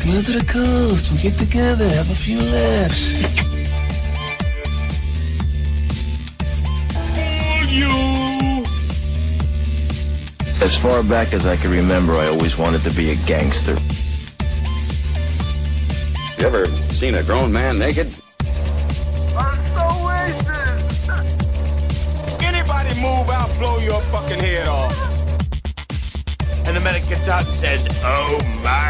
Come out to the coast. We get together, have a few laughs. You! As far back as I can remember, I always wanted to be a gangster. You ever seen a grown man naked? I'm so racist! Anybody move, I'll blow your fucking head off. And the medic gets out and says, Oh my god!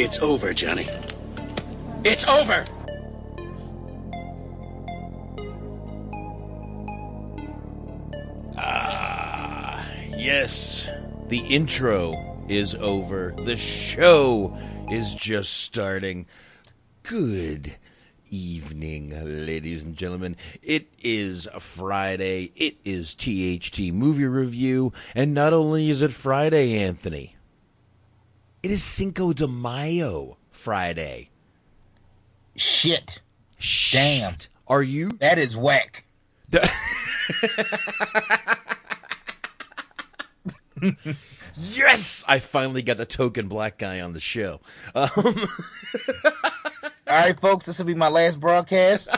It's over, Johnny. It's over! Ah, yes. The intro is over. The show is just starting. Good evening, ladies and gentlemen. It is Friday. It is THT Movie Review. And not only is it Friday, Anthony, it is Cinco de Mayo Friday. Shit. Damn. Are you? That is whack. yes! I finally got the token black guy on the show. Um, All right, folks, this will be my last broadcast.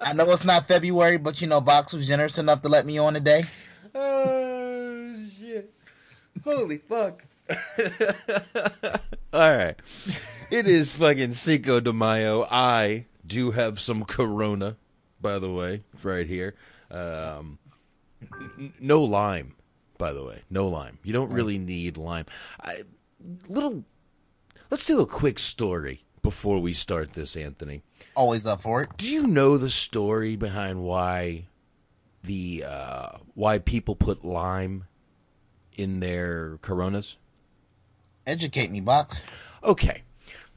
I know it's not February, but you know, Box was generous enough to let me on today. Oh shit! Holy fuck! All right, it is fucking Cinco de Mayo. I do have some Corona, by the way, right here. Um, n- no lime, by the way, no lime. You don't really need lime. I, little. Let's do a quick story before we start this, Anthony. Always up for it. Do you know the story behind why the uh, why people put lime in their Coronas? Educate me, Box. Okay.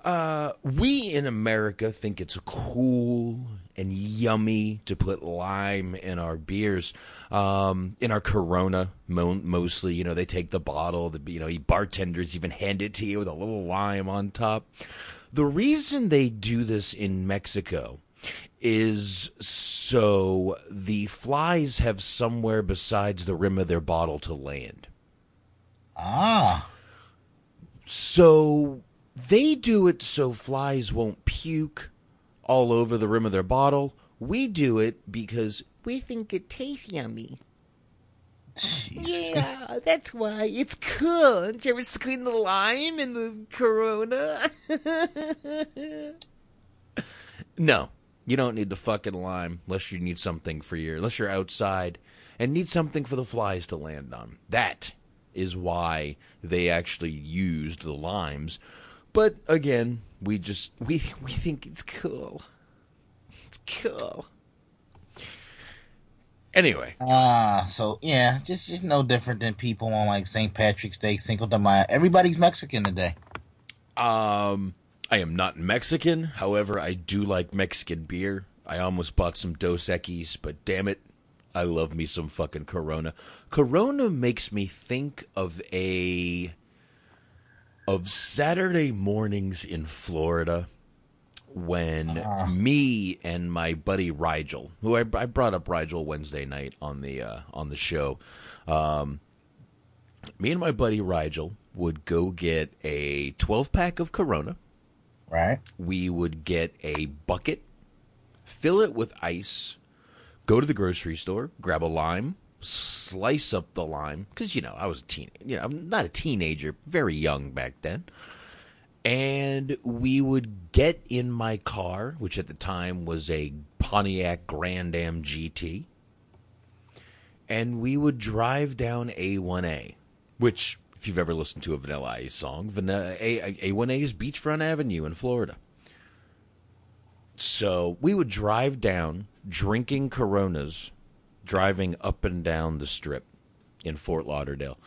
Uh, we in America think it's cool and yummy to put lime in our beers, um, in our Corona mo- mostly. You know, they take the bottle, the you know, bartenders even hand it to you with a little lime on top. The reason they do this in Mexico is so the flies have somewhere besides the rim of their bottle to land. Ah. So they do it so flies won't puke all over the rim of their bottle. We do it because we think it tastes yummy. Yeah, that's why it's cool. Did you ever squeeze the lime in the Corona? no, you don't need the fucking lime unless you need something for your unless you're outside and need something for the flies to land on. That is why they actually used the limes. But again, we just we we think it's cool. It's cool. Anyway, Ah, so yeah, just just no different than people on like St. Patrick's Day, Cinco de Mayo. Everybody's Mexican today. um, I am not Mexican. However, I do like Mexican beer. I almost bought some Dos Equis, but damn it, I love me some fucking Corona. Corona makes me think of a of Saturday mornings in Florida when uh. me and my buddy Rigel, who I, I, brought up Rigel Wednesday night on the uh, on the show, um, me and my buddy Rigel would go get a twelve pack of Corona. Right. We would get a bucket, fill it with ice, go to the grocery store, grab a lime, slice up the lime because you know I was a teen, you know I'm not a teenager, very young back then. And we would get in my car, which at the time was a Pontiac Grand Am GT, and we would drive down A1A, which if you've ever listened to a Vanilla Ice song, Vanilla A A1A is Beachfront Avenue in Florida. So we would drive down drinking Coronas driving up and down the strip in Fort Lauderdale.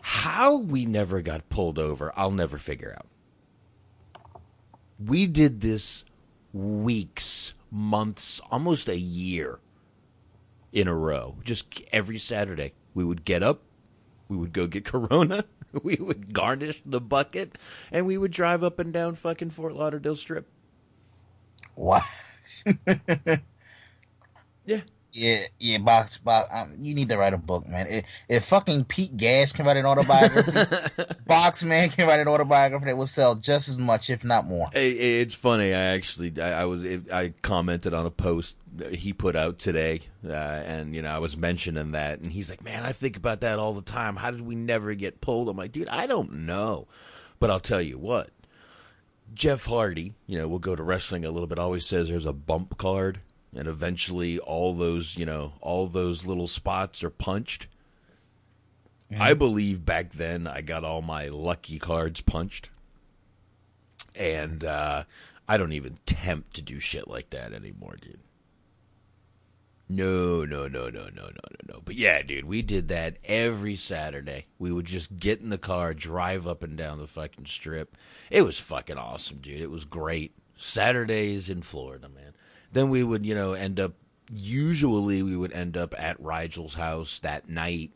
How we never got pulled over, I'll never figure out. We did this weeks, months, almost a year in a row. Just every Saturday, we would get up, we would go get Corona, we would garnish the bucket, and we would drive up and down fucking Fort Lauderdale Strip. What? yeah. Yeah, yeah, box, box. Um, you need to write a book, man. If, if fucking Pete Gas can write an autobiography, Box Man can write an autobiography that will sell just as much, if not more. it's funny. I actually, I, I was, I commented on a post he put out today, uh, and you know, I was mentioning that, and he's like, "Man, I think about that all the time. How did we never get pulled?" I'm like, "Dude, I don't know, but I'll tell you what." Jeff Hardy, you know, we'll go to wrestling a little bit. Always says there's a bump card and eventually all those you know all those little spots are punched mm-hmm. i believe back then i got all my lucky cards punched and uh, i don't even tempt to do shit like that anymore dude no, no, no, no, no, no, no, no. But yeah, dude, we did that every Saturday. We would just get in the car, drive up and down the fucking strip. It was fucking awesome, dude. It was great. Saturdays in Florida, man. Then we would, you know, end up usually we would end up at Rigel's house that night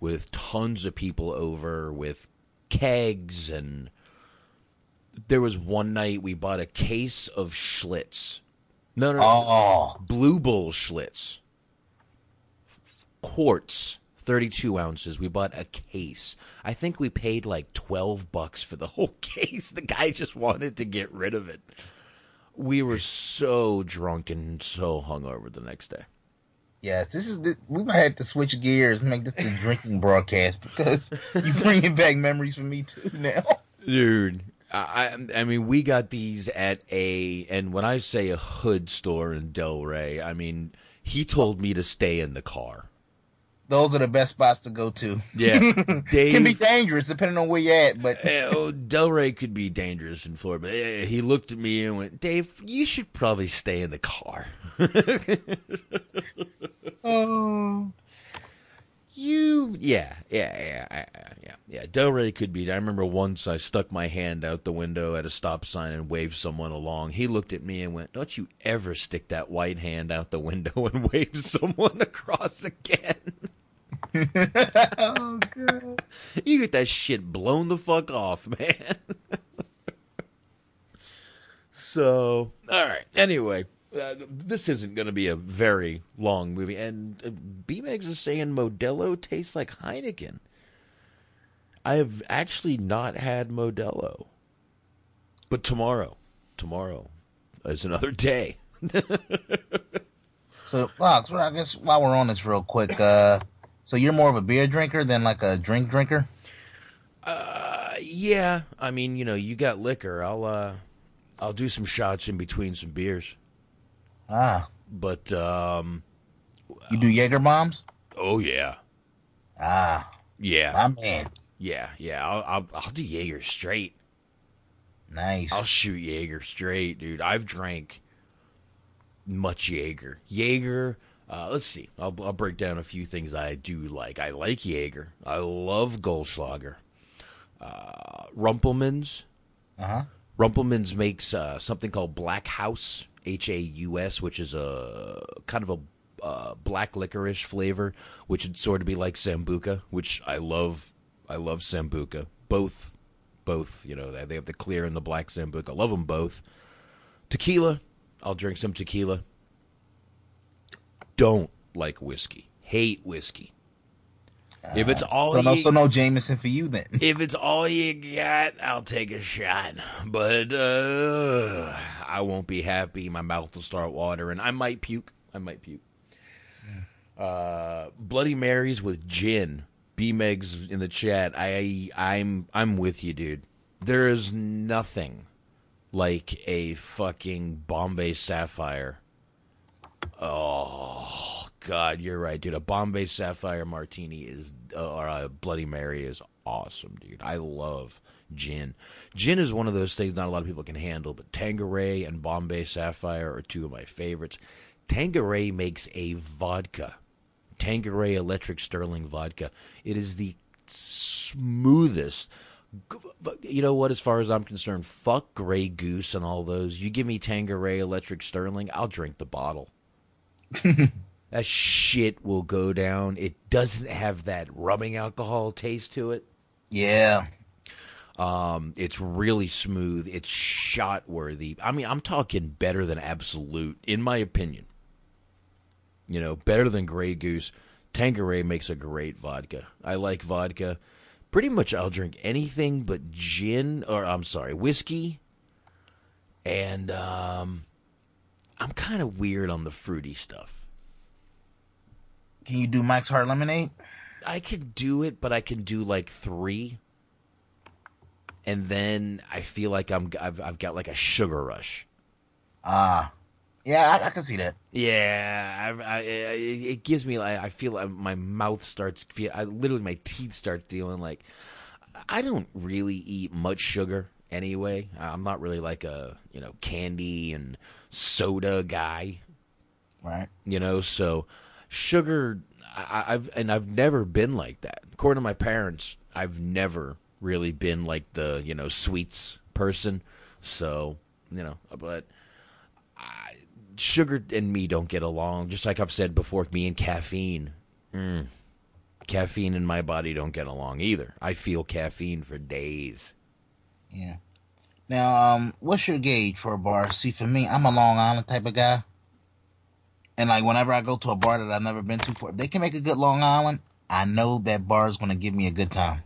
with tons of people over with kegs and there was one night we bought a case of Schlitz no, no, no, oh. Blue Bull Schlitz, quarts. 32 ounces. We bought a case. I think we paid like 12 bucks for the whole case. The guy just wanted to get rid of it we were so drunk and so hungover the next day. Yes, this is the, we might have to switch gears and make this the drinking broadcast because you're bringing back memories for me too now, dude. I I mean we got these at a and when I say a hood store in Delray, I mean he told me to stay in the car those are the best spots to go to. Yeah, Dave, can be dangerous depending on where you're at. But oh, Delray could be dangerous in Florida. But eh, he looked at me and went, "Dave, you should probably stay in the car." oh, you, yeah, yeah, yeah, yeah. Delray could be. I remember once I stuck my hand out the window at a stop sign and waved someone along. He looked at me and went, "Don't you ever stick that white hand out the window and wave someone across again." oh god. You get that shit blown the fuck off, man. so, all right. Anyway, uh, this isn't going to be a very long movie. And uh, B-Megs is saying Modelo tastes like Heineken. I have actually not had Modelo. But tomorrow, tomorrow is another day. so, Fox, well, I guess while we're on this real quick, uh, so you're more of a beer drinker than like a drink drinker? Uh, yeah. I mean, you know, you got liquor. I'll uh, I'll do some shots in between some beers. Ah. But um, you do Jaeger bombs? Oh yeah. Ah. Yeah. My man. Yeah, yeah. I'll I'll, I'll do Jaeger straight. Nice. I'll shoot Jaeger straight, dude. I've drank much Jaeger. Jaeger uh, let's see. I'll, I'll break down a few things I do like. I like Jaeger. I love Goldschlager. Uh, Rumple Minze. Uh huh. Rumple Minze makes uh, something called Black Haus H A U S, which is a kind of a uh, black licorice flavor, which would sort of be like sambuca, which I love. I love sambuca. Both, both. You know, they have the clear and the black sambuca. I love them both. Tequila, I'll drink some tequila. Don't like whiskey. Hate whiskey. If it's all so no, you, so no Jameson for you then. if it's all you got, I'll take a shot. But uh, I won't be happy. My mouth will start watering. I might puke. I might puke. Uh, Bloody Marys with gin. B Megs in the chat. I I'm I'm with you, dude. There is nothing like a fucking Bombay Sapphire. Oh God, you're right, dude. A Bombay Sapphire Martini is, or a Bloody Mary is awesome, dude. I love gin. Gin is one of those things not a lot of people can handle, but Tanqueray and Bombay Sapphire are two of my favorites. Tanqueray makes a vodka, Tanqueray Electric Sterling vodka. It is the smoothest. You know what? As far as I'm concerned, fuck Grey Goose and all those. You give me Tanqueray Electric Sterling, I'll drink the bottle. that shit will go down. It doesn't have that rubbing alcohol taste to it. Yeah. Um, it's really smooth. It's shot worthy. I mean, I'm talking better than Absolut, in my opinion. You know, better than Grey Goose. Tanqueray makes a great vodka. I like vodka. Pretty much, I'll drink anything but gin, or I'm sorry, whiskey. And um, I'm kind of weird on the fruity stuff. Can you do Mike's Hard Lemonade? I could do it, but I can do like three, and then I feel like I'm I've, I've got like a sugar rush. Ah, uh, yeah, I, I, can see that. Yeah, I, I, it gives me like I feel like my mouth starts feel. I literally my teeth start feeling like I don't really eat much sugar anyway. I'm not really like a you know candy and soda guy, right? You know, so sugar. I, I've and I've never been like that. According to my parents, I've never really been like the you know sweets person. So you know, but I, sugar and me don't get along. Just like I've said before, me and caffeine. Mm, caffeine and my body don't get along either. I feel caffeine for days. Yeah. Now, um, what's your gauge for a bar? See, for me, I'm a Long Island type of guy. And like whenever I go to a bar that I've never been to before, if they can make a good Long Island, I know that bar is going to give me a good time.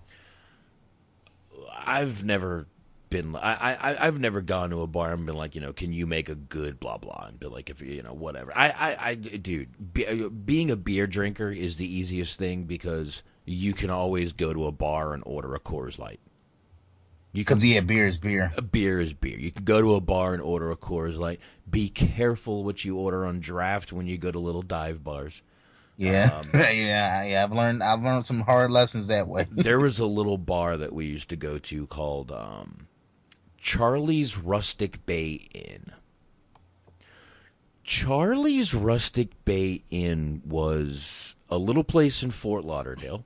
I've never been, I, I, I've never gone to a bar and been like, you know, can you make a good blah blah, and be like, if you know, whatever. I, I, I dude, be, being a beer drinker is the easiest thing because you can always go to a bar and order a Coors Light. You Because yeah, beer is beer. A beer is beer. You can go to a bar and order a Coors Light. Be careful what you order on draft when you go to little dive bars. Yeah, um, yeah, yeah. I've learned I've learned some hard lessons that way. there was a little bar that we used to go to called um, Charlie's Rustic Bay Inn. Charlie's Rustic Bay Inn was a little place in Fort Lauderdale,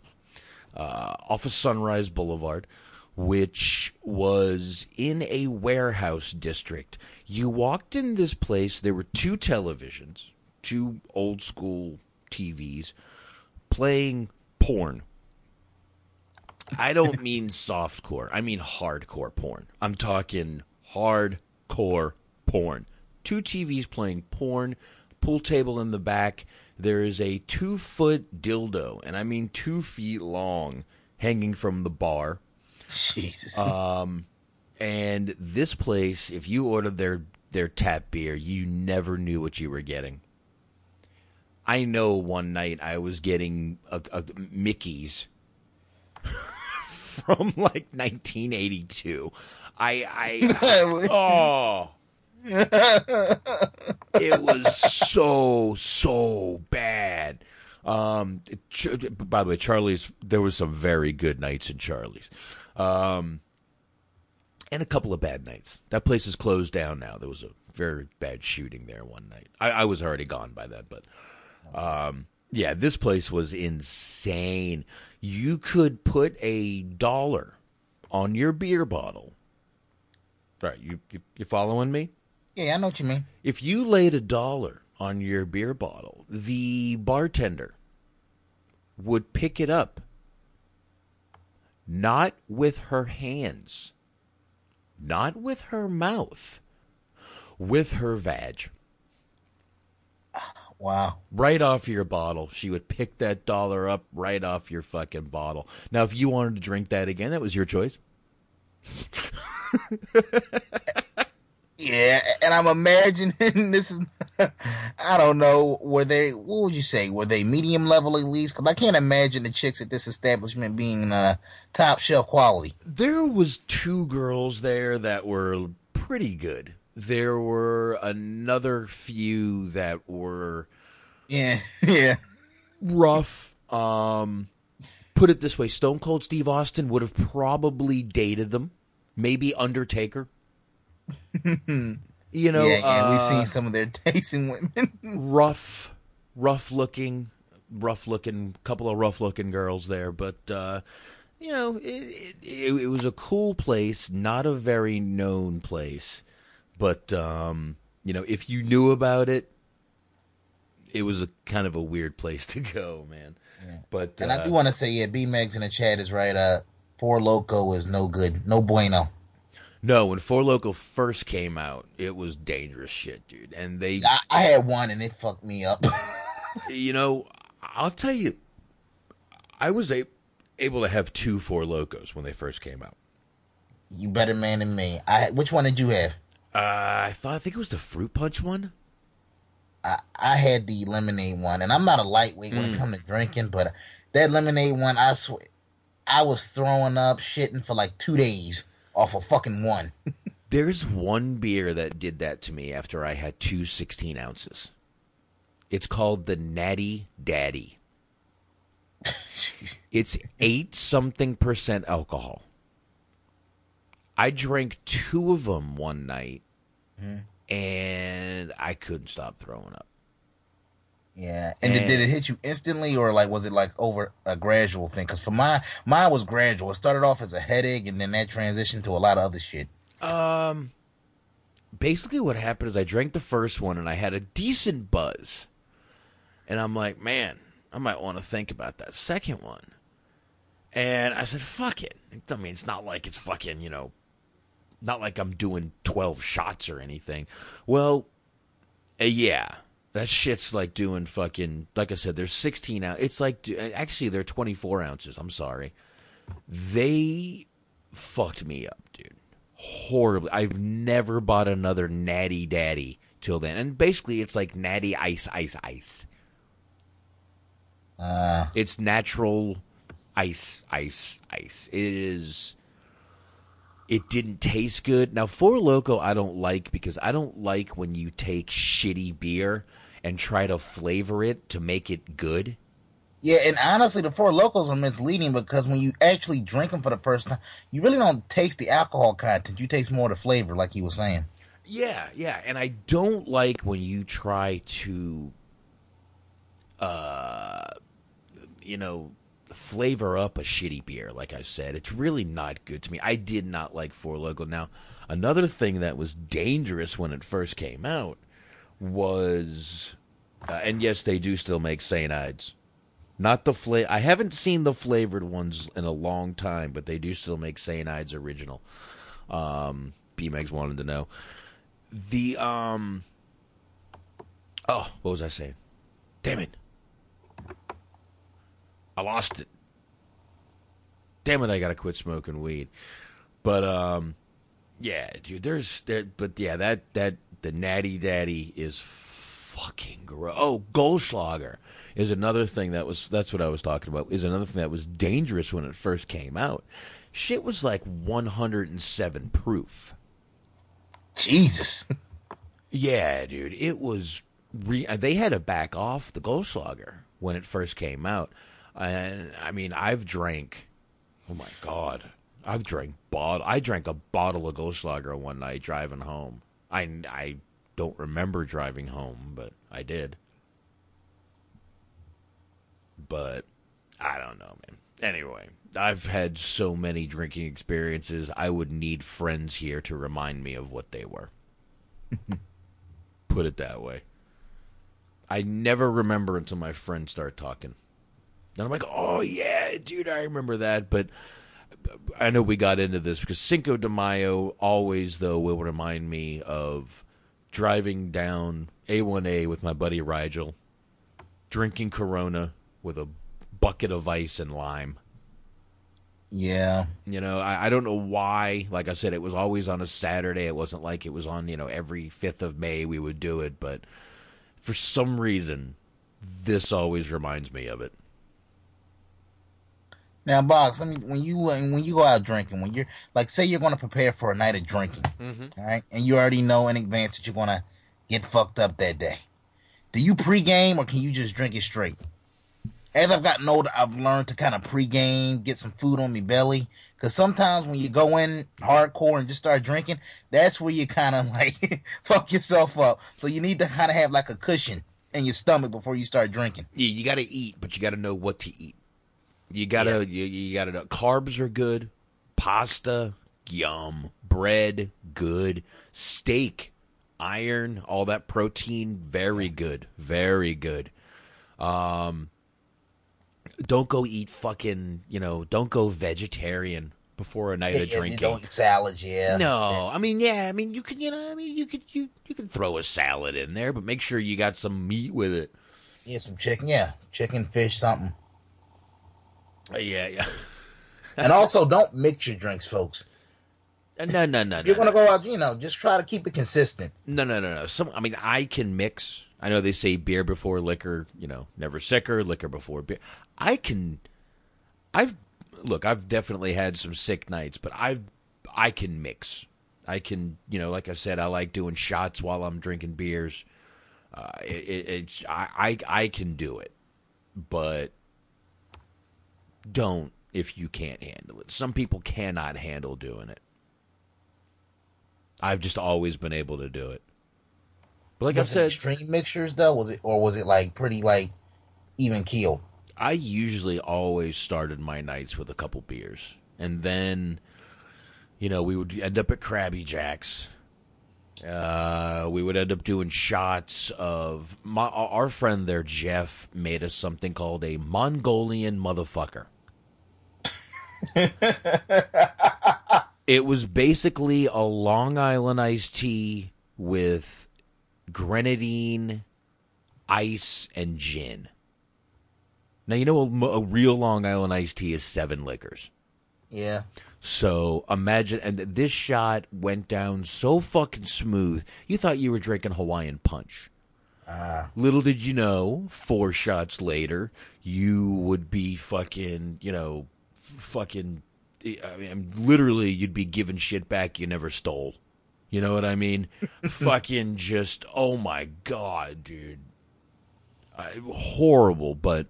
uh, off of Sunrise Boulevard which was in a warehouse district. You walked in this place, there were two televisions, two old school TVs, playing porn. I don't mean soft core. I mean hardcore porn. I'm talking hardcore porn. Two TVs playing porn, pool table in the back. There is a two foot dildo, and I mean two feet long, hanging from the bar Jesus. Um, and this place, if you ordered their their tap beer, you never knew what you were getting. I know one night I was getting a, a Mickey's from like 1982. I I oh. it was so so bad. Um, by the way, Charlie's. There was some very good nights in Charlie's. Um, and a couple of bad nights. That place is closed down now. There was a very bad shooting there one night. I, I was already gone by then, but um, yeah, this place was insane. You could put a dollar on your beer bottle. Right, you you, you following me? Yeah, I know what you mean. If you laid a dollar on your beer bottle, the bartender would pick it up, not with her hands, not with her mouth, with her vag. Wow. Right off your bottle. She would pick that dollar up right off your fucking bottle. Now, if you wanted to drink that again, that was your choice. Yeah, and I'm imagining this is, I don't know, were they, what would you say, were they medium level at least? Because I can't imagine the chicks at this establishment being uh, top shelf quality. There was two girls there that were pretty good. There were another few that were Yeah, yeah. rough. Um, put it this way: Stone Cold Steve Austin would have probably dated them. Maybe Undertaker. you know, yeah, yeah, we've uh, seen some of their tasting women. rough, rough looking, rough looking, couple of rough looking girls there, but uh, you know, it, it, it was a cool place, not a very known place, but um, you know, if you knew about it, it was a kind of a weird place to go, man. But and I uh, do want to say, yeah, B Megs in the chat is right. Uh, Four Loco is no good, no bueno. no, when Four Loco first came out, it was dangerous shit, dude, and they. I, I had one and it fucked me up. you know, I'll tell you, I was a- able to have two Four Locos when they first came out. you better man than me. I which one did you have? Uh, I thought I think it was the fruit punch one. I, I had the lemonade one, and I'm not a lightweight when it Mm. comes to drinking, but that lemonade one, I swear, I was throwing up, shitting for like two days off of fucking one. There's one beer that did that to me after I had two 16 ounces. It's called the Natty Daddy. it's eight something percent alcohol. I drank two of them one night, and I couldn't stop throwing up. Yeah, and did, did it hit you instantly, or like was it like over a gradual thing? Because for my mine was gradual. It started off as a headache, and then that transitioned to a lot of other shit. Um, basically, what happened is I drank the first one and I had a decent buzz, and I'm like, man, I might want to think about that second one. And I said, fuck it. I mean, it's not like it's fucking, you know, not like I'm doing 12 shots or anything. Well, uh, yeah. That shit's like doing fucking, like I said, there's 16 ounces. It's like, actually, they're 24 ounces. I'm sorry. They fucked me up, dude. Horribly. I've never bought another Natty Daddy till then. And basically, it's like Natty Ice, Ice, Ice. Uh, It's natural ice, ice, ice. It is. It didn't taste good. Now, Four Loco, I don't like because I don't like when you take shitty beer and try to flavor it to make it good. yeah, and honestly, the Four Locos are misleading because when you actually drink them for the first time, you really don't taste the alcohol content. You taste more of the flavor, like you were saying. Yeah, yeah, and I don't like when you try to, uh, you know, flavor up a shitty beer. Like I said, it's really not good to me. I did not like Four Loco. Now, another thing that was dangerous when it first came out was, uh, and yes, they do still make Saint Ides. Not the fla- I haven't seen the flavored ones in a long time, but they do still make Saint Ides original. Um, B-Megs wanted to know the um. Oh, what was I saying? Damn it! I lost it. Damn it! I gotta quit smoking weed. But um, yeah, dude. There's there, but yeah, that that the Natty Daddy is fucking gross. Oh, Goldschlager is another thing that was. That's what I was talking about. Is another thing that was dangerous when it first came out. Shit was like 107 proof. Jesus. Yeah, dude, it was. Re- they had to back off the Goldschlager when it first came out, and I mean, I've drank. Oh my god, I've drank bottle. I drank a bottle of Goldschlager one night driving home. I I don't remember driving home, but I did. But I don't know, man. Anyway, I've had so many drinking experiences. I would need friends here to remind me of what they were. Put it that way. I never remember until my friends start talking. And I'm like, oh, yeah, dude, I remember that. But I know we got into this because Cinco de Mayo always, though, will remind me of driving down A1A with my buddy Rigel, drinking Corona with a bucket of ice and lime. Yeah. You know, I, I don't know why. Like I said, it was always on a Saturday. It wasn't like it was on, you know, every 5th of May we would do it. But for some reason, this always reminds me of it. Now, box. Let me when you when you go out drinking, when you're like, say you're going to prepare for a night of drinking, mm-hmm. all right, and you already know in advance that you're going to get fucked up that day. Do you pregame or can you just drink it straight? As I've gotten older, I've learned to kind of pregame, get some food on me belly. Cause sometimes when you go in hardcore and just start drinking, that's where you kind of like fuck yourself up. So you need to kind of have like a cushion in your stomach before you start drinking. Yeah, you got to eat, but you got to know what to eat. You gotta, yeah. you, you gotta know. Carbs are good. Pasta, yum. Bread, good. Steak, iron, all that protein, very good, very good. Um, don't go eat fucking, you know, don't go vegetarian before a night yeah, of drinking. don't eat salads, yeah. No, yeah. I mean, yeah, I mean, you can, you know, I mean, you could, you, you can throw a salad in there, but make sure you got some meat with it. Yeah, some chicken, yeah, chicken, fish, something. Uh, yeah, yeah. and also, don't mix your drinks, folks. No, no, no. if you're gonna no. go out, you know, just try to keep it consistent. No, no, no, no. Some, I mean, I can mix. I know they say beer before liquor, you know, never sicker, liquor before beer. I can. I've look. I've definitely had some sick nights, but I've I can mix. I can, you know, like I said, I like doing shots while I'm drinking beers. Uh, it, it, it's I, I I can do it, but don't if you can't handle it. Some people cannot handle doing it. I've just always been able to do it. But like was I said, extreme mixtures though was it, or was it like pretty like even keel? I usually always started my nights with a couple beers, and then, you know, we would end up at Krabby Jacks. Uh, we would end up doing shots of my our friend there, Jeff, made us something called a Mongolian motherfucker. it was basically a Long Island iced tea with grenadine, ice, and gin. Now you know a, a, real Long Island iced tea is seven liquors. Yeah. So imagine, and this shot went down so fucking smooth. You thought you were drinking Hawaiian punch. Uh, Little did you know, four shots later, you would be fucking, you know, fucking. I mean, literally, you'd be giving shit back you never stole. You know what I mean? fucking just, oh my god, dude, I, horrible. But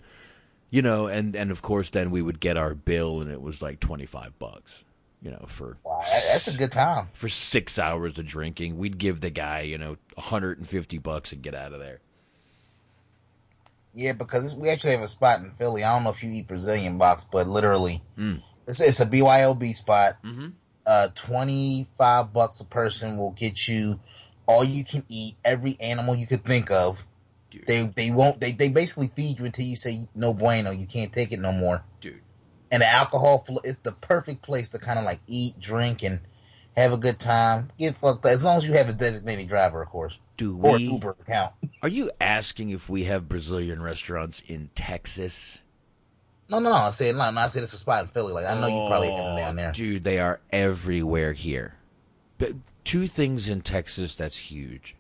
you know, and and of course, then we would get our bill, and it was like twenty five bucks. You know, for wow, that's a good time for six hours of drinking. We'd give the guy, you know, hundred and fifty bucks and get out of there. Yeah, because we actually have a spot in Philly. I don't know if you eat Brazilian box, but literally, mm. it's, it's a BYOB spot. Mm-hmm. Uh, twenty five bucks a person will get you all you can eat, every animal you could think of. Dude. They they won't they they basically feed you until you say no bueno, you can't take it no more. Dude. And the alcohol is the perfect place to kind of like eat, drink, and have a good time. Get fucked up as long as you have a designated driver, of course. Do or we? Uber account. Are you asking if we have Brazilian restaurants in Texas? No, no, no. I said no, no. I said it's a spot in Philly. Like I know you probably have them down there, oh, dude. They are everywhere here. But two things in Texas that's huge: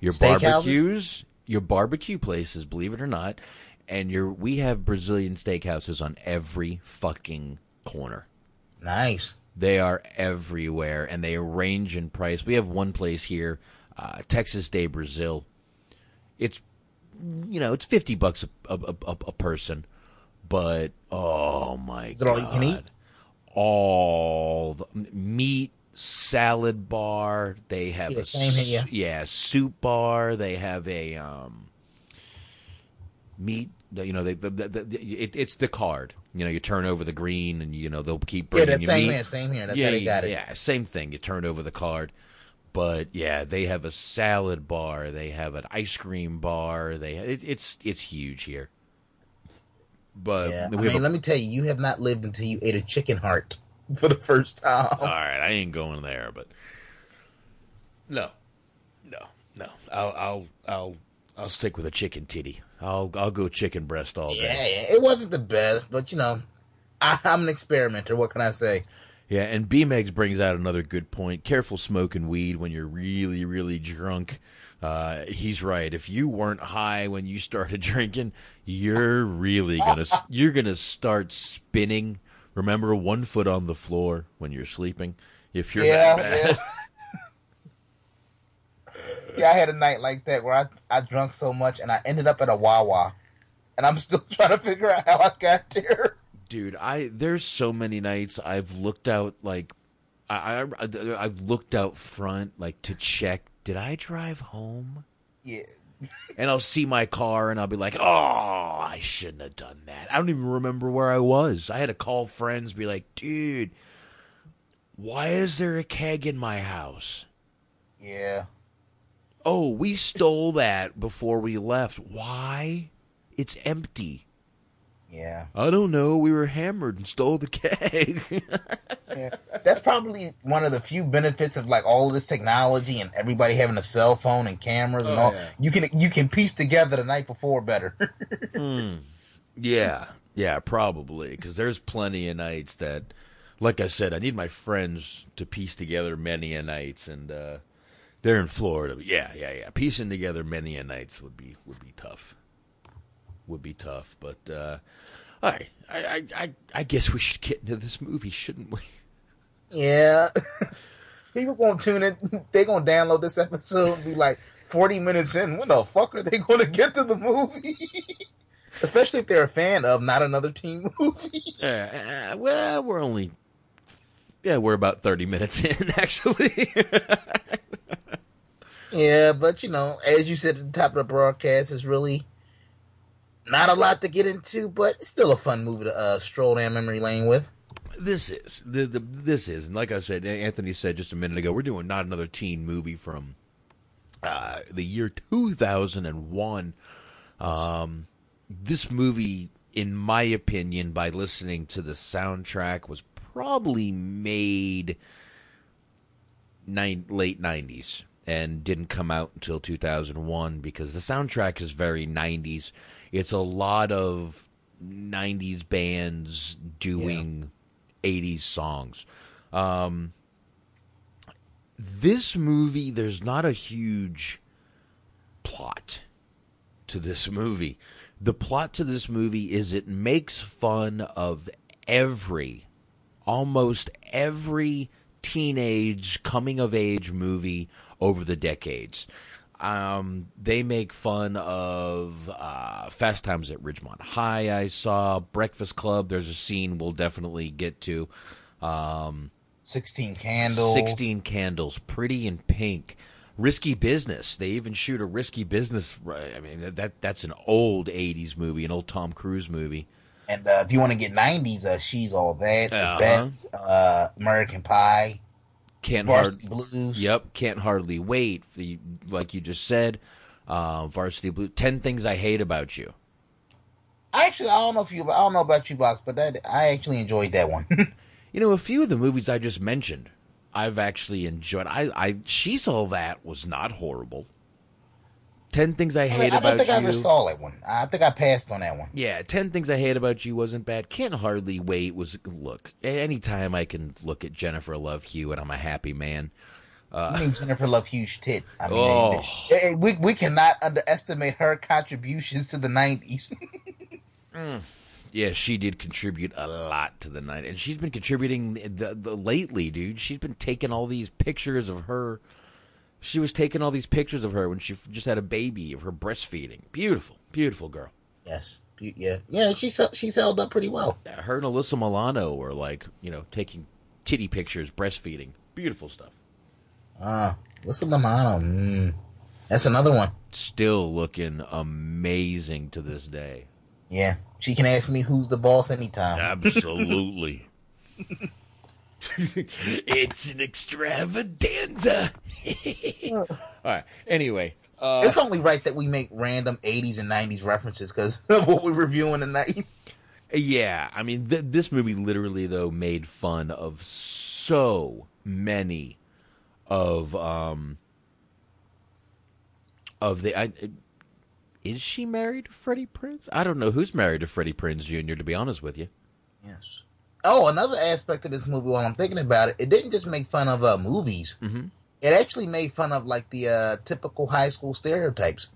your barbecues, your barbecue places. Believe it or not, and your we have Brazilian steakhouses on every fucking corner. Nice. They are everywhere, and they range in price. We have one place here, uh, Texas de Brazil. It's you know it's fifty bucks a a, a, a person, but oh my god. Is it god! all you can eat? All the meat, salad bar. They have Yeah, a same here, yeah soup bar. They have a um, meat. You know, they, the, the, the, it, it's the card. You know, you turn over the green, and you know they'll keep Yeah, bringing that's you same meat. here, same here. That's yeah, how they got it. Yeah, same thing. You turn over the card, But yeah, they have a salad bar. They have an ice cream bar. They it, it's it's huge here. But Yeah, I mean, a- let me tell you, you have not lived until you ate a chicken heart for the first time. all right, I ain't going there, but no, no, no. I'll I'll I'll I'll stick with a chicken titty. I'll I'll go chicken breast all day. yeah, it wasn't the best, but you know, I, I'm an experimenter. What can I say? Yeah, and B Megs brings out another good point. Careful smoking weed when you're really, really drunk. Uh, he's right. If you weren't high when you started drinking, you're really gonna you're gonna start spinning. Remember, one foot on the floor when you're sleeping. If you're Yeah. Yeah, I had a night like that where I I drunk so much and I ended up at a Wawa, and I'm still trying to figure out how I got there. dude i there's so many nights i've looked out like I, I i've looked out front like to check did i drive home? Yeah, and i'll see my car and i'll be like oh i shouldn't have done that. I don't even remember where i was. I had to call friends be like dude why is there a keg in my house? Yeah. Oh we stole that before we left why it's empty Yeah. i don't know we were hammered and stole the keg yeah. That's probably one of the few benefits of like all of this technology and everybody having a cell phone and cameras and Oh, all. yeah. You can you can piece together the night before better. Yeah, yeah, probably because there's plenty of nights that, like I said, I need my friends to piece together many a nights, and uh, they're in Florida. Yeah, yeah, yeah, piecing together many a nights would be would be tough. Would be tough, but uh, all right, I, I I I guess we should get into this movie, shouldn't we? yeah. People gonna tune in. They gonna download this episode and be like, forty minutes in. When the fuck are they gonna get to the movie? Especially if they're a fan of not another teen movie. Uh, uh, well, we're only yeah, we're about thirty minutes in actually. Yeah, but you know, as you said at the top of the broadcast, it's really not a lot to get into, but it's still a fun movie to uh, stroll down memory lane with. this is the, the this is and like I said, Anthony said just a minute ago, we're doing not another teen movie from uh, the year two thousand and one. Um, this movie, in my opinion, by listening to the soundtrack, was probably made nine, late nineties and didn't come out until two thousand one because the soundtrack is very nineties. It's a lot of '90s bands doing '80s songs. Um, this movie, there's not a huge plot to this movie. The plot to this movie is it makes fun of every, almost every teenage coming of age movie over the decades. Um, they make fun of uh, Fast Times at Ridgemont High. I saw Breakfast Club. There's a scene we'll definitely get to. Um, Sixteen Candles. 16 Candles, Pretty in Pink, Risky Business. They even shoot a Risky Business. I mean, that that's an old 80s movie, an old Tom Cruise movie. And uh, if you want to get '90s, uh, she's all that. The Uh-huh. Bet, uh, American Pie. Can't Varsity hard- Blues. Yep, can't hardly wait. The like you just said, uh, Varsity Blue. Ten things I hate about you. Actually, I don't know if you, I don't know about you, box, but that I actually enjoyed that one. You know, a few of the movies I just mentioned, I've actually enjoyed. I, I, she's all that was not horrible. Ten things I hate I about You. I don't think you. I ever saw that one. I think I passed on that one. Yeah, 10 Things I Hate About You wasn't bad. Can't Hardly Wait was, look, anytime I can look at Jennifer Love Hewitt, I'm a happy man. I mean, Jennifer Love huge tit. I mean, Oh. eh, eh, we we cannot underestimate her contributions to the '90s. Yeah, she did contribute a lot to the night. And she's been contributing the, the, lately, dude. She's been taking all these pictures of her. She was taking all these pictures of her when she just had a baby, of her breastfeeding. Beautiful, beautiful girl. yes, yeah, yeah. She's she's held up pretty well. Her and Alyssa Milano were like, you know, taking titty pictures, breastfeeding. Beautiful stuff. Ah, what's a Milano? Mm, that's another one. Still looking amazing to this day. Yeah, she can ask me who's the boss anytime. Absolutely. it's an extravaganza. All right. Anyway, uh, it's only right that we make random 80s and 90s references because of what we're reviewing tonight. Yeah, I mean, th- this movie literally though made fun of so many of um of the. I, is she married to Freddie Prinze? I don't know who's married to Freddie Prinze Jr. To be honest with you. Yes. Oh, another aspect of this movie, while I'm thinking about it, it didn't just make fun of uh, movies. Mm-hmm. It actually made fun of like the uh, typical high school stereotypes.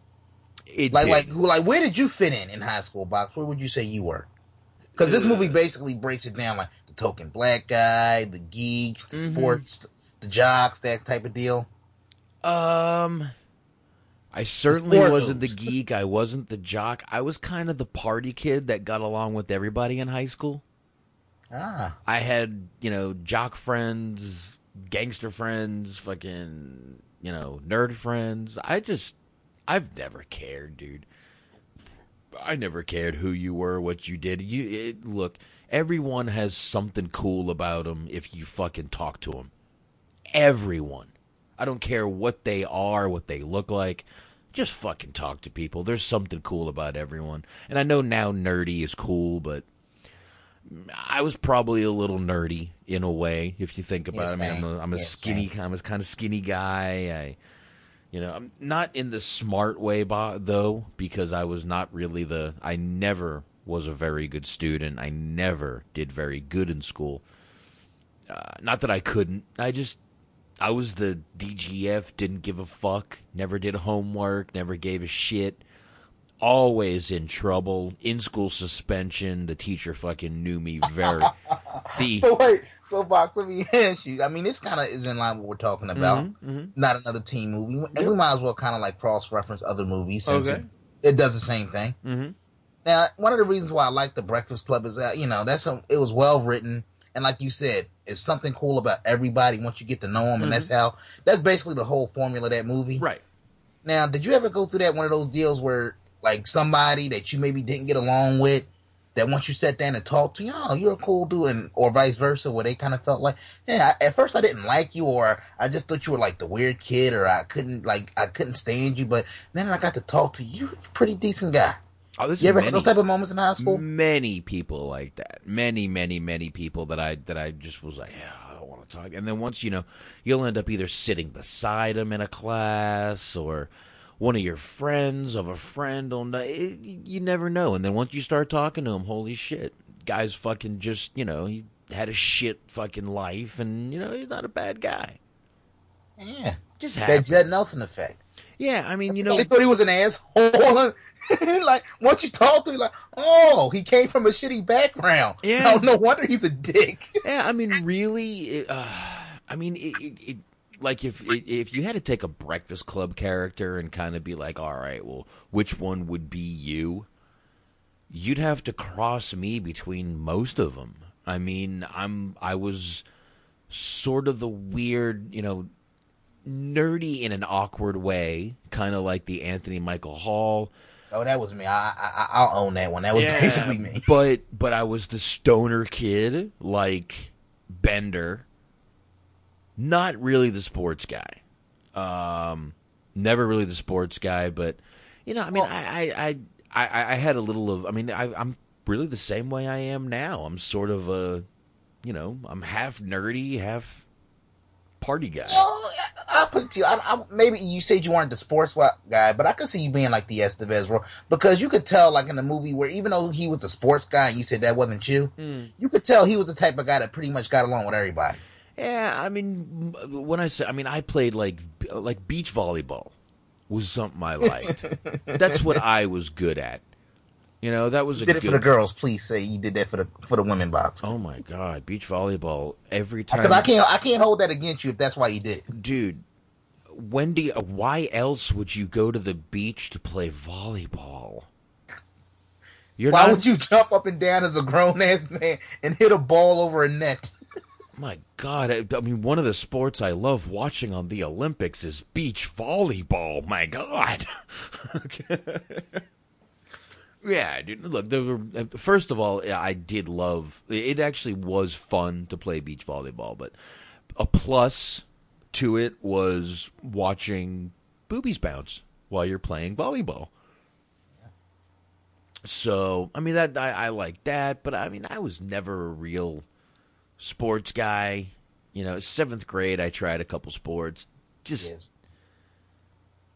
It like, did. like, like, where did you fit in in high school, box? Where would you say you were? Because this movie basically breaks it down like the token black guy, the geeks, the Mhm. sports, the jocks, that type of deal. Um, I certainly wasn't the geek. I wasn't the jock. I was kind of the party kid that got along with everybody in high school. Ah, I had, you know, jock friends, gangster friends, fucking, you know, nerd friends. I just, I've never cared, dude. I never cared who you were, what you did. You it, look, everyone has something cool about them if you fucking talk to them. Everyone. I don't care what they are, what they look like. Just fucking talk to people. There's something cool about everyone. And I know now nerdy is cool, but I was probably a little nerdy in a way, if you think about it. I mean, I'm a, I'm a skinny, I'm a kind of skinny guy. I, you know, I'm not in the smart way, though, because I was not really the. I never was a very good student. I never did very good in school. Uh, not that I couldn't. I just, I was the DGF. Didn't give a fuck. Never did homework. Never gave a shit always in trouble. In school suspension. The teacher fucking knew me very. the so wait, so box. Let me ask you. I mean, this kind of is in line with what we're talking about. Mhm, mhm. Not another teen movie, and we might as well kind of like cross reference other movies since Okay. it, it does the same thing. Mhm. Now, one of the reasons why I like the Breakfast Club is that you know that's a, it was well written, and like you said, it's something cool about everybody once you get to know them, and that's how that's basically the whole formula of that movie. Mm-hmm. Right. Now, did you ever go through that one of those deals where like somebody that you maybe didn't get along with, that once you sat down and talked to you, oh, you're a cool dude, and or vice versa, where they kind of felt like, yeah, I, at first I didn't like you, or I just thought you were like the weird kid, or I couldn't like I couldn't stand you, but then I got to talk to you, you're a pretty decent guy. Oh, this You ever many, had those type of moments in high school? Many people like that. Many, many, many people that I that I just was like, yeah, I don't want to talk. And then once you know, you'll end up either sitting beside them in a class or one of your friends of a friend on the, it, you never know. And then once you start talking to him, holy shit, guys fucking just you know he had a shit fucking life, and you know he's not a bad guy. Yeah, Just that. Judd Nelson effect. Yeah, I mean you know They thought he was an asshole. like once you talk to him, like, oh, he came from a shitty background. Yeah. no, no wonder he's a dick. Yeah, I mean, really, uh, I mean, it, it, it like if if you had to take a Breakfast Club character and kind of be like, all right, well, which one would be you? You'd have to cross me between most of them. I mean, I'm I was sort of the weird, you know, nerdy in an awkward way, kind of like the Anthony Michael Hall. Oh, that was me. I, I I'll own that one. That was basically me. But but I was the stoner kid, like Bender. Not really the sports guy. Um, never really the sports guy, but you know, I mean, I, I, I, I, I had a little of. I mean, I, I'm really the same way I am now. I'm sort of a, you know, I'm half nerdy, half party guy. Oh, I'll put it to you. I, I, maybe you said you weren't the sports guy, but I could see you being like the Estevez role because you could tell, like in the movie, where even though he was the sports guy, and you said that wasn't you. Mm. You could tell he was the type of guy that pretty much got along with everybody. Yeah, I mean, when I say, I mean, I played like like beach volleyball was something I liked. That's what I was good at. You know, that was You did it for the girls. Please say you did that for the for the women box. Oh my god, beach volleyball every time. Because I can't I can't hold that against you if that's why you did. dude. Wendy, uh, why else would you go to the beach to play volleyball? You're Why not. would you jump up and down as a grown ass man and hit a ball over a net? My God, I, I mean, one of the sports I love watching on the Olympics is beach volleyball. My God. Yeah, dude. Look, uh, first of all, I did love. It actually was fun to play beach volleyball, but a plus to it was watching boobies bounce while you're playing volleyball. So, I mean that I, I like that, but I mean I was never a real sports guy. You know, seventh grade I tried a couple sports, just Yes.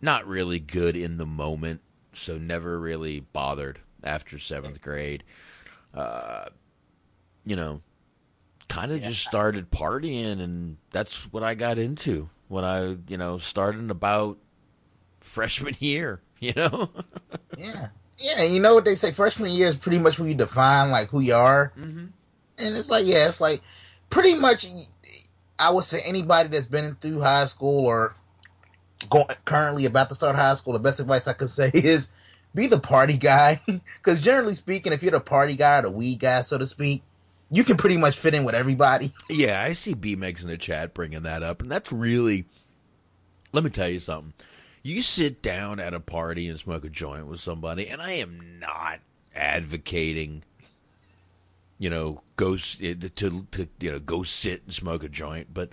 not really good in the moment, so never really bothered after seventh grade. Uh, you know, kind of just started partying, and that's what I got into when I, you know, started about freshman year. You know, Yeah. Yeah, you know what they say? Freshman year is pretty much when you define like who you are, mm-hmm. And it's like yeah, it's like pretty much. I would say anybody that's been through high school or go, currently about to start high school, the best advice I could say is be the party guy. Because generally speaking, if you're the party guy or the weed guy, so to speak, you can pretty much fit in with everybody. yeah, I see B Megs in the chat bringing that up, and that's really. Let me tell you something. You sit down at a party and smoke a joint with somebody, and I am not advocating, you know, go to to you know go sit and smoke a joint, but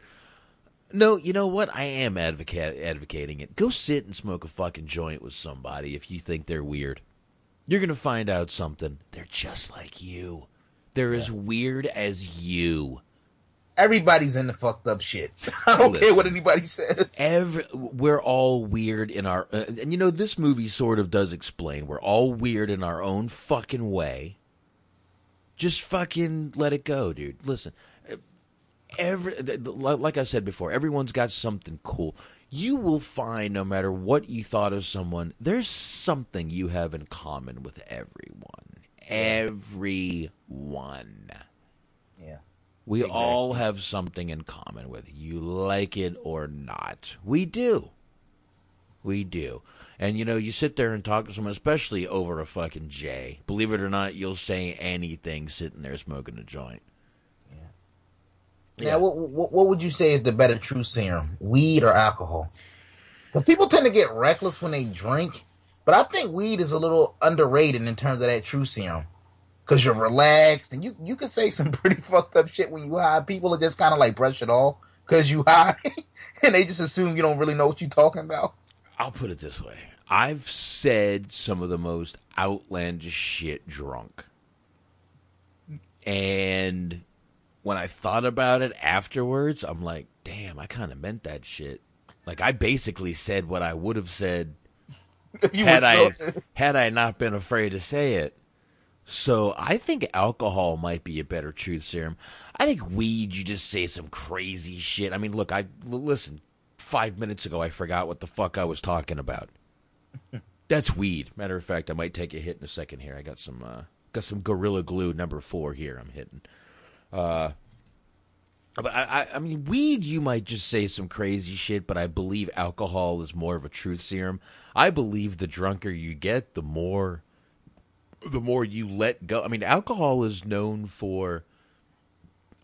no, you know what? I am advocate advocating it. Go sit and smoke a fucking joint with somebody if you think they're weird. You're gonna find out something. They're just like you. They're as weird as you. Everybody's into fucked up shit. I don't care what anybody says. Every we're all weird in our, uh, and you know this movie sort of does explain we're all weird in our own fucking way. Just fucking let it go, dude. Listen, every like I said before, everyone's got something cool. You will find no matter what you thought of someone, there's something you have in common with everyone. Everyone. Yeah. We all have something in common with you, like it or not. We do. We do. And you know, you sit there and talk to someone, especially over a fucking J. Believe it or not, you'll say anything sitting there smoking a joint. Yeah. Now, what, what what would you say is the better truth serum, weed or alcohol? Because people tend to get reckless when they drink, but I think weed is a little underrated in terms of that truth serum. Because you're relaxed and you you can say some pretty fucked up shit when you high. People are just kind of like brush it off because you high, and they just assume you don't really know what you're talking about. I'll put it this way I've said some of the most outlandish shit drunk. And when I thought about it afterwards, I'm like, damn, I kind of meant that shit. Like, I basically said what I would have said had I so- had I not been afraid to say it. So I think alcohol might be a better truth serum. I think weed, you just say some crazy shit. I mean, look, I l- listen. Five minutes ago, I forgot what the fuck I was talking about. That's weed. Matter of fact, I might take a hit in a second here. I got some uh, got some Gorilla Glue number four here. I'm hitting. Uh, but I, I, I mean, weed, you might just say some crazy shit, but I believe alcohol is more of a truth serum. I believe the drunker you get, the more, the more you let go. I mean, alcohol is known for,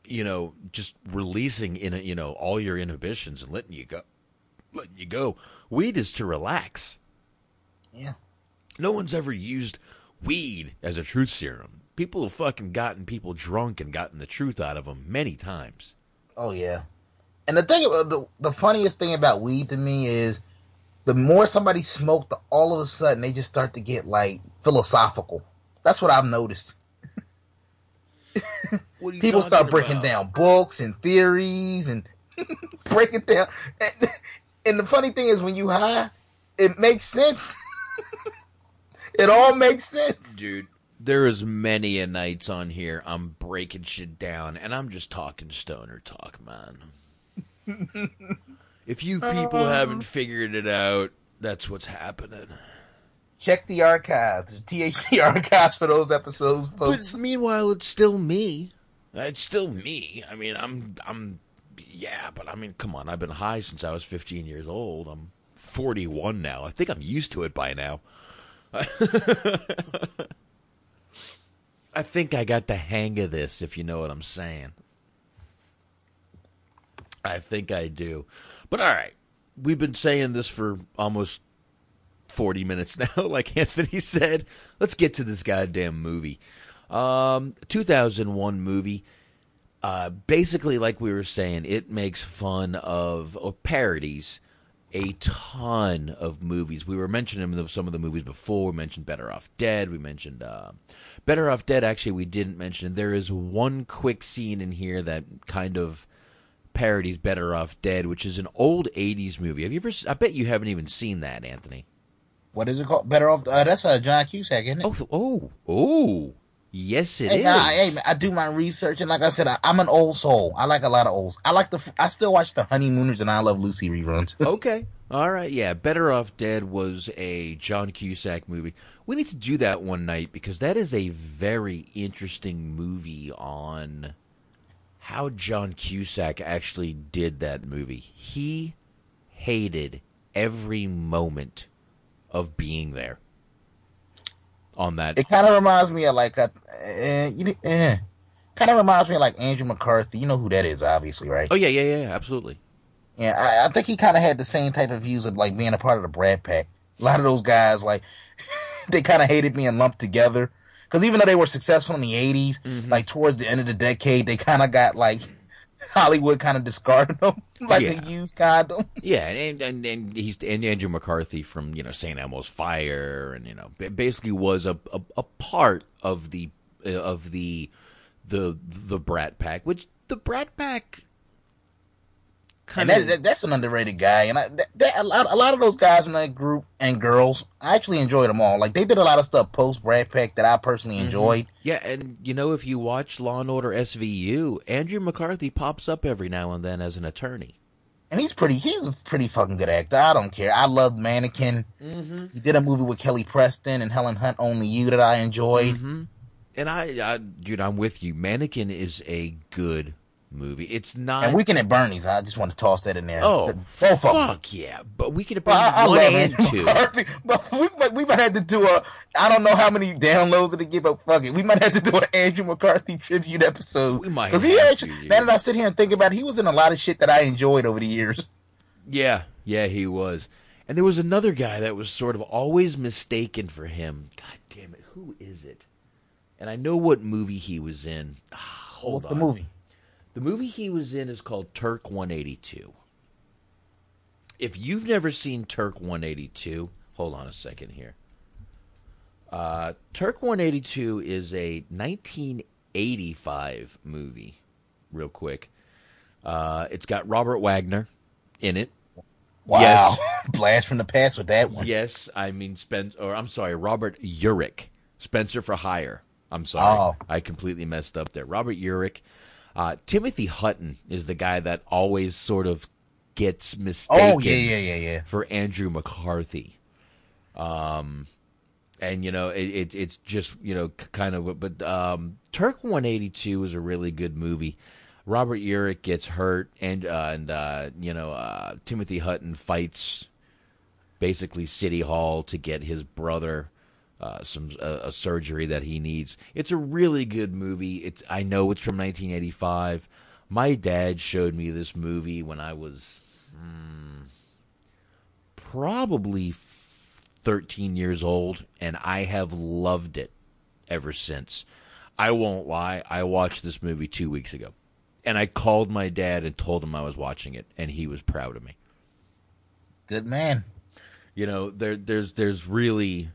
you know, just releasing in, a, you know, all your inhibitions and letting you go, letting you go. Weed is to relax. Yeah. No one's ever used weed as a truth serum. People have fucking gotten people drunk and gotten the truth out of them many times. Oh yeah. And the thing, about the, the funniest thing about weed to me is, the more somebody smoked, the, all of a sudden they just start to get like philosophical. That's what I've noticed. People start breaking down books and theories and breaking down. And, and the funny thing is, when you high, it makes sense. it all makes sense. Dude, there is many a nights on here I'm breaking shit down and I'm just talking stoner talk, man. if you people uh-huh. haven't figured it out, that's what's happening. Check the archives, the THC archives for those episodes, folks. But meanwhile, it's still me. It's still me. I mean, I'm, I'm, yeah, but I mean, come on. I've been high since I was 15 years old. I'm 41 now. I think I'm used to it by now. I think I got the hang of this, if you know what I'm saying. I think I do. But all right. We've been saying this for almost 40 minutes now, like Anthony said. Let's get to this goddamn movie. Um, 2001 movie. Uh, basically, like we were saying, it makes fun of or parodies a ton of movies. We were mentioning some of the movies before. We mentioned Better Off Dead. We mentioned uh, Better Off Dead. Actually, we didn't mention. There is one quick scene in here that kind of parodies Better Off Dead, which is an old '80s movie. Have you ever? I bet you haven't even seen that, Anthony. What is it called? Better Off. Uh, that's a John Cusack, isn't it? Oh, oh, oh. Yes, it hey, is. Hey, I do my research, and like I said, I, am an old soul. I like a lot of olds. I like the. I still watch the Honeymooners and I Love Lucy reruns. okay, all right, yeah. Better Off Dead was a John Cusack movie. We need to do that one night because that is a very interesting movie on how John Cusack actually did that movie. He hated every moment of being there on that. It kind of reminds me of like a, uh, you uh, kind of reminds me of like Andrew McCarthy. You know who that is, obviously, right? Oh yeah, yeah, yeah, absolutely. Yeah, I, I think he kind of had the same type of views of like being a part of the Brat Pack. A lot of those guys, like, they kind of hated being lumped together. Because even though they were successful in the 80s, mm-hmm. like towards the end of the decade, they kind of got like Hollywood kind of discarded them like yeah. a used condom. Yeah, and, and and he's and Andrew McCarthy from you know St. Elmo's Fire, and you know basically was a a, a part of the uh, of the the the Brat Pack, which the Brat Pack and that, that, that's an underrated guy. And I, that, a, lot, a lot of those guys in that group and girls, I actually enjoyed them all. Like they did a lot of stuff post Brat Pack that I personally mm-hmm. enjoyed. Mm-hmm. Yeah, and you know, if you watch Law and Order SVU, Andrew McCarthy pops up every now and then as an attorney. And he's pretty. He's a pretty fucking good actor. I don't care. I love Mannequin. Mm-hmm. He did a movie with Kelly Preston and Helen Hunt, Only You, that I enjoyed. Mm-hmm. And I, I, dude, I'm with you. Mannequin is a good movie. It's not. And Weekend at Bernie's. I just want to toss that in there. Oh, the, both fuck yeah! But Weekend at Bernie's well, I, I one and two. McCarthy, but we, we might have to do a. I don't know how many downloads it'll get, but fuck it, we might have to do an Andrew McCarthy tribute episode. We might because he actually. To. Now that I sit here and think about it, he was in a lot of shit that I enjoyed over the years. Yeah, yeah, he was. And there was another guy that was sort of always mistaken for him. God damn it, who is it? And I know what movie he was in. Ah, What's on. the movie? The movie he was in is called Turk 182. If you've never seen Turk 182, hold on a second here. Uh, Turk 182 is a 1985 movie, real quick. Uh, it's got Robert Wagner in it. Wow. Yes. Blast from the past with that one. Yes, I mean Spence or I'm sorry, Robert Urich. Spenser for Hire. I'm sorry. Oh. I completely messed up there. Robert Urich. Uh, Timothy Hutton is the guy that always sort of gets mistaken. Oh yeah, yeah, yeah, yeah. For Andrew McCarthy. Um, and you know it, it, it's just you know kind of but um, Turk 182 is a really good movie. Robert Urich gets hurt, and uh, and uh, you know uh, Timothy Hutton fights basically City Hall to get his brother uh, some uh, a surgery that he needs. It's a really good movie. It's I know it's from 1985. My dad showed me this movie when I was hmm, probably 13 years old, and I have loved it ever since. I won't lie. I watched this movie two weeks ago, and I called my dad and told him I was watching it, and he was proud of me. Good man. You know, there, there's, there's really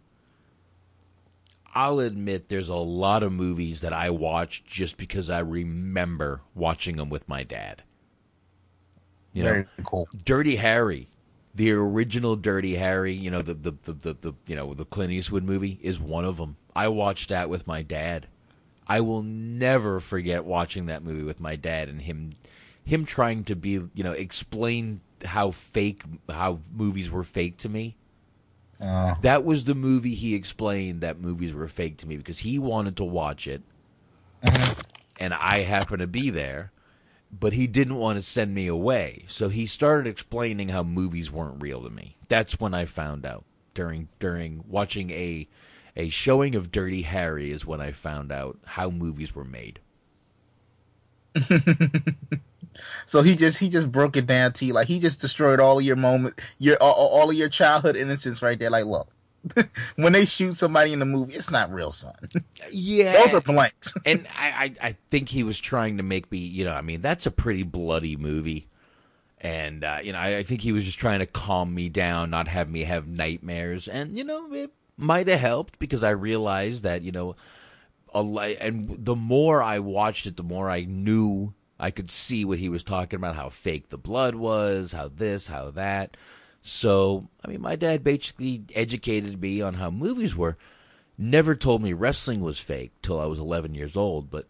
I'll admit there's a lot of movies that I watch just because I remember watching them with my dad. You Very know, cool. Dirty Harry, the original Dirty Harry, you know, the, the the, the the you know the Clint Eastwood movie is one of them. I watched that with my dad. I will never forget watching that movie with my dad and him him trying to be you know explain how fake how movies were fake to me uh, that was the movie he explained that movies were fake to me because he wanted to watch it, mm-hmm. and I happened to be there, but he didn't want to send me away. So he started explaining how movies weren't real to me. That's when I found out during during watching a a showing of Dirty Harry is when I found out how movies were made. so he just he just broke it down to you like he just destroyed all of your moment your all, all of your childhood innocence right there. Like, look, when they shoot somebody in the movie, it's not real, son. Yeah, those are blanks. and I, I, I think he was trying to make me, you know, I mean, that's a pretty bloody movie, and uh, you know, I, I think he was just trying to calm me down, not have me have nightmares, and you know, it might have helped because I realized that you know, a and the more I watched it, the more I knew I could see what he was talking about, how fake the blood was, how this, how that. So, I mean, my dad basically educated me on how movies were. Never told me wrestling was fake till I was 11 years old, but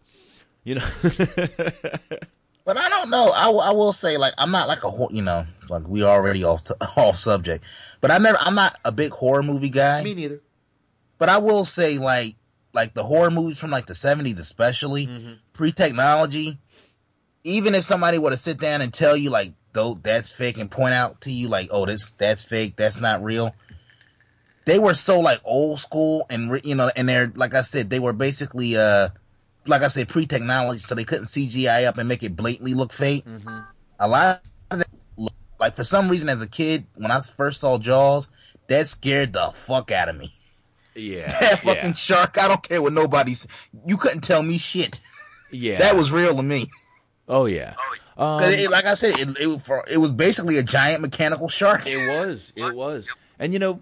you know. but I don't know. I, I will say, like, I'm not like a you know, like we already off to, off subject. But I never, I'm not a big horror movie guy. Me neither. But I will say, like, like the horror movies from like the 70s, especially mm-hmm. pre technology. Even if somebody were to sit down and tell you, like, though that's fake and point out to you like, oh, this that's fake, that's not real. They were so like old school and you know, and they're like I said, they were basically uh, like I said, pre technology, so they couldn't CGI up and make it blatantly look fake. Mm-hmm. A lot of it, like for some reason, as a kid, when I first saw Jaws, that scared the fuck out of me. Yeah, that fucking yeah. shark. I don't care what nobody's. You couldn't tell me shit. Yeah, that was real to me. Oh yeah. Oh, yeah. Um, it, like I said, it, it, for, it, was basically a giant mechanical shark. It was. It was. And you know,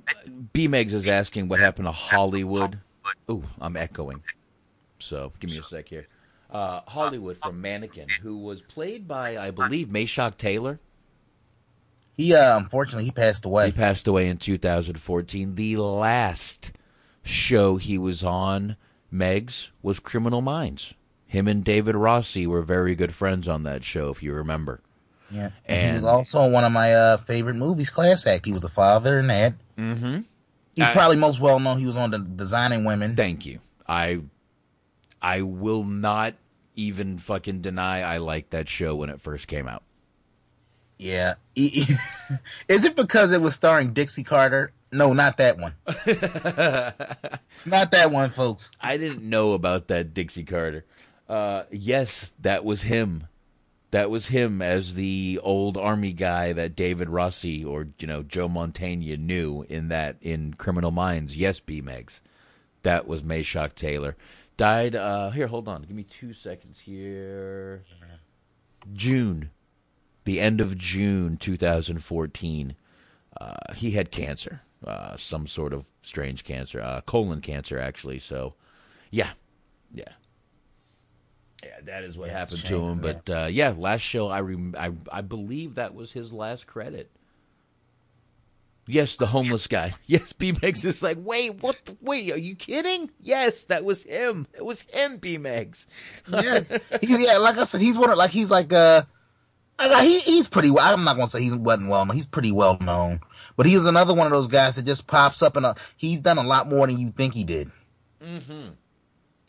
B Megs is asking what happened to Hollywood. Ooh, I'm echoing. So give me a sec here. Uh, Hollywood from Mannequin, who was played by, I believe, Meshach Taylor. He uh, unfortunately he passed away. He passed away in 2014. The last show he was on, Megs, was Criminal Minds. Him and David Rossi were very good friends on that show, if you remember. Yeah, and, and he was also one of my uh, favorite movies, Class Act. He was a father in that. Mm-hmm. He's I, probably most well known. He was on the Designing Women. Thank you. I, I will not even fucking deny I liked that show when it first came out. Yeah. Is it because it was starring Dixie Carter? No, not that one. not that one, folks. I didn't know about that Dixie Carter. Uh, yes, that was him. That was him as the old army guy that David Rossi or you know Joe Mantegna knew in that in Criminal Minds. Yes, B Megs, that was Meshach Taylor. Died uh, here. Hold on, give me two seconds here. June, the end of June 2014. Uh, he had cancer, uh, some sort of strange cancer, uh, colon cancer actually. So, yeah, yeah, yeah, that is what yeah, happened to him. Yeah. But uh, yeah, last show I, rem- I I believe that was his last credit. Yes, the homeless guy. Yes, B Megs is like, wait, what? The, wait, are you kidding? Yes, that was him. It was him, B Megs. yes, he, yeah. Like I said, he's one of like he's like uh, like, he he's pretty. well I'm not gonna say he wasn't well known. He's pretty well known, but he was another one of those guys that just pops up and uh, he's done a lot more than you think he did. Mm-hmm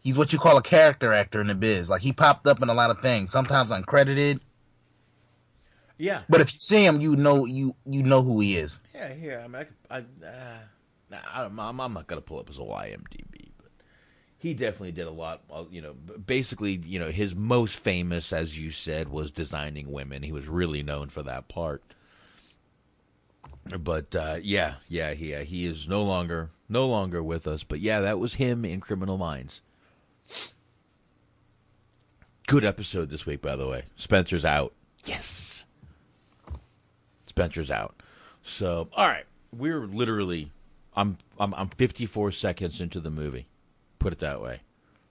he's what you call a character actor in the biz. Like he popped up in a lot of things, sometimes uncredited. Yeah, but if you see him, you know you you know who he is. Yeah, yeah. I mean, I, I, uh, I am I'm not gonna pull up his old IMDb, but he definitely did a lot. Uh, you know, basically, you know, his most famous, as you said, was designing women. He was really known for that part. But uh, yeah, yeah, he uh, he is no longer no longer with us. But yeah, that was him in Criminal Minds. Good episode this week, by the way. Spencer's out. Yes. Spencer's out. So, all right, we're literally, I'm, I'm, I'm 54 seconds into the movie. Put it that way.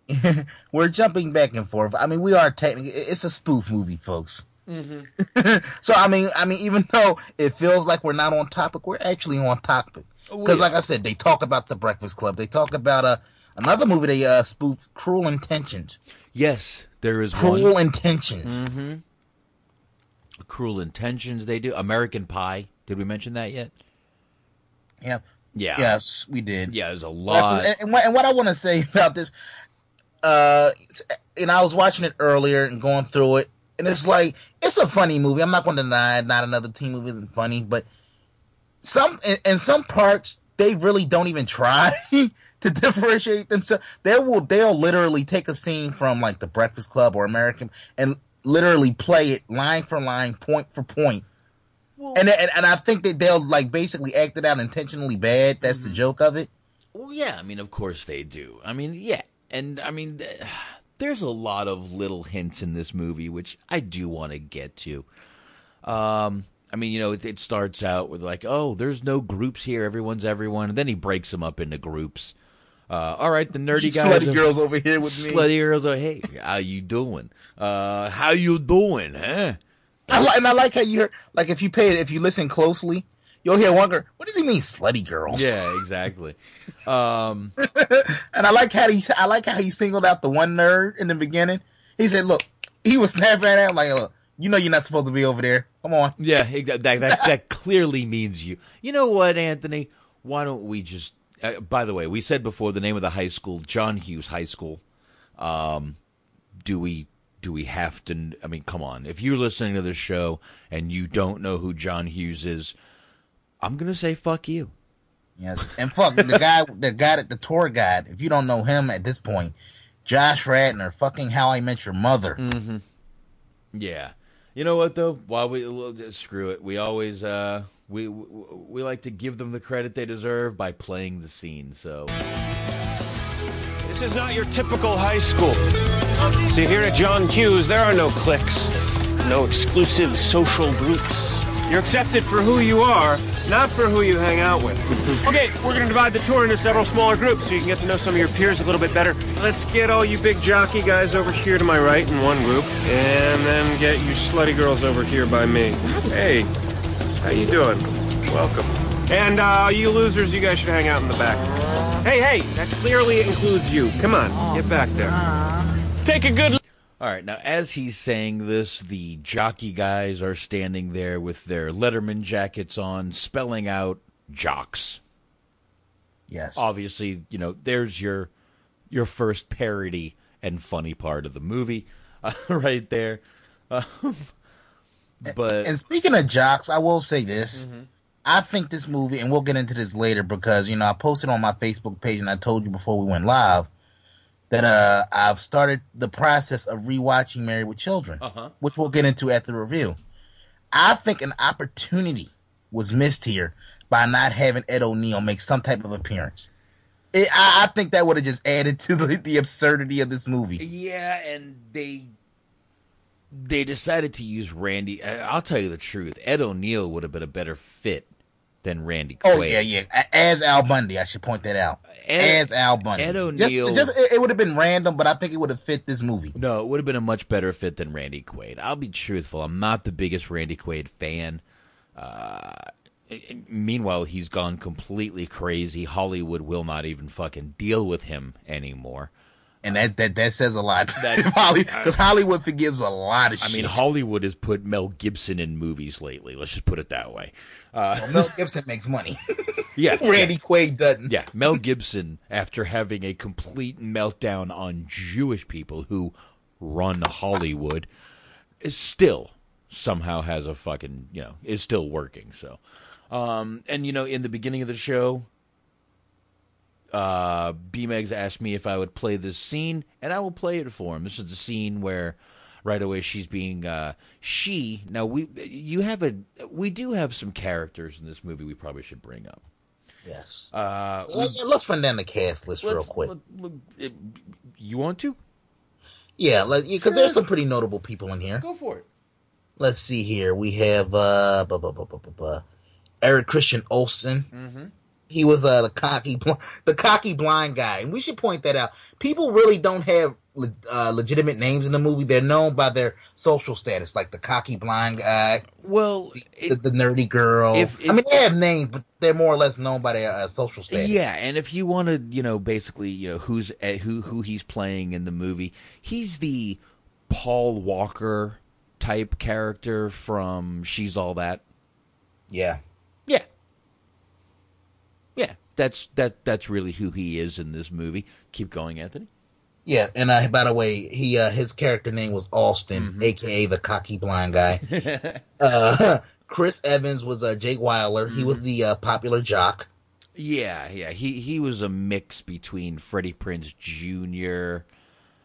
we're jumping back and forth. I mean, we are technically, it's a spoof movie, folks. Mm-hmm. so I mean, I mean, even though it feels like we're not on topic, we're actually on topic. Because, oh, like I said, they talk about the Breakfast Club. They talk about uh, another movie they uh, spoof, Cruel Intentions. Yes, there is Cruel one. Intentions. Mm-hmm. Cruel Intentions. They do American Pie. Did we mention that yet? Yeah. Yeah. Yes, we did. Yeah, there's a lot. And, and, and what I want to say about this, uh, and I was watching it earlier and going through it, and it's like it's a funny movie. I'm not going to deny not another teen movie isn't funny, but some in, in some parts they really don't even try to differentiate themselves. They will they'll literally take a scene from like The Breakfast Club or American and literally play it line for line, point for point. and, and and I think that they'll like basically act it out intentionally bad. That's the joke of it. Well, yeah, I mean, of course they do. I mean, yeah, and I mean, there's a lot of little hints in this movie which I do want to get to. Um, I mean, you know, it, it starts out with like, oh, there's no groups here, everyone's everyone, and then he breaks them up into groups. Uh, all right, the nerdy guys, Slutty are- girls over here with me. slutty girls. Are, hey, how you doing? Uh, how you doing? Huh? I like, and I like how you hear, like if you pay it, if you listen closely, you'll hear one girl. What does he mean, slutty girls? Yeah, exactly. um, And I like how he, I like how he singled out the one nerd in the beginning. He said, "Look, he was snapping at him like, look, you know you're not supposed to be over there. Come on." Yeah, that, that that clearly means you. You know what, Anthony? Why don't we just? Uh, by the way, we said before the name of the high school, John Hughes High School. Um, do we do we have to? I mean, come on. If you're listening to this show and you don't know who John Hughes is, I'm gonna say fuck you. Yes, and fuck the guy, the guy at the tour guide. If you don't know him at this point, Josh Radnor, fucking How I Met Your Mother. Mm-hmm. Yeah. You know what though? While we well, screw it, we always uh we we like to give them the credit they deserve by playing the scene. So This is not your typical high school. See, here at John Hughes, there are no cliques, no exclusive social groups. You're accepted for who you are, not for who you hang out with. okay, we're going to divide the tour into several smaller groups so you can get to know some of your peers a little bit better. Let's get all you big jockey guys over here to my right in one group, and then get you slutty girls over here by me. Hey, how you doing? Welcome. And uh, you losers, you guys should hang out in the back. Hey, hey, that clearly includes you. Come on, get back there. Take a good look. All right, now as he's saying this, the jockey guys are standing there with their Letterman jackets on, spelling out jocks. Yes. Obviously, you know, there's your your first parody and funny part of the movie uh, right there. Uh, but And speaking of jocks, I will say this. I think this movie, and we'll get into this later because, you know, I posted on my Facebook page and I told you before we went live that uh, I've started the process of rewatching Married with Children, Uh-huh. which we'll get into at the review. I think an opportunity was missed here by not having Ed O'Neill make some type of appearance. It, I, I think that would have just added to the, the absurdity of this movie. Yeah, and they they decided to use Randy. I'll tell you the truth. Ed O'Neill would have been a better fit than Randy Quaid. Oh yeah, yeah. As Al Bundy, I should point that out. Ed- As Al Bundy. Ed Just- O'Neill- Just, it, it would have been random, but I think it would have fit this movie. No, it would have been a much better fit than Randy Quaid. I'll be truthful. I'm not the biggest Randy Quaid fan. Uh, meanwhile, he's gone completely crazy. Hollywood will not even fucking deal with him anymore. And that that, that says a lot. That- Because Hollywood forgives a lot of I shit. mean, Hollywood has put Mel Gibson in movies lately. Let's just put it that way. Uh, Well, Mel Gibson makes money. yeah, Randy yeah. Quaid doesn't. Yeah, Mel Gibson, after having a complete meltdown on Jewish people who run Hollywood, is still somehow has a fucking you know is still working. So, um, and you know, in the beginning of the show, uh, B-Megs asked me if I would play this scene, and I will play it for him. This is the scene where. Right away, she's being uh, she. Now we, you have a, we do have some characters in this movie we probably should bring up. Yes. Uh, Let, us run down the cast list real quick. let- you want to? Yeah, because there's some pretty notable people in here. Go for it. Let's see here. We have uh, Eric Christian Olsen. Mm-hmm. He was uh, the cocky, bl- the cocky blind guy, and we should point that out. People really don't have le- uh, legitimate names in the movie. They're known by their social status, like the cocky blind guy. Well, the, the, nerdy girl. if- I mean, they have names, but they're more or less known by their uh, social status. Yeah, and if you want to, you know, basically, you know, who's uh, who who he's playing in the movie, he's the Paul Walker type character from She's All That. Yeah. That's that that's really who he is in this movie. Keep going, Anthony. Yeah, and uh, by the way, he uh, his character name was Austin, aka the cocky blind guy. uh, Chris Evans was uh, Jake Weiler. He was the uh, popular jock. Yeah, yeah. He he was a mix between Freddie Prinze Jr.,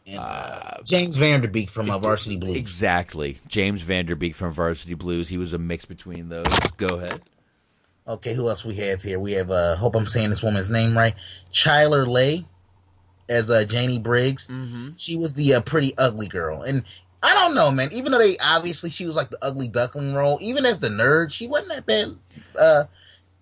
And, uh, James Van Der Beek from uh, Varsity Blues. Exactly. James Van Der Beek from Varsity Blues. He was a mix between those. Go ahead. Okay, who else we have here? We have, uh, hope I'm saying this woman's name right. Chyler Leigh as uh, Janie Briggs. Mm-hmm. She was the uh, pretty ugly girl. And I don't know, man. Even though they obviously she was like the ugly duckling role, even as the nerd, she wasn't that bad. Uh,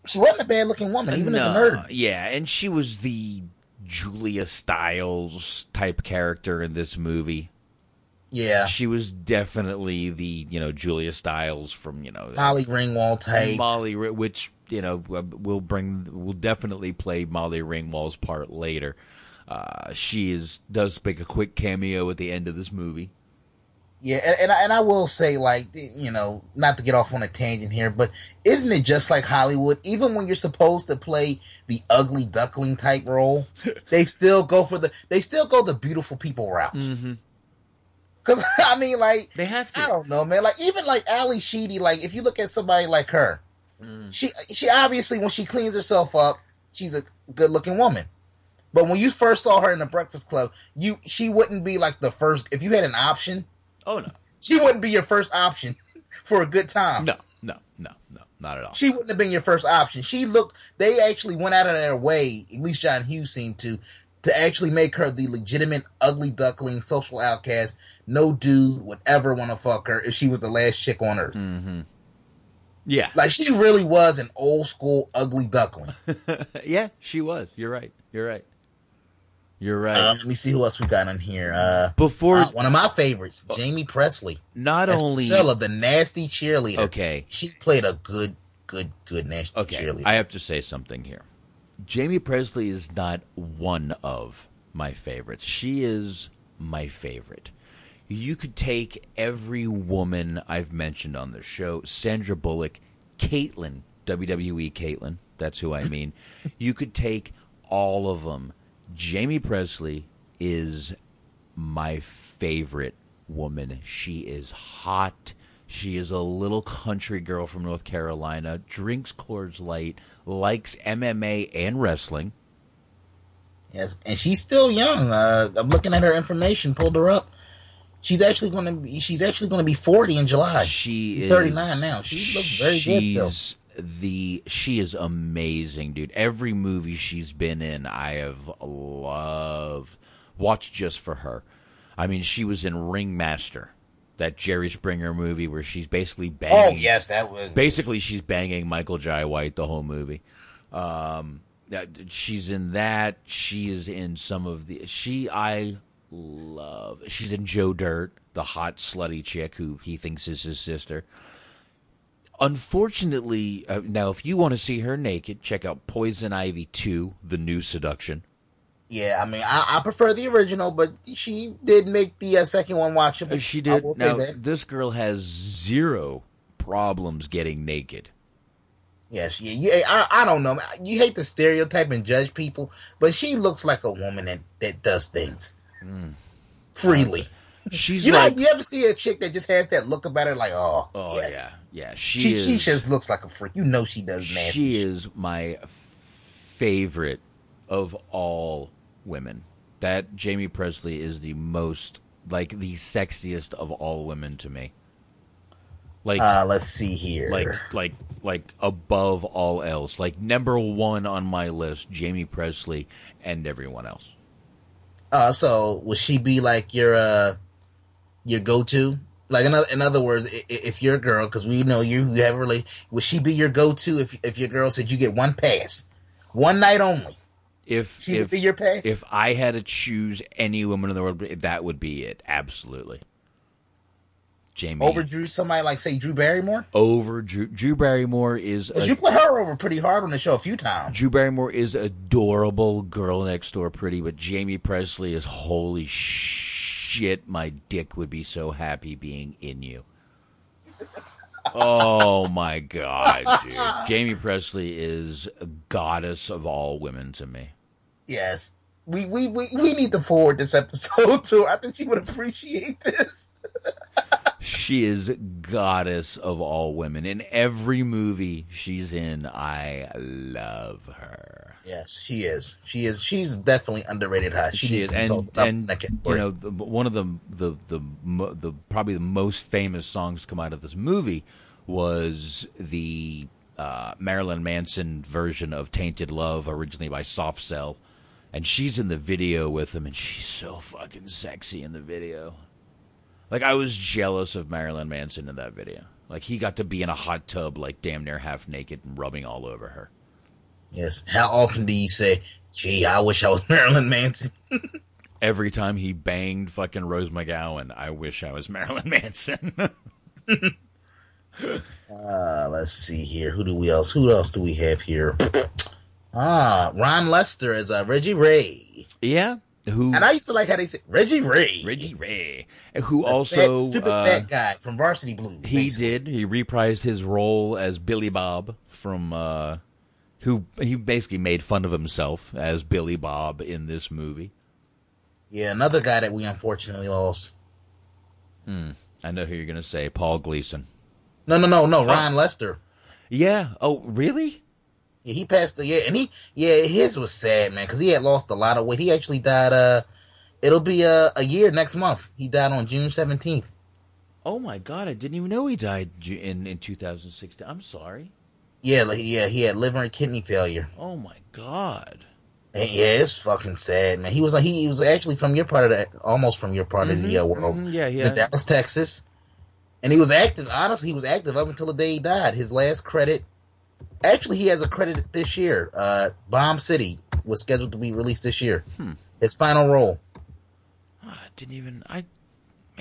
she wasn't a bad looking woman, even as a nerd. Yeah, and she was the Julia Stiles type character in this movie. Yeah, she was definitely the you know Julia Stiles from you know Molly Ringwald type. Molly, which you know will bring will definitely play Molly Ringwald's part later. Uh, she is does make a quick cameo at the end of this movie. Yeah, and, and I, and I will say, like, you know, not to get off on a tangent here, but isn't it just like Hollywood? Even when you're supposed to play the ugly duckling type role, they still go for the they still go the beautiful people route. Mm-hmm. Cause I mean, like they have to. I don't know, man. Like even like Ally Sheedy, like if you look at somebody like her, mm. she she obviously when she cleans herself up, she's a good looking woman. But when you first saw her in the Breakfast Club, you she wouldn't be like the first. If you had an option, Oh no, she wouldn't be your first option for a good time. No, no, no, no, not at all. She wouldn't have been your first option. She looked. They actually went out of their way. At least John Hughes seemed to to actually make her the legitimate ugly duckling, social outcast. No dude would ever want to fuck her if she was the last chick on earth. Mm-hmm. Yeah, like she really was an old school ugly duckling. yeah, she was. You're right. You're right. You're right. Um, let me see who else we got in here. Uh, Before uh, one of my favorites, Jaime Pressly. Not That's only Priscilla, the nasty cheerleader. Okay, she played a good, good, good nasty okay. cheerleader. I have to say something here. Jaime Pressly is not one of my favorites. She is my favorite. You could take every woman I've mentioned on the show, Sandra Bullock, Kaitlyn, WWE Kaitlyn, that's who I mean. you could take all of them Jaime Pressly is my favorite woman. She is hot. She is a little country girl from North Carolina, drinks Coors Light, likes MMA and wrestling. Yes, and she's still young. Uh, I'm looking at her information, pulled her up. She's actually going to be. She's actually going to be 40 in July. She is 39 now. She looks very good. Still the she is amazing, dude. Every movie she's been in, I have loved. Watched just for her. I mean, she was in Ringmaster, that Jerry Springer movie where she's basically banging. Oh yes, that was basically she's banging Michael Jai White the whole movie. Um, that she's in that. She is in some of the. She I love. She's in Joe Dirt, the hot slutty chick who he thinks is his sister. Unfortunately, uh, now if you want to see her naked, check out Poison Ivy 2, The New Seduction. Yeah, I mean, I, I prefer the original, but she did make the uh, second one watchable. She did. Now, this girl has zero problems getting naked. Yes, yeah, yeah. I, I don't know. You hate to stereotype and judge people, but she looks like a woman that, that does things mm. freely. She's you like, know, you ever see a chick that just has that look about her, like, oh, oh yes. yeah, yeah. She she, is, she just looks like a freak. You know, she does nasty. She is my favorite of all women. That Jaime Pressly is the most, like, the sexiest of all women to me. Like, uh, let's see here. Like, like, like above all else. Like number one on my list, Jaime Pressly and everyone else. Uh, so would she be like your uh your go to? Like in other, in other words, if you're a girl, because we know you, you have a relation, would she be your go to if if your girl said you get one pass, one night only? If she if, would be your pass. If I had to choose any woman in the world, that would be it. Absolutely. Jamie over Drew somebody like say Drew Barrymore. Over Drew Drew Barrymore is a, you put her over pretty hard on the show a few times. Drew Barrymore is adorable, girl next door, pretty, but Jaime Pressly is holy shit. My dick would be so happy being in you. oh my god, dude! Jaime Pressly is a goddess of all women to me. Yes, we we we, we need to forward this episode to. Her. I think she would appreciate this. she is goddess of all women. In every movie she's in, I love her. Yes, she is. She is. She's definitely underrated high. She, She is, and in and you know the, one of the the the the probably the most famous songs to come out of this movie was the uh, Marilyn Manson version of "Tainted Love," originally by Soft Cell, and she's in the video with him, and she's so fucking sexy in the video. Like I was jealous of Marilyn Manson in that video. Like he got to be in a hot tub, like damn near half naked, and rubbing all over her. yes. How often do you say, "Gee, I wish I was Marilyn Manson"? Every time he banged fucking Rose McGowan, I wish I was Marilyn Manson. Uh, let's see here. Who do we else? Who else do we have here? Ah, Ron Lester as uh, Reggie Ray. yeah, who And I used to like how they said Reggie Ray. Reggie Ray, who The also fat, stupid uh, fat guy from Varsity Blues. he basically. did he reprised his role as Billy Bob from uh, who he basically made fun of himself as Billy Bob in this movie. Yeah, another guy that we unfortunately lost. Hmm. I know who you're gonna say, Paul Gleason. No, no, no, no. Ron Lester. Yeah. Oh, really? Yeah, he passed the yeah, and he yeah, his was sad, man, because he had lost a lot of weight. He actually died. Uh, it'll be uh, a year next month. He died on June seventeenth. Oh my God! I didn't even know he died in in 2016. I'm sorry. Yeah, like, yeah, he had liver and kidney failure. Oh my God. And yeah, it's fucking sad, man. He was like he, was actually from your part of the almost from your part of the uh, world. mhm, yeah, He's yeah. in Dallas, Texas, and he was active. Honestly, he was active up until the day he died. His last credit, actually, he has a credit this year. Uh, Bomb City was scheduled to be released this year. Hmm. His final role. I didn't even. I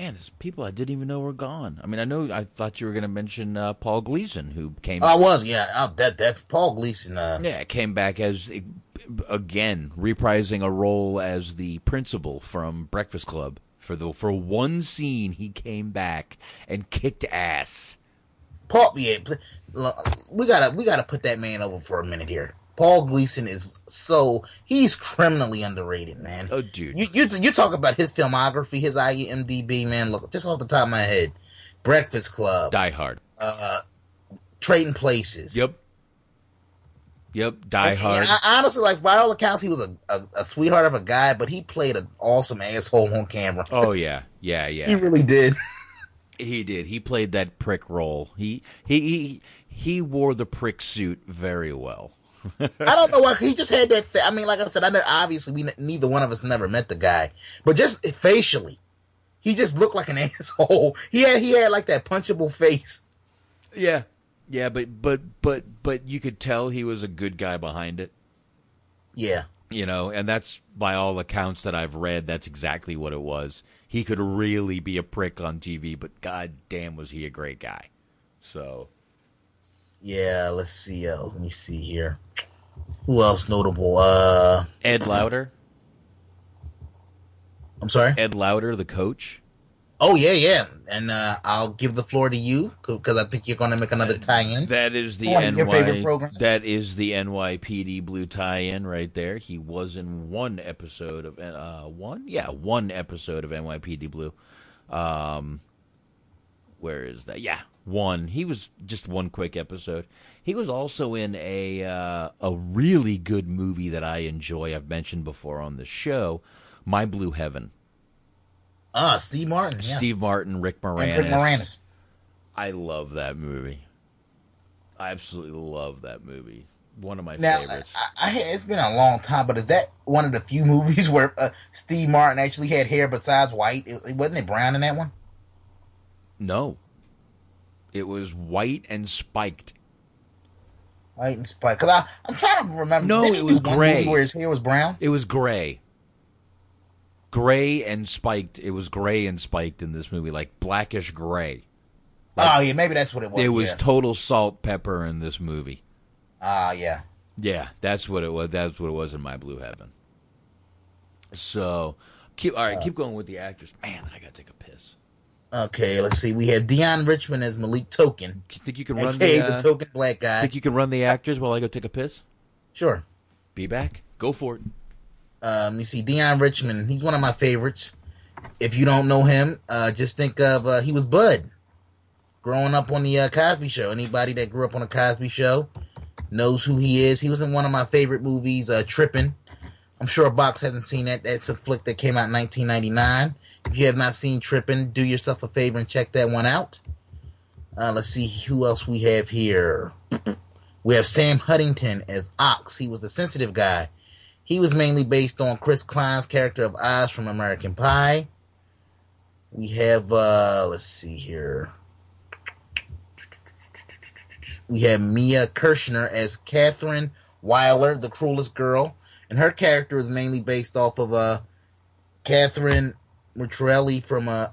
man, there's people I didn't even know were gone. I mean, I know. I thought you were going to mention uh, Paul Gleason, who came. I was, yeah. Oh, that that Paul Gleason. Uh, yeah, came back as again reprising a role as the principal from Breakfast Club. For the for one scene, he came back and kicked ass. Paul, yeah, we gotta we gotta put that man over for a minute here. Paul Gleason is so he's criminally underrated, man. Oh, dude. You you you talk about his filmography, his IMDb, man. Look, just off the top of my head, Breakfast Club, Die Hard. uh, Trading Places. Yep. Yep. Die And- Hard. and I, honestly, like by all accounts, he was a, a, a sweetheart of a guy, but he played an awesome asshole on camera. oh yeah, yeah, yeah. he really did. He did. He played that prick role. He he he, he wore the prick suit very well. I don't know why he just had that. Fa- I mean, like I said, I know obviously we n- neither one of us never met the guy, but just facially, he just looked like an asshole. He had he had like that punchable face. Yeah. Yeah, but but but but you could tell he was a good guy behind it. Yeah, You know, and that's by all accounts that I've read, that's exactly what it was. He could really be a prick on TV, but god damn was he a great guy. So yeah. Let's see. Uh, let me see here. Who else notable? Uh, Ed Lauter. I'm sorry. Ed Lauter, the coach. Oh yeah, yeah. And uh, I'll give the floor to you because I think you're going to make another tie-in. That is the One your favorite NY. That is the NYPD Blue tie-in right there. He was in one episode of uh one, yeah, one episode of NYPD Blue. Um, where is that? Yeah, one. He was just one quick episode. He was also in a uh, a really good movie that I enjoy. I've mentioned before on the show, My Blue Heaven. Ah, Steve Martin. Yeah. Steve Martin, Rick Moranis. and Rick Moranis. I love that movie. I absolutely love that movie. One of my Now, favorites. I, I, it's been a long time, but is that one of the few movies where uh, Steve Martin actually had hair besides white? It, it- wasn't it brown in that one? no. It was white and spiked. White and spiked. Because I I'm trying to remember. No, Didn't it was gray. Where his hair was brown. It was gray. Gray and spiked. It was gray and spiked in this movie, like blackish gray. oh yeah, maybe that's what it was. it was yeah. total salt pepper in this movie. Ah yeah. Yeah, that's what it was. That's what it was in My Blue Heaven. So, keep all right. Uh. keep going with the actors. Man, I gotta take a. Okay, let's see. We have Deon Richmond as Malik Token. You think you can run the? the Uh, token black guy. think you can run the actors while I go take a piss? Sure. Be back. Go for it. Um, you see Deon Richmond. He's one of my favorites. If you don't know him, uh, just think of uh, he was Bud growing up on the uh, Cosby Show. Anybody that grew up on the Cosby Show, knows who he is. He was in one of my favorite movies, uh, Trippin'. I'm sure a Box hasn't seen that. That's a flick that came out in 1999. If you have not seen Trippin', do yourself a favor and check that one out. Uh, let's see who else we have here. We have Sam Huntington as Ox. He was a sensitive guy. He was mainly based on Chris Klein's character of Oz from American Pie. We have, uh, let's see here. We have Mia Kirshner as Catherine Wyler, the cruelest girl. And her character is mainly based off of, uh, Catherine Mutrelli from, uh,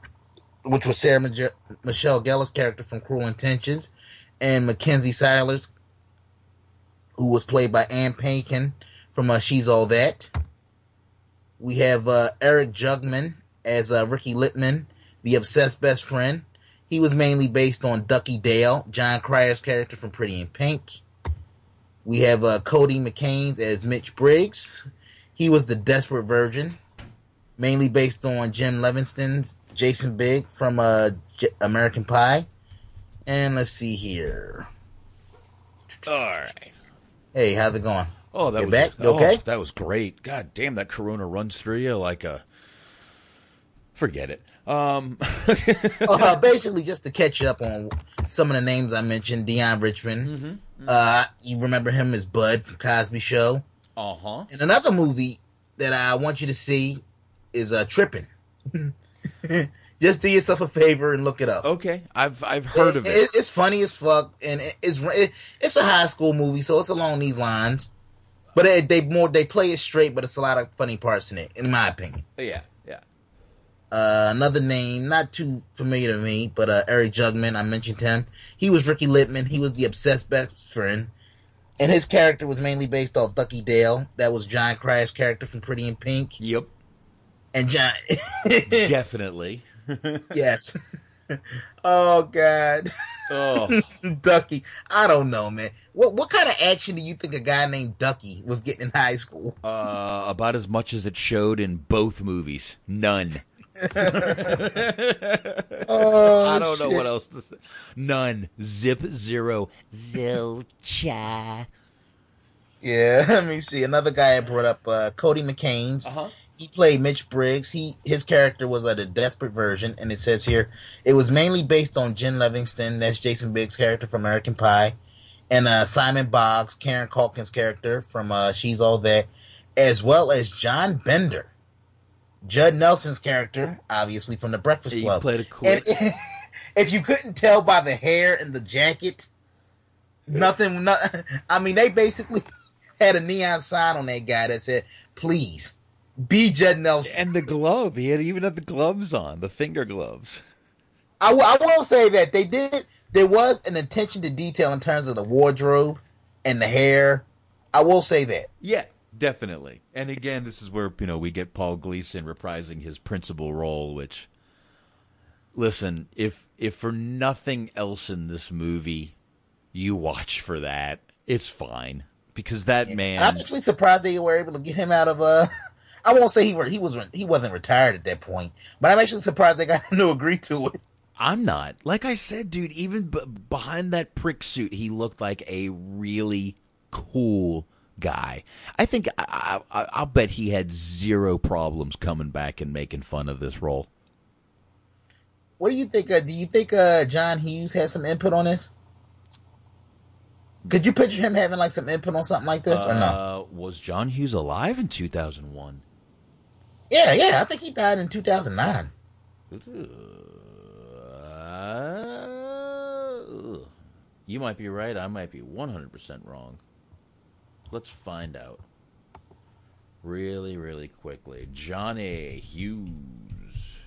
which was Sarah Maj- Michelle Gellar's character from Cruel Intentions. And Mackenzie Silas, who was played by Ann Paquin from uh, She's All That. We have uh, Eric Jungmann as uh, Ricky Littman, the obsessed best friend. He was mainly based on Ducky Dale, Jon Cryer's character from Pretty in Pink. We have uh, Cody McMains as Mitch Briggs. He was the desperate virgin, mainly based on Jim Livingston's Jason Big from uh, J- American Pie. And let's see here. All right. Hey, how's it going? Oh, that you was back? You oh, okay? that was great. God damn, that Corona runs through you like a. Forget it. Um, uh, basically, just to catch up on some of the names I mentioned, Deon Richmond. Mm-hmm. Uh, you remember him as Bud from Cosby Show. uh huh. And another movie that I want you to see is uh, Trippin'. just do yourself a favor and look it up. Okay, I've I've heard of it. It's funny as fuck, and it- it's it, it's a high school movie, so it's along these lines. But it, they more they play it straight, but it's a lot of funny parts in it, in my opinion. Yeah, yeah. Uh, another name, not too familiar to me, but uh, Eric Jungmann, I mentioned him. He was Ricky Littman. He was the obsessed best friend. And his character was mainly based off Ducky Dale. That was Jon Cryer's character from Pretty in Pink. Yep. And John. Definitely. yes. oh, God. Oh. Ducky. I don't know, man. What what kind of action do you think a guy named Ducky was getting in high school? Uh, about as much as it showed in both movies. None. Oh, I don't know what else to say. None. Zip zero. Zilcha. Yeah, let me see. Another guy I brought up, uh, Cody McMains. Uh-huh. He played Mitch Briggs. He his character was uh, the desperate version, and it says here it was mainly based on Jen Livingston. That's Jason Biggs' character from American Pie, and uh, Simon Boggs, Kieran Culkin's character from uh, She's All That, as well as John Bender, Judd Nelson's character, obviously from The Breakfast He Club. played a And quick. if you couldn't tell by the hair and the jacket, nothing. No, I mean, they basically had a neon sign on that guy that said, "Please be Judd Nelson." And the glove. He had even had the gloves on, the finger gloves. I, will- I will say that they did. There was an attention to detail in terms of the wardrobe and the hair. I will say that. Yeah, definitely. And again, this is where, you know, we get Paul Gleason reprising his principal role, which listen, if if for nothing else in this movie you watch for that, it's fine. Because that And man I'm actually surprised they were able to get him out of. Uh, I won't say he were, he was he wasn't retired at that point, but I'm actually surprised they got him to agree to it. I'm not. Like I said, dude, even b- behind that prick suit, he looked like a really cool guy. I think I, I, I'll bet he had zero problems coming back and making fun of this role. What do you think? Uh, do you think uh, John Hughes has some input on this? Could you picture him having like some input on something like this or no? Uh, was John Hughes alive in 2001? Yeah, yeah. I think he died in 2009. Uh, you might be right. I might be 100% wrong. Let's find out. Really, really quickly. Johnny Hughes.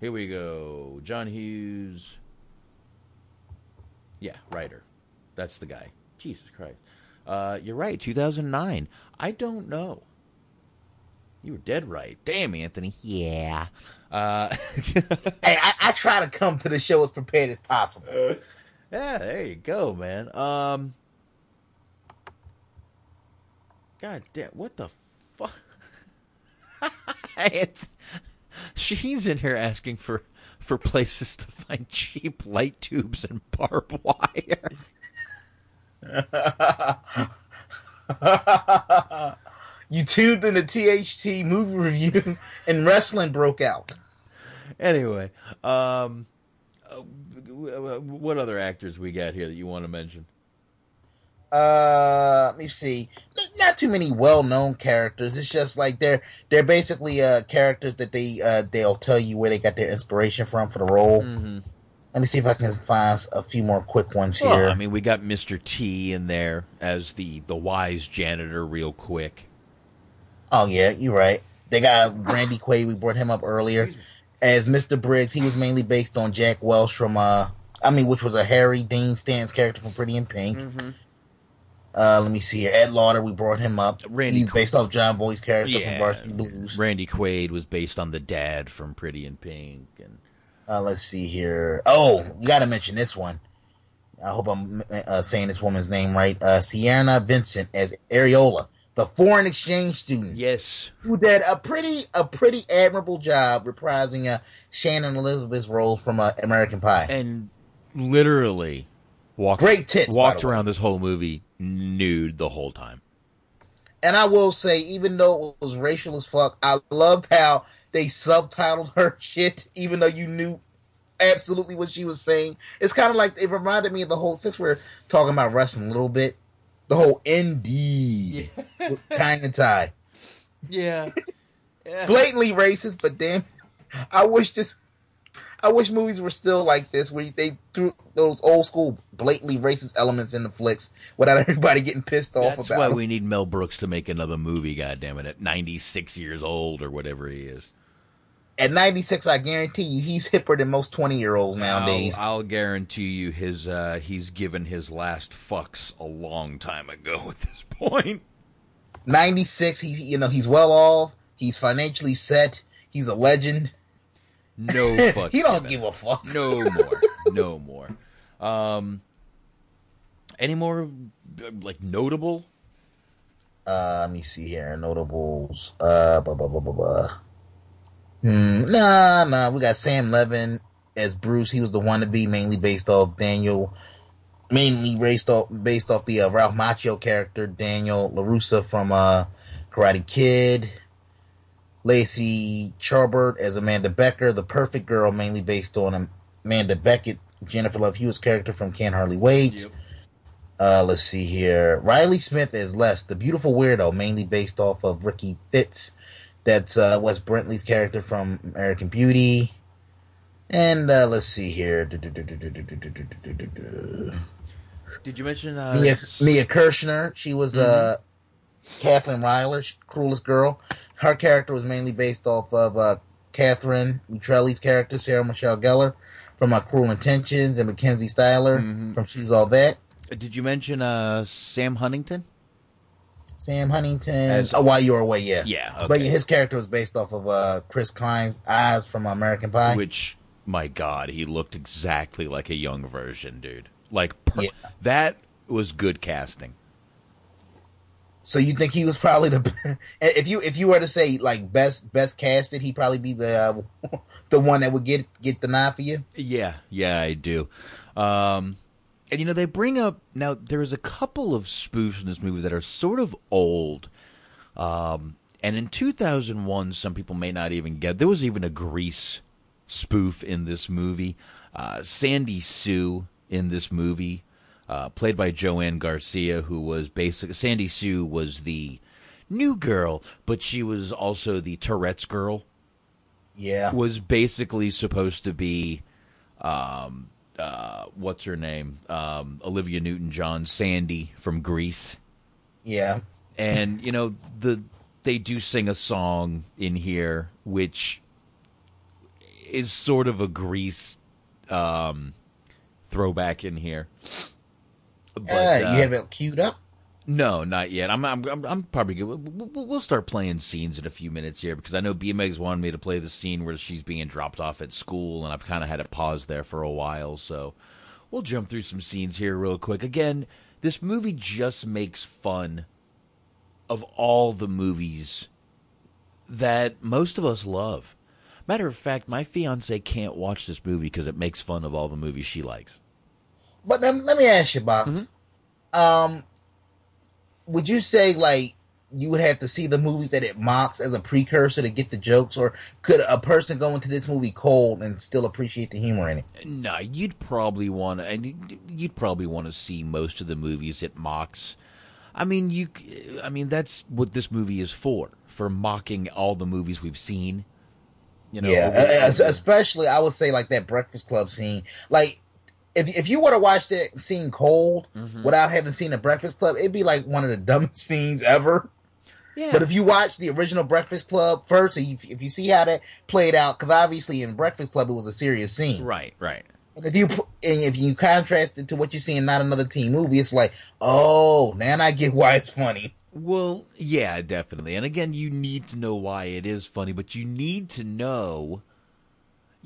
Here we go. John Hughes. Yeah, writer. That's the guy. Jesus Christ. Uh, you're right. 2009. I don't know. You were dead right. Damn, Anthony. Yeah. Uh, hey, I, I try to come to the show as prepared as possible. yeah, there you go, man. Um, God damn, what the fuck? She's in here asking for for places to find cheap light tubes and barbed wire. you tuned in the THT movie review, and wrestling broke out. Anyway, um, uh, what other actors we got here that you want to mention? Uh, let me see. Not too many well-known characters. It's just like they're they're basically uh characters that they uh they'll tell you where they got their inspiration from for the role. Mm-hmm. Let me see if I can find a few more quick ones here. Well, I mean, we got Mr. T in there as the the wise janitor, real quick. Oh yeah, you're right. They got Randy Quaid. We brought him up earlier as Mr. Briggs. He was mainly based on Jack Welch from uh, I mean, which was a Harry Dean Stan's character from Pretty in Pink. Mm-hmm. Uh, let me see here. Ed Lauter, we brought him up. Randy He's based off Jon Voight's character Yeah. from Varsity Blues. Randy Quaid was based on the dad from Pretty in Pink, and Uh, let's see here. Oh, you got to mention this one. I hope I'm uh, saying this woman's name right. Uh, Sienna Vincent as Areola, the foreign exchange student. Yes, who did a pretty a pretty admirable job reprising uh, Shannon Elizabeth's role from uh, American Pie. and literally walked Great tits, walked way. around this whole movie nude the whole time. And I will say, even though it was racial as fuck, I loved how they subtitled her shit, even though you knew absolutely what she was saying. It's kind of like it reminded me of the whole since we're talking about wrestling a little bit, the whole indeed kind of tie. Yeah. blatantly racist, but damn, I wish this. I wish movies were still like this, where they threw those old school blatantly racist elements in the flicks without everybody getting pissed off That's about why it. we need Mel Brooks to make another movie. God damn it, at ninety six years old or whatever he is. At 96, I guarantee you, he's hipper than most 20 year olds nowadays. I'll, I'll guarantee you, his uh, he's given his last fucks a long time ago. At this point, 96, he's you know he's well off. He's financially set. He's a legend. no fuck. he don't give a fuck. No more. No more. Um, any more like notable? Uh, let me see here. Notables. Uh, blah, blah, blah, blah, blah. Hmm, nah, nah. We got Sam Levine as Bruce. He was the one to be mainly based off Daniel, mainly based off based off the uh, Ralph Macchio character Daniel Larussa from uh, Karate Kid. Lacey Chabert as Amanda Becker, the perfect girl, mainly based on Amanda Beckett, Jennifer Love Hewitt's character from Can't Hardly Wait. Uh, let's see here. Riley Smith as Les, the beautiful weirdo, mainly based off of Ricky Fitz. That's uh, Wes Bentley's character from American Beauty. And uh, let's see here. Did you mention uh, Mia, Mia Kirshner. She was uh, Kathleen Ryler, she- cruelest girl. Her character was mainly based off of uh, Catherine Utrelli's character, Sarah Michelle Gellar, from uh, Cruel Intentions, and Mackenzie Styler from She's All That. Did you mention uh, Sam Huntington? Sam Huntington. As- oh, while you were away, yeah. Yeah, But his character was based off of uh, Chris Klein's eyes from American Pie. Which, my God, he looked exactly like a young version, dude. Like per- Yeah. that was good casting. so you think he was probably the if you if you were to say like best best casted, he'd probably be the uh, the one that would get get the nod for you. Yeah, yeah, I do. Um, and you know, they bring up now. There is a couple of spoofs in this movie that are sort of old. Um, and in 2001, some people may not even get. There was even a Grease spoof in this movie. Uh, Sandy Sue in this movie, uh, played by Joanne Garcia, who was basically Sandy Sue was the new girl, but she was also the Tourette's girl Yeah. was basically supposed to be um uh what's her name um olivia newton-john sandy from grease Yeah. and you know the they do sing a song in here which is sort of a grease um throwback in here but Uh, uh, you have it queued up? No, not yet. I'm I'm I'm, I'm probably good. We'll, we'll start playing scenes in a few minutes here because I know BMX wanted me to play the scene where she's being dropped off at school, and I've kind of had to pause there for a while. So we'll jump through some scenes here real quick. Again, this movie just makes fun of all the movies that most of us love. Matter of fact, my fiance can't watch this movie because it makes fun of all the movies she likes. But um, let me ask you, Box. Mm-hmm. um, would you say like you would have to see the movies that it mocks as a precursor to get the jokes, or could a person go into this movie cold and still appreciate the humor in it? No, you'd probably want to, and you'd probably want to see most of the movies it mocks. I mean, you, I mean, that's what this movie is for, for mocking all the movies we've seen. You know, yeah, especially I would say like that Breakfast Club scene. Like, if if you were to watch that scene cold mm-hmm. without having seen the Breakfast Club, it'd be like one of the dumbest scenes ever. Yeah. But if you watch the original Breakfast Club first, if you, if you see how that played out, because obviously in Breakfast Club it was a serious scene, right? Right. And if you and if you contrast it to what you see in not another teen movie, it's like, oh, man, I get why it's funny. Well, yeah, definitely. And again, you need to know why it is funny, but you need to know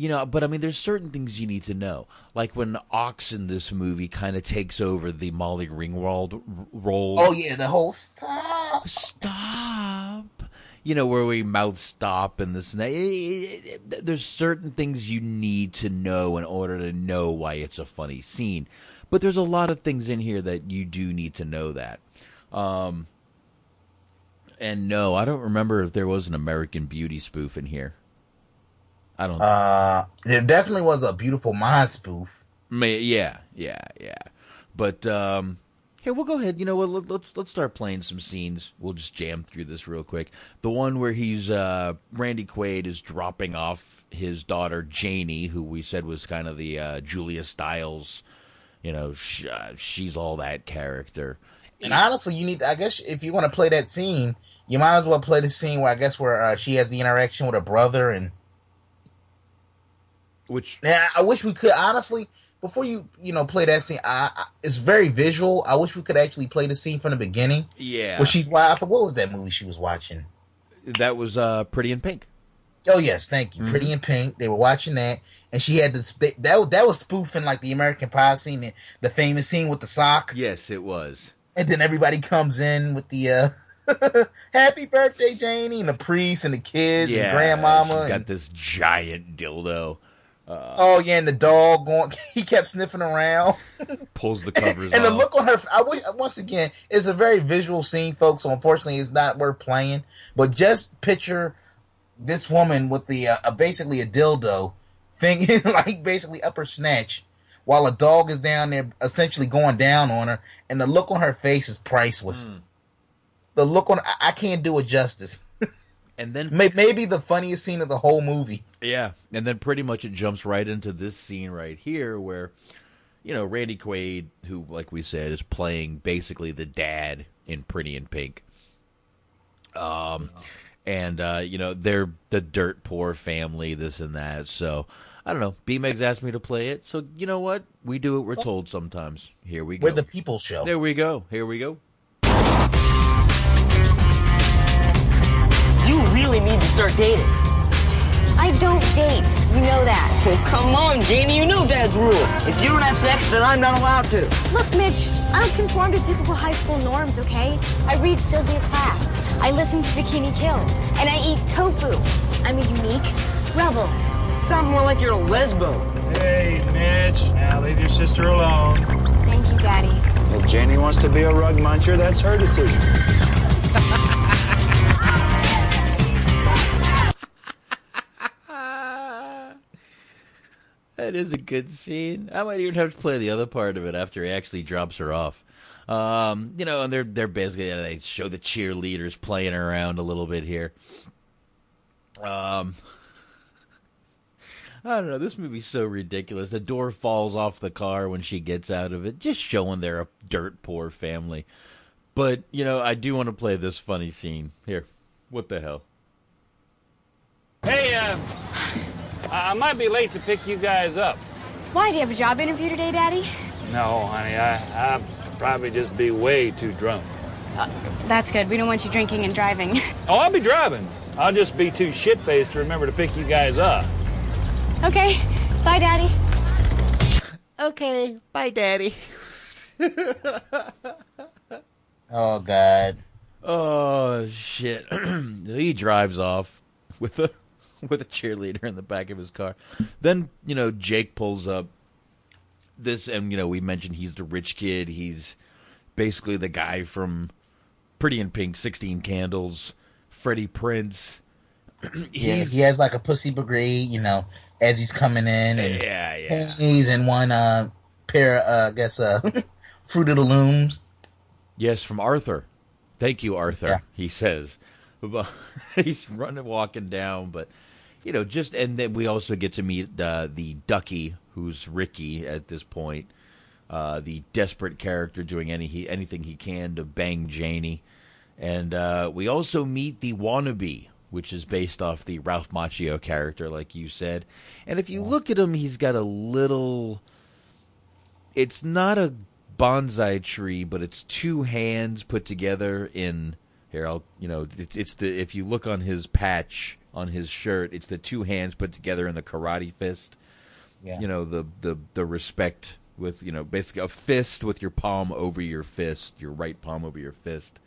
you know, but I mean, there's certain things you need to know. Like when Ox in this movie kind of takes over the Molly Ringwald role. Oh yeah, the whole stop, stop. You know where we mouth stop and this and that. There's certain things you need to know in order to know why it's a funny scene. But there's a lot of things in here that you do need to know that. Um, and no, I don't remember if there was an American Beauty spoof in here. I don't. Uh, there definitely was a beautiful mind spoof. May, yeah, yeah, yeah. But um, here we'll go ahead. You know what? Let, let's let's start playing some scenes. We'll just jam through this real quick. The one where he's uh, Randy Quaid is dropping off his daughter Janie, who we said was kind of the uh, Julia Stiles. You know, sh- uh, she's all that character. And honestly, you need. I guess if you want to play that scene, you might as well play the scene where I guess where uh, she has the interaction with her brother and which now I wish we could honestly before you you know play that scene. I, I, it's very visual. I wish we could actually play the scene from the beginning. Yeah, where she's laughing. What was that movie she was watching? That was uh, Pretty in Pink. Oh yes, thank you. Mm-hmm. Pretty in Pink. They were watching that, and she had this. That that was spoofing like the American Pie scene, the famous scene with the sock. Yes, it was. And then everybody comes in with the. uh Happy birthday, Janie, and the priest and the kids yeah, and grandmama. She got and, this giant dildo. Uh, oh yeah, and the dog going. He kept sniffing around. pulls the covers. and, and the look on her. I once again, it's a very visual scene, folks. So unfortunately, it's not worth playing. But just picture this woman with the uh, basically a dildo thing, like basically upper snatch, while a dog is down there, essentially going down on her, and the look on her face is priceless. Mm. The look on, I, I can't do it justice and then maybe the funniest scene of the whole movie. Yeah, and then pretty much it jumps right into this scene right here where you know Randy Quaid, who like we said is playing basically the dad in Pretty in Pink. Um, and uh, you know they're the dirt poor family, this and that. So I don't know. B-Megs asked me to play it, so you know what? We do what we're told sometimes. Here we go. We're the people show. There we go. Here we go. You really need to start dating. I don't date. You know that. Oh, come on, Janie. You know Dad's rule. If you don't have sex, then I'm not allowed to. Look, Mitch, I don't conform to typical high school norms, okay? I read Sylvia Plath. I listen to Bikini Kill. And I eat tofu. I'm a unique rebel. Sounds more like you're a lesbo. Hey, Mitch. Now leave your sister alone. Thank you, Daddy. If Janie wants to be a rug muncher, that's her decision. That is a good scene. I might even have to play the other part of it after he actually drops her off. Um, you know, and they're they're basically they show the cheerleaders playing around a little bit here. Um, I don't know. This movie's so ridiculous. The door falls off the car when she gets out of it, just showing they're a dirt poor family. But you know, I do want to play this funny scene here. What the hell? Hey, uh, I might be late to pick you guys up. Why? Do you have a job interview today, Daddy? No, honey. I, I'll probably just be way too drunk. Uh, that's good. We don't want you drinking and driving. Oh, I'll be driving. I'll just be too shit-faced to remember to pick you guys up. Okay. Bye, Daddy. Okay. Bye, Daddy. oh, God. Oh, shit. he drives off with a with a cheerleader in the back of his car. Then, you know, Jake pulls up this and you know, we mentioned he's the rich kid. He's basically the guy from Pretty in Pink, Sixteen Candles, Freddie Prinze. yeah, he has like a pussy brigade, you know, as he's coming in, and yeah, yeah. he's in one uh, pair, uh, I guess, uh, Fruit of the Looms. Yes, from Arthur. Thank you, Arthur. Yeah. He says, he's running, walking down, but you know, just and then we also get to meet uh, the Ducky, who's Ricky at this point, uh, the desperate character doing any he, anything he can to bang Janie, and uh, we also meet the wannabe, which is based off the Ralph Macchio character, like you said. And if you look at him, he's got a little. It's not a bonsai tree, but it's two hands put together in here. I'll you know it, it's the if you look on his patch on his shirt, it's the two hands put together in the karate fist. Yeah. You know the the the respect with you know basically a fist with your palm over your fist, your right palm over your fist.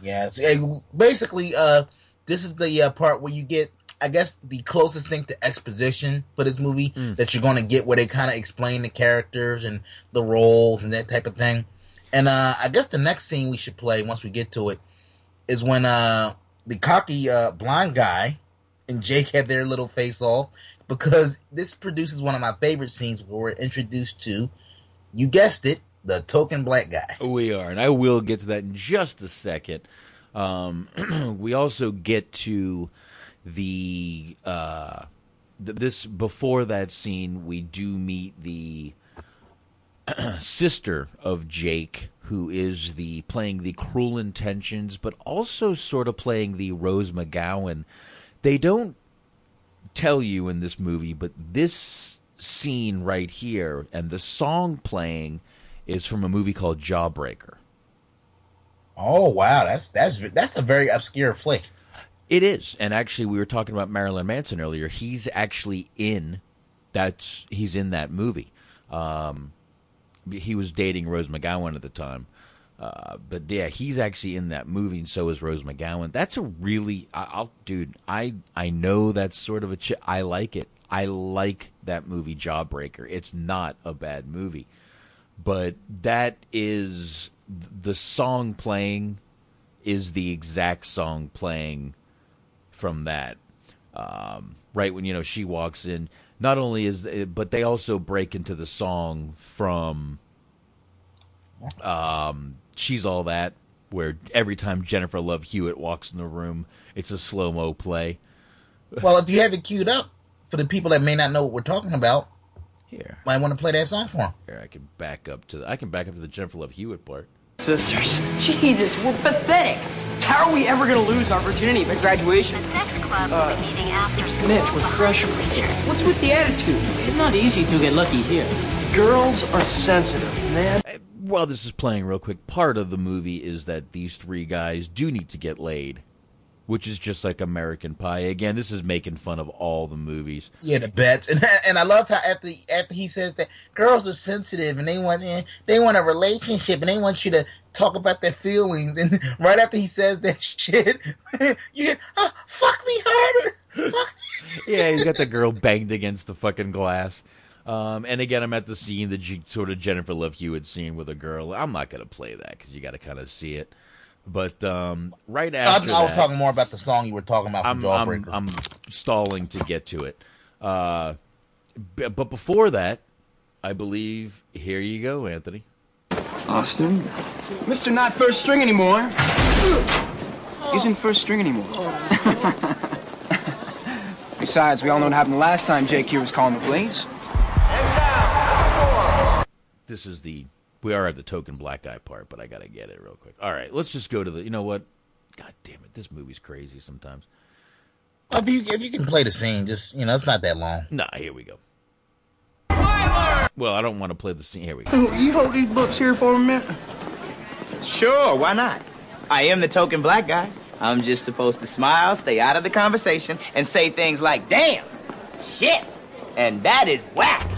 Yeah, so, basically, uh, this is the uh, part where you get, I guess, the closest thing to exposition for this movie Mm. that you're going to get, where they kind of explain the characters and the roles and that type of thing. And uh, I guess the next scene we should play once we get to it is when uh, the cocky uh, blind guy and Jake have their little face off because this produces one of my favorite scenes where we're introduced to, you guessed it, the token black guy. We are, and I will get to that in just a second. Um, we also get to the uh, th- this before that scene. We do meet the sister of Jake, who is the playing the cruel intentions, but also sort of playing the Rose McGowan. They don't tell you in this movie, but this scene right here and the song playing is from a movie called Jawbreaker. Oh wow, that's that's that's a very obscure flick. It is, and actually, we were talking about Marilyn Manson earlier. He's actually in that's he's in that movie. Um, he was dating Rose McGowan at the time, uh, but yeah, he's actually in that movie, and so is Rose McGowan. That's a really, I, I'll, dude. I I know that's sort of a. Ch- I like it. I like that movie, Jawbreaker. It's not a bad movie, but that is the song playing is the exact song playing from that. Um, right when you know she walks in, not only is it, but they also break into the song from um, "She's All That," where every time Jennifer Love Hewitt walks in the room, it's a slow mo play. Well, if you have it queued up for the people that may not know what we're talking about, here might want to play that song for them. Here, I can back up to the, I can back up to the Jennifer Love Hewitt part. Sisters. Jesus, we're pathetic. How are we ever going to lose our virginity by graduation? The sex club Uh, will be meeting after school Mitch, we're behind freshmen. What's with the attitude? It's not easy to get lucky here. Girls are sensitive, man. While this is playing real quick, part of the movie is that these three guys do need to get laid, which is just like American Pie. Again, this is making fun of all the movies. Yeah, the bets, and and I love how after after he says that girls are sensitive and they want they want a relationship and they want you to talk about their feelings, and right after he says that shit, you hear, oh, "Fuck me harder." Fuck me. yeah, he's got the girl banged against the fucking glass. Um, and again, I'm at the scene, the G- sort of Jennifer Love Hewitt scene with a girl. I'm not going to play that because you got to kind of see it. But um, right after I was that- talking more about the song you were talking about from I'm, I'm, Jawbreaker. I'm stalling to get to it. Uh, b- but before that, I believe, here you go, Anthony. Austin? Mr. Not first string anymore. He's in first string anymore. Besides, we all know what happened last time Jake here was calling the police. This is the we are at the token black guy part, but I gotta get it real quick. All right, let's just go to the. You know what? God damn it, this movie's crazy sometimes. if you if you can play the scene, just you know, it's not that long. Nah, here we go. Well, I don't want to play the scene. Here we go. Oh, you hold these books here for a minute? Sure, why not? I am the token black guy. I'm just supposed to smile, stay out of the conversation, and say things like, damn, shit, and that is whack.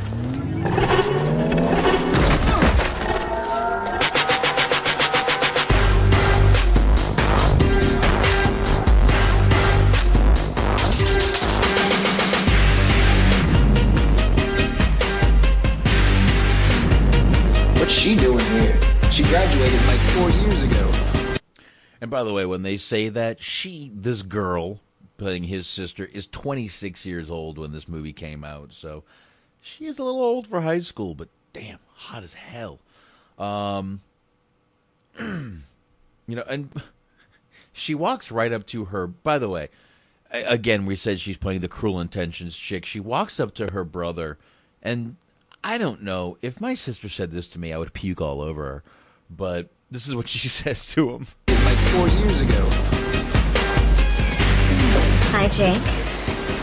She graduated like four years ago. And by the way, when they say that, she, this girl playing his sister, is 26 years old when this movie came out. So she is a little old for high school, but damn, hot as hell. Um, you know, and she walks right up to her. By the way, again, we said she's playing the cruel intentions chick. She walks up to her brother, and I don't know if my sister said this to me, I would puke all over her. But this is what she says to him. Like four years ago. Hi, Jake.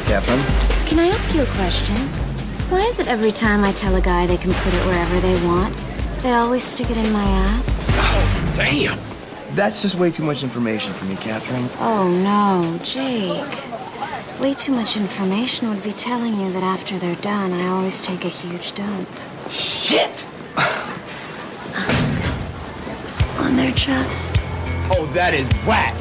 Catherine? Can I ask you a question? Why is it every time I tell a guy they can put it wherever they want, they always stick it in my ass? Oh, damn. That's just way too much information for me, Catherine. Oh, no, Jake. Way too much information would be telling you that after they're done, I always take a huge dump. Shit! On their chest. Oh, that is whack.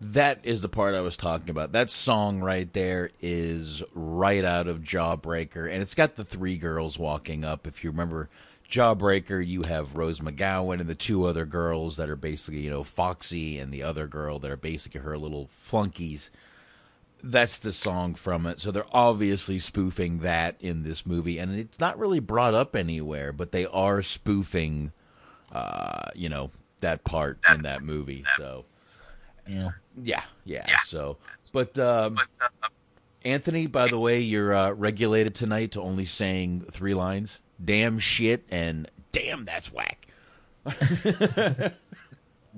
That is the part I was talking about. That song right there is right out of Jawbreaker, and it's got the three girls walking up. If you remember Jawbreaker, you have Rose McGowan and the two other girls that are basically, you know, Foxy and the other girl that are basically her little flunkies. That's the song from it. So they're obviously spoofing that in this movie, and it's not really brought up anywhere, but they are spoofing, uh, you know, that part in that movie. So. Yeah. Yeah, yeah. So, but um, Anthony, by the way, you're uh, regulated tonight to only saying three lines: "Damn shit" and "Damn that's whack."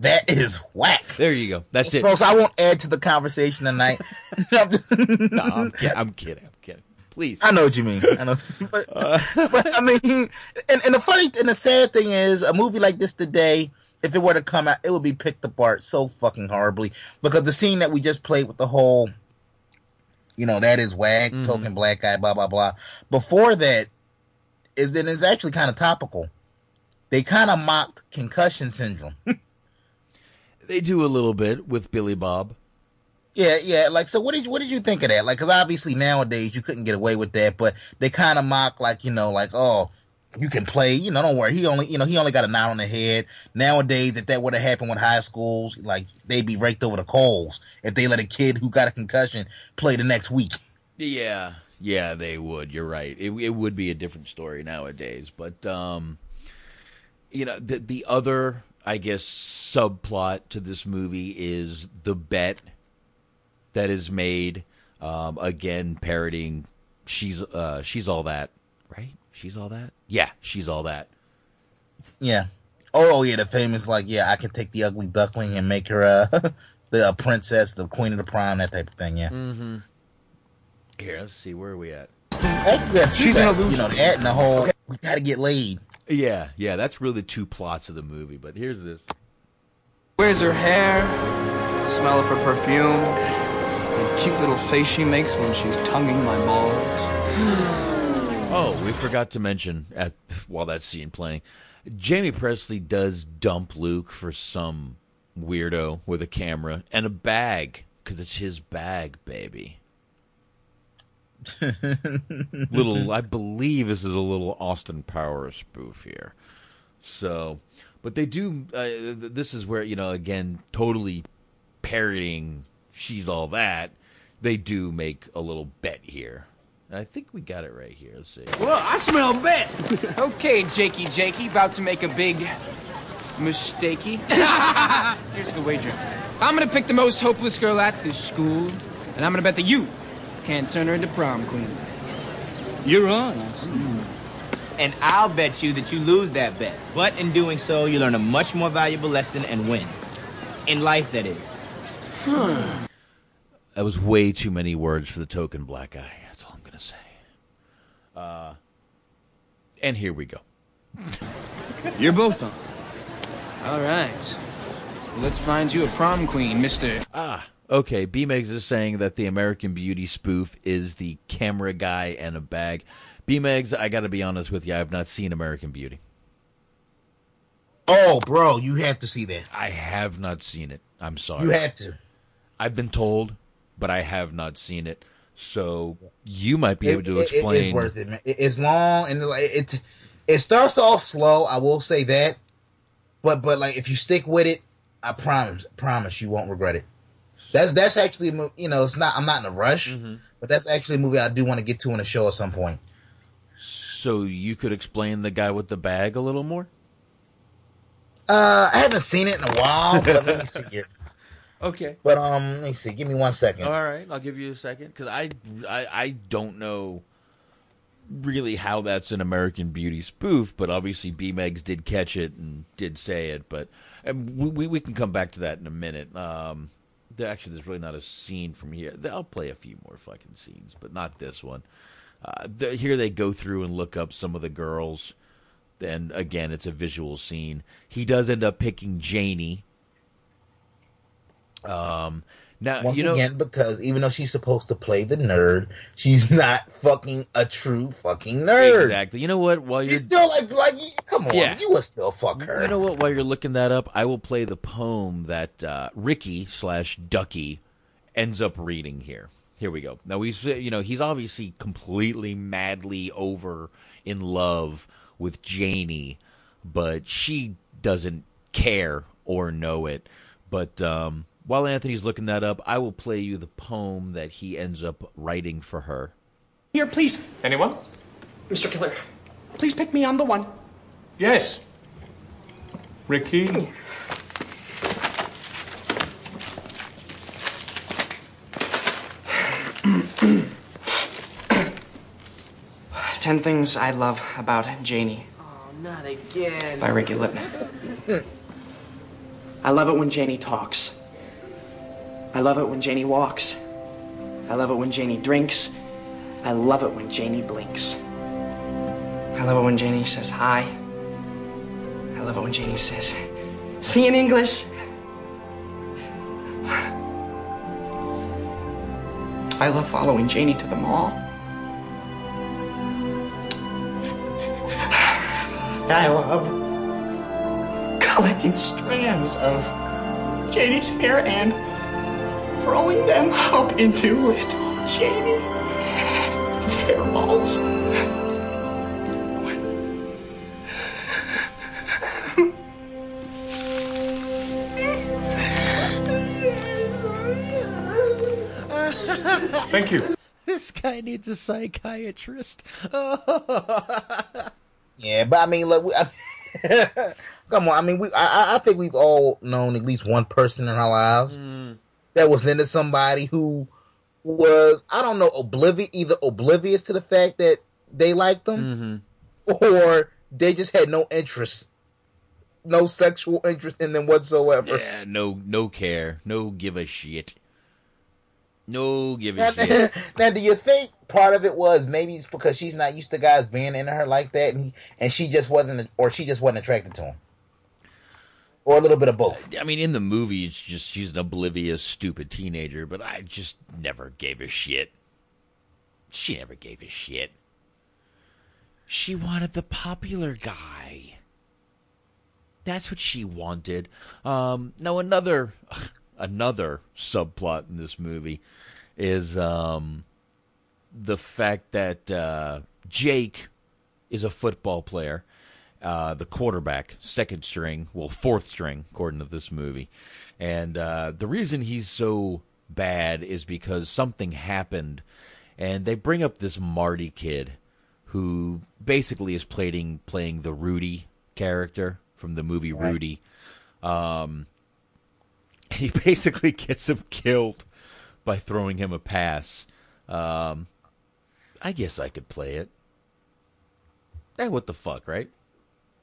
That is whack. There you go. That's it, folks. I won't add to the conversation tonight. no, I'm, kid- I'm kidding. I'm kidding. Please. I know what you mean. I know, but, but I mean, and, and the funny and the sad thing is, a movie like this today, if it were to come out, it would be picked apart so fucking horribly because the scene that we just played with the whole, you know, that is wag Mm-hmm. token black guy, blah blah blah. Before that, is then it's actually kind of topical. They kind of mocked concussion syndrome. They do a little bit with Billy Bob. Yeah, yeah. Like, so what did you, what did you think of that? Like, cause obviously nowadays you couldn't get away with that, but they kind of mock, like, you know, like, oh, you can play, you know, don't worry. He only, you know, he only got a knot on the head. Nowadays, if that would have happened with high schools, like, they'd be raked over the coals if they let a kid who got a concussion play the next week. Yeah, yeah, they would. You're right. It, it would be a different story nowadays, but um, you know, the the other, I guess, subplot to this movie is the bet that is made. Um, again, parodying she's uh she's all that, right? She's all that. Yeah, she's all that. Yeah. Oh, oh yeah, the famous, like, yeah, I can take the ugly duckling and make her, uh, the uh, princess, the queen of the prime, that type of thing, yeah. Mm-hmm. Here, let's see. Where are we at? Actually, that She's an illusion. you know, that and the whole, we gotta get laid. Yeah, yeah. That's really the two plots of the movie. But here's this. Where's her hair? The Smell of her perfume? The cute little face she makes when she's tonguing my balls. Oh, we forgot to mention at while that scene playing, Jaime Pressly does dump Luke for some weirdo with a camera and a bag because it's his bag, baby. little, I believe this is a little Austin Powers spoof here. So, but they do. Uh, this is where you know again, totally parodying "She's All That." They do make a little bet here. I think we got it right here. Let's see. Well, I smell bet. okay, Jakey Jakey, about to make a big mistakey. Here's the wager. I'm gonna pick the most hopeless girl at this school, and I'm gonna bet that you can't turn her into prom queen. You're on. And I'll bet you that you lose that bet. But in doing so, you learn a much more valuable lesson and win. In life, that is. That was way too many words for the token black guy. That's all I'm gonna say. Uh, and here we go. You're both on. All right. Let's find you a prom queen, Mister. Ah, okay. B Megs is saying that the American Beauty spoof is the camera guy and a bag. B Megs, I got to be honest with you. I have not seen American Beauty. Oh, bro, you have to see that. I have not seen it. I'm sorry. You have to. I've been told, but I have not seen it. So you might be able to It- it- explain. it's worth it, man. It- It's long and like, it it starts off slow. I will say that, but but like if you stick with it, I promise promise you won't regret it. That's that's actually you know it's not I'm not in a rush, Mm-hmm. but that's actually a movie I do want to get to in a show at some point. So you could explain the guy with the bag a little more. Uh, I haven't seen it in a while, but let me see. Okay. But um, let me see. Give me one second. All right, I'll give you a second because I, I I don't know really how that's an American Beauty spoof, but obviously B Megs did catch it and did say it. But we, we can come back to that in a minute. Um, there, actually, there's really not a scene from here. I'll play a few more fucking scenes, but not this one. Uh, the, here they go through and look up some of the girls. And again, it's a visual scene. He does end up picking Janie. Um, now Once you know, again, because even though she's supposed to play the nerd, she's not fucking a true fucking nerd. Exactly. You know what? While you're He's still like, like, come on, Yeah. you would still fuck her. You know what? While you're looking that up, I will play the poem that uh, Ricky slash Ducky ends up reading here. Here we go. Now he's you know he's obviously completely madly over in love with Janie, but she doesn't care or know it. But um, while Anthony's looking that up, I will play you the poem that he ends up writing for her. Here, please. Anyone? Mr. Killer, please pick me. I'm the one. Yes. Ricky. Ten Things I Love About Janie Oh, not again. by Ricky Lipman. I love it when Janie talks. I love it when Janie walks. I love it when Janie drinks. I love it when Janie blinks. I love it when Janie says hi. I love it when Janie says, see in English. I love following Janie to the mall. I love collecting strands of Janie's hair and throwing them up into little Janie hairballs. Thank you. This guy needs a psychiatrist. Yeah, but I mean, look, we, I, come on. I mean, we. I, I- I think we've all known at least one person in our lives mm. That was into somebody who was, I don't know, oblivious, either oblivious to the fact that they liked them, mm-hmm. or they just had no interest, no sexual interest in them whatsoever. Yeah, no, no care, no give a shit, no give Now, a shit. now, do you think part of it was maybe it's because she's not used to guys being into her like that, and he, and she just wasn't, or she just wasn't attracted to him, or a little bit of both? I mean, in the movie, it's just she's an oblivious, stupid teenager, but I just never gave a shit. She never gave a shit. She wanted the popular guy. That's what she wanted. Um, now another another subplot in this movie is um, the fact that uh, Jake is a football player, uh, the quarterback, second string, well, fourth string, according to this movie. And uh, the reason he's so bad is because something happened, and they bring up this Marty kid who basically is playing playing the Rudy character from the movie Rudy. Um, he basically gets him killed by throwing him a pass. Um, I guess I could play it. Hey, what the fuck, right?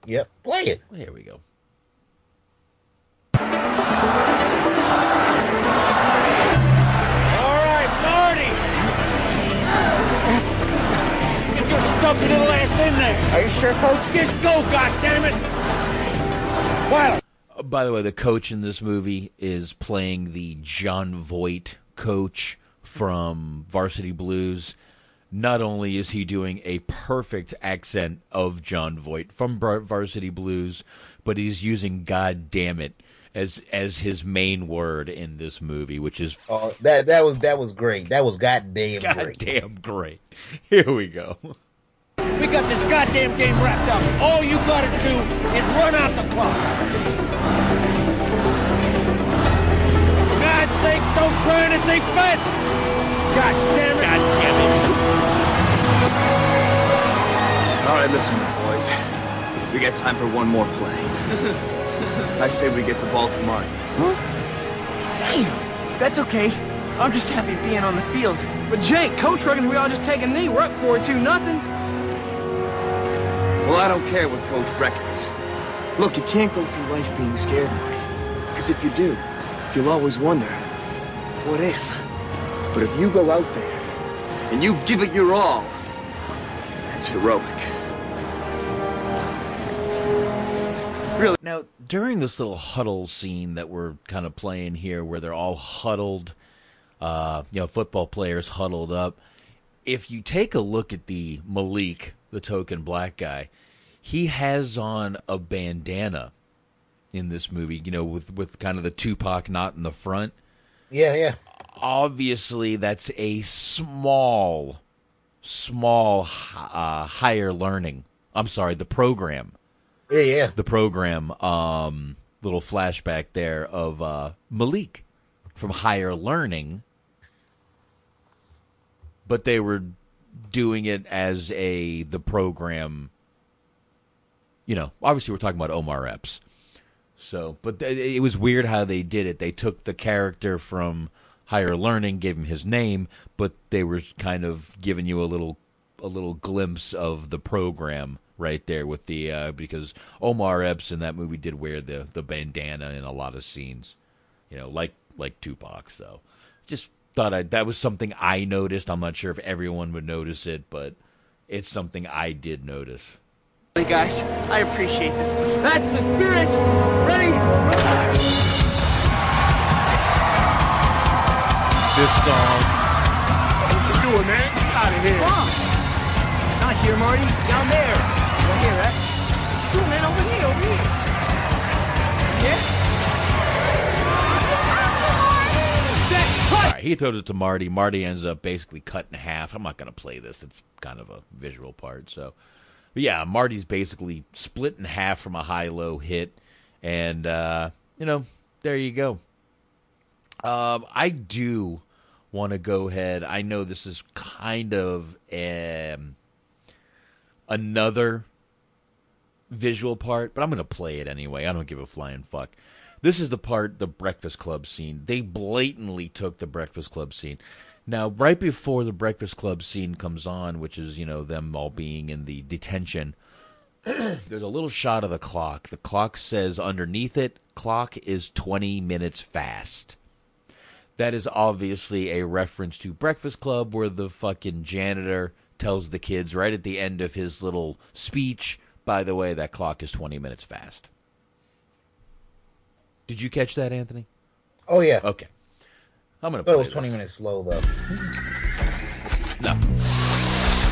Yep, play it. Here we go. All right, Marty. Get your stumpy little ass in there. Are you sure, Coach? Just go, goddammit. Well, Uh, By the way, the coach in this movie is playing the Jon Voight coach from Varsity Blues. Not only is he doing a perfect accent of Jon Voight from Bar- Varsity Blues, but he's using "God damn it" as as his main word in this movie, which is Oh, that that was that was great. That was goddamn great. goddamn great. Here we go. We got this goddamn game wrapped up. All you gotta do is run out the clock. For God's sakes, don't try anything fancy. God damn it. God All right, listen, boys. We got time for one more play. I say we get the ball to Marty. Huh? Damn. That's okay. I'm just happy being on the field. But Jake, coach reckons we all just take a knee. We're up 4-2 nothing. Well, I don't care what Coach reckons. Look, you can't go through life being scared, Marty. Because if you do, you'll always wonder, what if? But if you go out there and you give it your all, that's heroic. Really? Now, during this little huddle scene that we're kind of playing here, where they're all huddled, uh, you know, football players huddled up. If you take a look at the Malik, the token black guy, he has on a bandana in this movie. You know, with with kind of the Tupac knot in the front. Yeah, yeah. Obviously, that's a small, small, uh, higher learning. I'm sorry, the program Yeah, yeah. the program um, little flashback there of uh, Malik from Higher Learning, but they were doing it as a the program. You know, obviously we're talking about Omar Epps. So, but th- it was weird how they did it. They took the character from Higher Learning, gave him his name, but they were kind of giving you a little a little glimpse of the program right there with the uh, because Omar Epps in that movie did wear the the bandana in a lot of scenes, you know, like like Tupac. So, just thought I that was something I noticed. I'm not sure if everyone would notice it, but it's something I did notice. Hey guys, I appreciate this. That's the spirit. Ready? This song. What you doing, man? Get out of here. Come on. Not here, Marty. Down there. He throws it to Marty. Marty ends up basically cut in half. I'm not going to play this. It's kind of a visual part. So, but yeah, Marty's basically split in half from a high-low hit, and uh, you know, there you go. Um, I do want to go ahead. I know this is kind of um, another visual part, but I'm going to play it anyway. I don't give a flying fuck. This is the part, the Breakfast Club scene. They blatantly took the Breakfast Club scene. Now, right before the Breakfast Club scene comes on, which is, you know, them all being in the detention, there's a little shot of the clock. The clock says underneath it, clock is 20 minutes fast. That is obviously a reference to Breakfast Club, where the fucking janitor tells the kids right at the end of his little speech, by the way, that clock is 20 minutes fast. Did you catch that, Anthony? Oh yeah. Okay. I'm going to But it was this. twenty minutes slow though. No.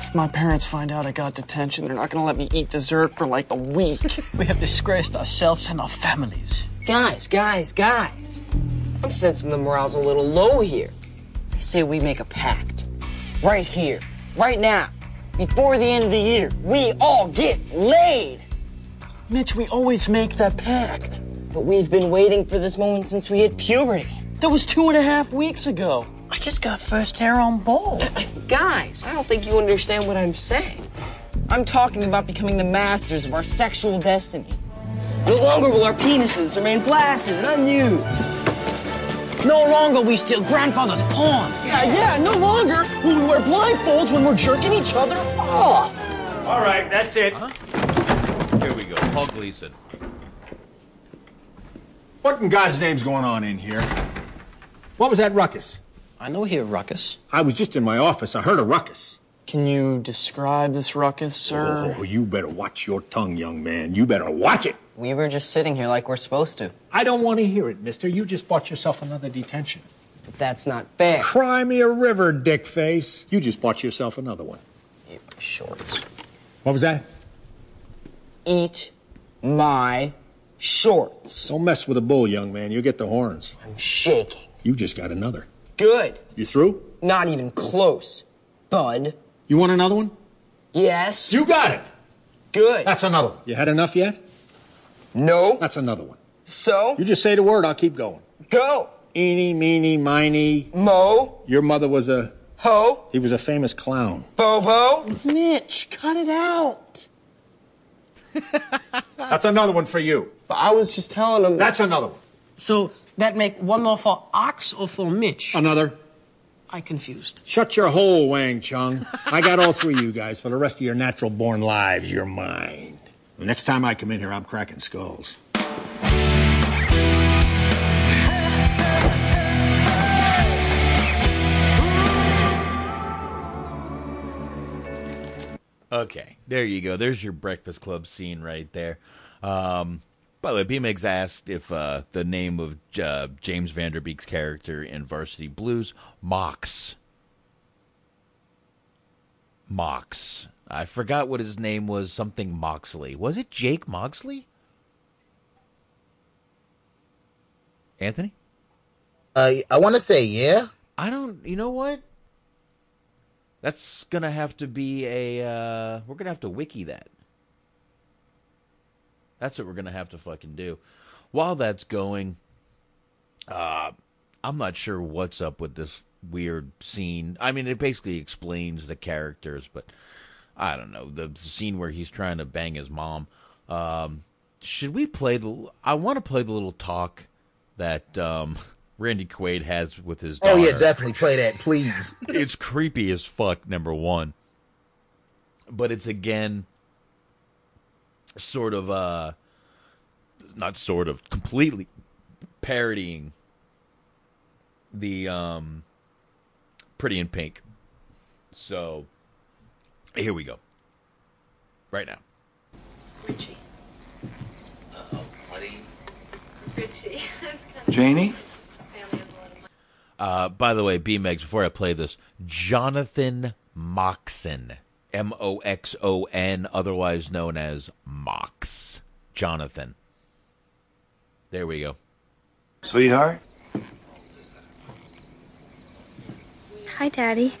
If my parents find out I got detention, they're not gonna let me eat dessert for like a week. we have disgraced ourselves and our families. Guys, guys, guys. I'm sensing the morale's a little low here. I say we make a pact. Right here, right now, before the end of the year, we all get laid. Mitch, we always make that pact. But we've been waiting for this moment since we hit puberty. That was two and a half weeks ago. I just got first hair on ball. Guys, I don't think you understand what I'm saying. I'm talking about becoming the masters of our sexual destiny. No longer will our penises remain blasted and unused. No longer will we steal grandfather's pawn. Yeah, yeah, no longer will we wear blindfolds when we're jerking each other off. All right, that's it. Here we go. Paul Gleason. What in God's name's going on in here? What was that ruckus? I know here, Ruckus. I was just in my office. I heard a ruckus. Can you describe this ruckus, sir? Oh, oh, oh you better watch your tongue, young man. You better watch it. We were just sitting here like we're supposed to. I don't want to hear it, mister. You just bought yourself another detention. But that's not fair. Cry me a river, dickface. You just bought yourself another one. Eat my shorts. What was that? Eat my shorts. Don't mess with a bull, young man. You'll get the horns. I'm shaking. You just got another. Good. You through? Not even close, bud. You want another one? Yes. You got it. Good. That's another one. You had enough yet? No. That's another one. So? You just say the word, I'll keep going. Go. Eeny, meeny, miny. Mo. Your mother was a. Ho. He was a famous clown. Bobo. Mitch, cut it out. That's another one for you. But I was just telling him. That's another one. So that make one more for Ox or for Mitch? Another. I confused. Shut your hole, Wang Chung. I got all three of you guys for the rest of your natural born lives. You're mine. The next time I come in here, I'm cracking skulls. Okay, there you go. There's your Breakfast Club scene right there. Um, by the way, BMX asked if uh, the name of uh, James Van Der Beek's character in Varsity Blues, Mox. Mox. I forgot what his name was. Something Moxley. Was it Jake Moxley? Anthony? Uh, I want to say yeah. I don't. You know what? That's gonna have to be a. Uh, we're gonna have to wiki that. That's what we're gonna have to fucking do. While that's going, uh, I'm not sure what's up with this weird scene. I mean, it basically explains the characters, but I don't know the scene where he's trying to bang his mom. Um, should we play the? I want to play the little talk that um, Randy Quaid has with his. Daughter. Oh yeah, definitely play that, please. it's creepy as fuck. Number one, but it's again sort of uh not sort of completely parodying the um Pretty in Pink. So here we go. Right now. Richie. Uh-oh, buddy. Richie. That's Janie? Uh, by the way, B Megs, before I play this, Jonathan Moxon. M O X O N, otherwise known as Mox. Jonathan. There we go. Sweetheart? Hi, Daddy.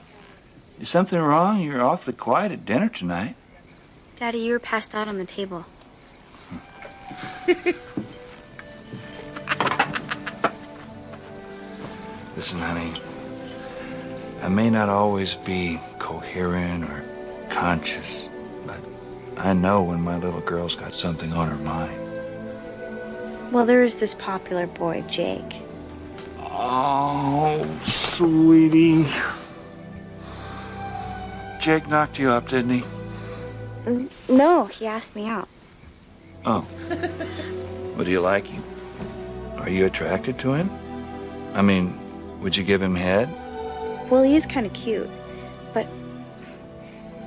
Is something wrong? You're awfully quiet at dinner tonight. Daddy, you were passed out on the table. Listen, honey. I may not always be coherent or conscious, but I know when my little girl's got something on her mind. Well, there is this popular boy, Jake. Oh, sweetie. Jake knocked you up, didn't he? No, he asked me out. Oh. Well, do you like him? Are you attracted to him? I mean, would you give him head? Well, he is kind of cute, but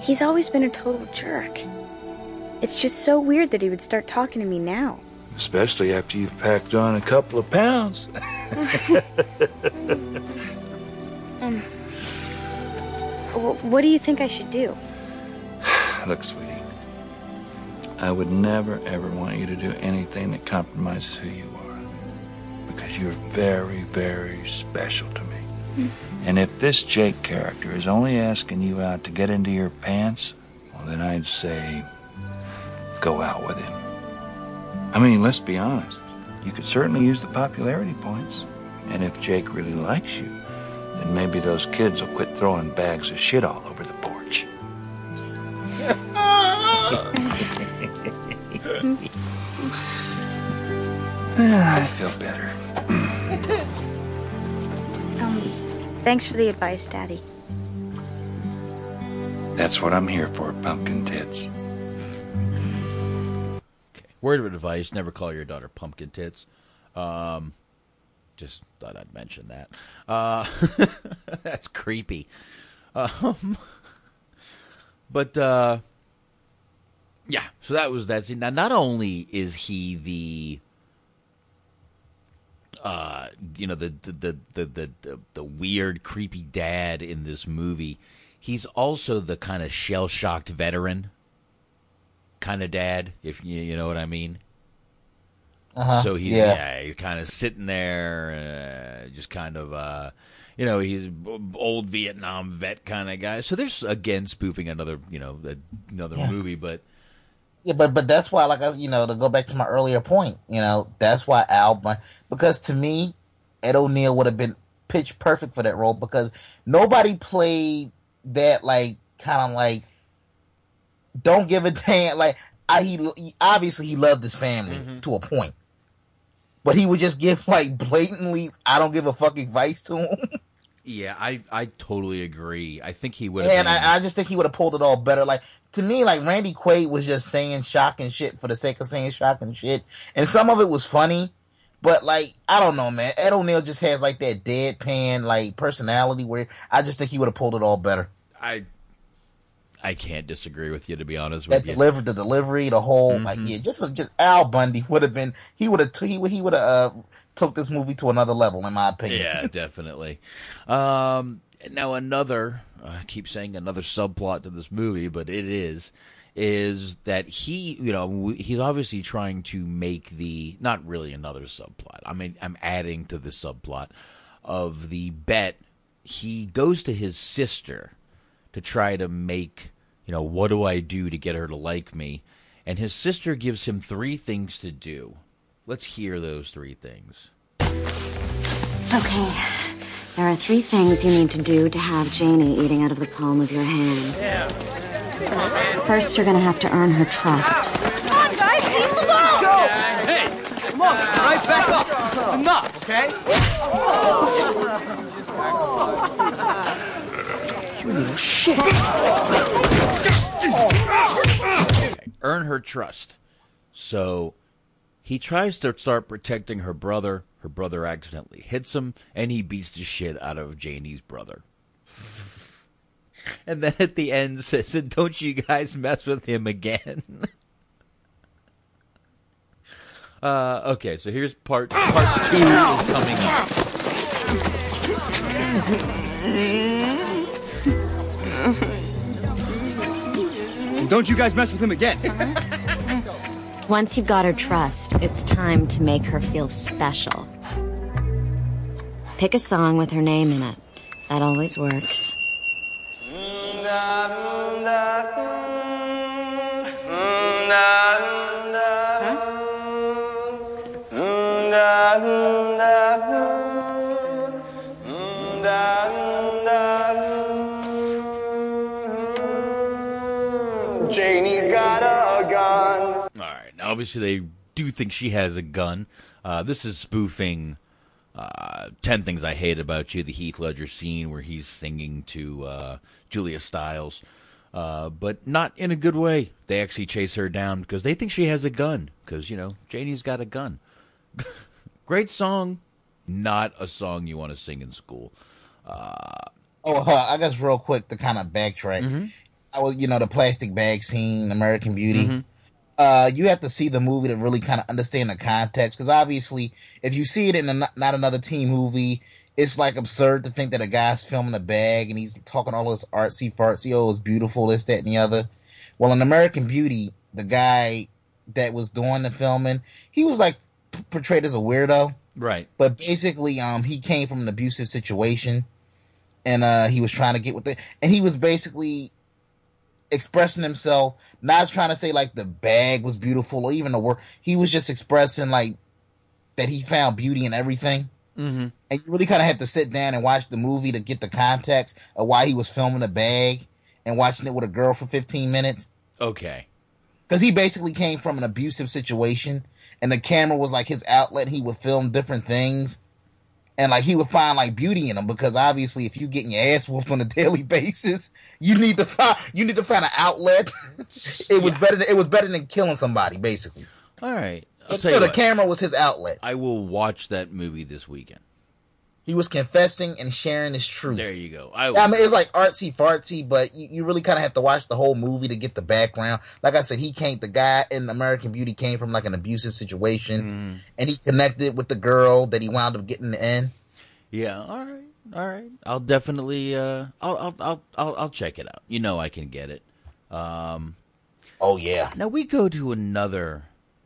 he's always been a total jerk. It's just so weird that he would start talking to me now. Especially after you've packed on a couple of pounds. Um, what do you think I should do? Look, sweetie. I would never, ever want you to do anything that compromises who you are. Because you're very, very special to me. Mm-hmm. And if this Jake character is only asking you out to get into your pants, well, then I'd say go out with him. I mean, let's be honest. You could certainly use the popularity points. And if Jake really likes you, then maybe those kids will quit throwing bags of shit all over the porch. I feel better. Um, thanks for the advice, Daddy. That's what I'm here for, pumpkin tits. Word of advice: Never call your daughter pumpkin tits. Um, just thought I'd mention that. Uh, that's creepy. Um, But uh, yeah, so that was that scene. Now, not only is he the uh, you know, the the, the the the the the weird, creepy dad in this movie, he's also the kind of shell shocked veteran kind of dad, if you you know what I mean. Uh-huh. So he's Yeah. yeah, he's kind of sitting there, uh, just kind of, uh, you know, he's b- old Vietnam vet kind of guy. So there's again spoofing another, you know, another Yeah. movie, but Yeah, but but that's why, like I, you know, to go back to my earlier point, you know, that's why Al, because to me, Ed O'Neill would have been pitch perfect for that role because nobody played that like kind of like don't give a damn. Like I, he, he obviously he loved his family to a point, but he would just give like blatantly, I don't give a fuck advice to him. yeah, I I totally agree. I think he would have. And been, I, I just think he would have pulled it all better. Like to me, like Randy Quaid was just saying shocking shit for the sake of saying shocking shit, and some of it was funny. But like I don't know, man. Ed O'Neill just has like that deadpan like personality where I just think he would have pulled it all better. I I can't disagree with you to be honest That with you. delivered the delivery, the whole Mm-hmm. like yeah, just just Al Bundy would have been he would have he would he would have uh, took this movie to another level in my opinion. Yeah, definitely. Um, now another, I keep saying another subplot to this movie, but it is, is that he, you know, he's obviously trying to make the not really another subplot. I mean, I'm adding to the subplot of the bet. He goes to his sister to try to make, you know, what do I do to get her to like me? And his sister gives him three things to do. Let's hear those three things. Okay. There are three things you need to do to have Janie eating out of the palm of your hand. Yeah. First, you're gonna have to earn her trust. Come on, guys, leave him alone! Go! Hey! Come on, right back up. It's enough, okay? Little shit. earn her trust. So he tries to start protecting her brother. Her brother accidentally hits him, and he beats the shit out of Janie's brother. and then at the end says, "And "Don't you guys mess with him again." uh, okay, so here's part part two coming up. Don't you guys mess with him again. Once you've got her trust, it's time to make her feel special. Pick a song with her name in it. That always works. Janie's obviously, they do think she has a gun. Uh, this is spoofing uh, 10 Things I Hate About You, the Heath Ledger scene where he's singing to uh, Julia Stiles. Uh, but not in a good way. They actually chase her down because they think she has a gun. Because, you know, Janie's got a gun. Great song. Not a song you want to sing in school. Uh, Oh, uh, I guess real quick to kind of backtrack. I was, you know, the plastic bag scene, American Beauty. Uh, you have to see the movie to really kind of understand the context. Because obviously, if you see it in a not not another teen movie, it's like absurd to think that a guy's filming a bag and he's talking all this artsy fartsy. Oh, it's beautiful, this, that, and the other. Well, in American Beauty, the guy that was doing the filming, he was like p- portrayed as a weirdo. Right. But basically, um, he came from an abusive situation, and uh, he was trying to get with it, and he was basically expressing himself, not trying to say like the bag was beautiful or even the work. He was just expressing like that he found beauty in everything. Mm-hmm. And you really kind of have to sit down and watch the movie to get the context of why he was filming a bag and watching it with a girl for 15 minutes. Okay. Because he basically came from an abusive situation, and the camera was like his outlet. He would film different things, and like he would find like beauty in them. Because obviously, if you're getting your ass whooped on a daily basis, you need to find you need to find an outlet. it was better. Than, it was better than killing somebody, basically. All right. So, so the what. camera was his outlet. I will watch that movie this weekend. He was confessing and sharing his truth. There you go. I, I mean, it's like artsy fartsy, but you, you really kind of have to watch the whole movie to get the background. Like I said, he came, the guy in American Beauty came from like an abusive situation, Mm. and he connected with the girl that he wound up getting in. Yeah. All right. All right. I'll definitely. Uh, I'll, I'll. I'll. I'll. I'll check it out. You know, I can get it. Um. Oh yeah. Now we go to another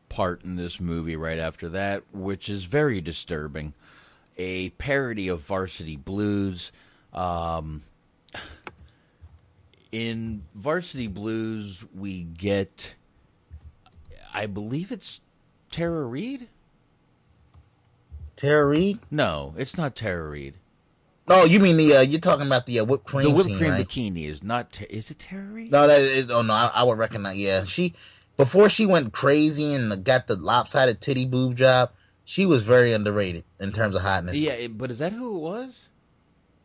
part in this movie right after that, which is very disturbing. A parody of Varsity Blues. Um. In Varsity Blues, we get. I believe it's Tara Reid. Tara Reid? No, it's not Tara Reid. No, you mean the uh, you're talking about the uh, whipped cream the whipped scene, cream right? bikini is not. Ter- is it Tara Reid? No, that is. Oh no, I, I would recognize. Yeah, she before she went crazy and got the lopsided titty boob job. She was very underrated in terms of hotness. Yeah, but is that who it was?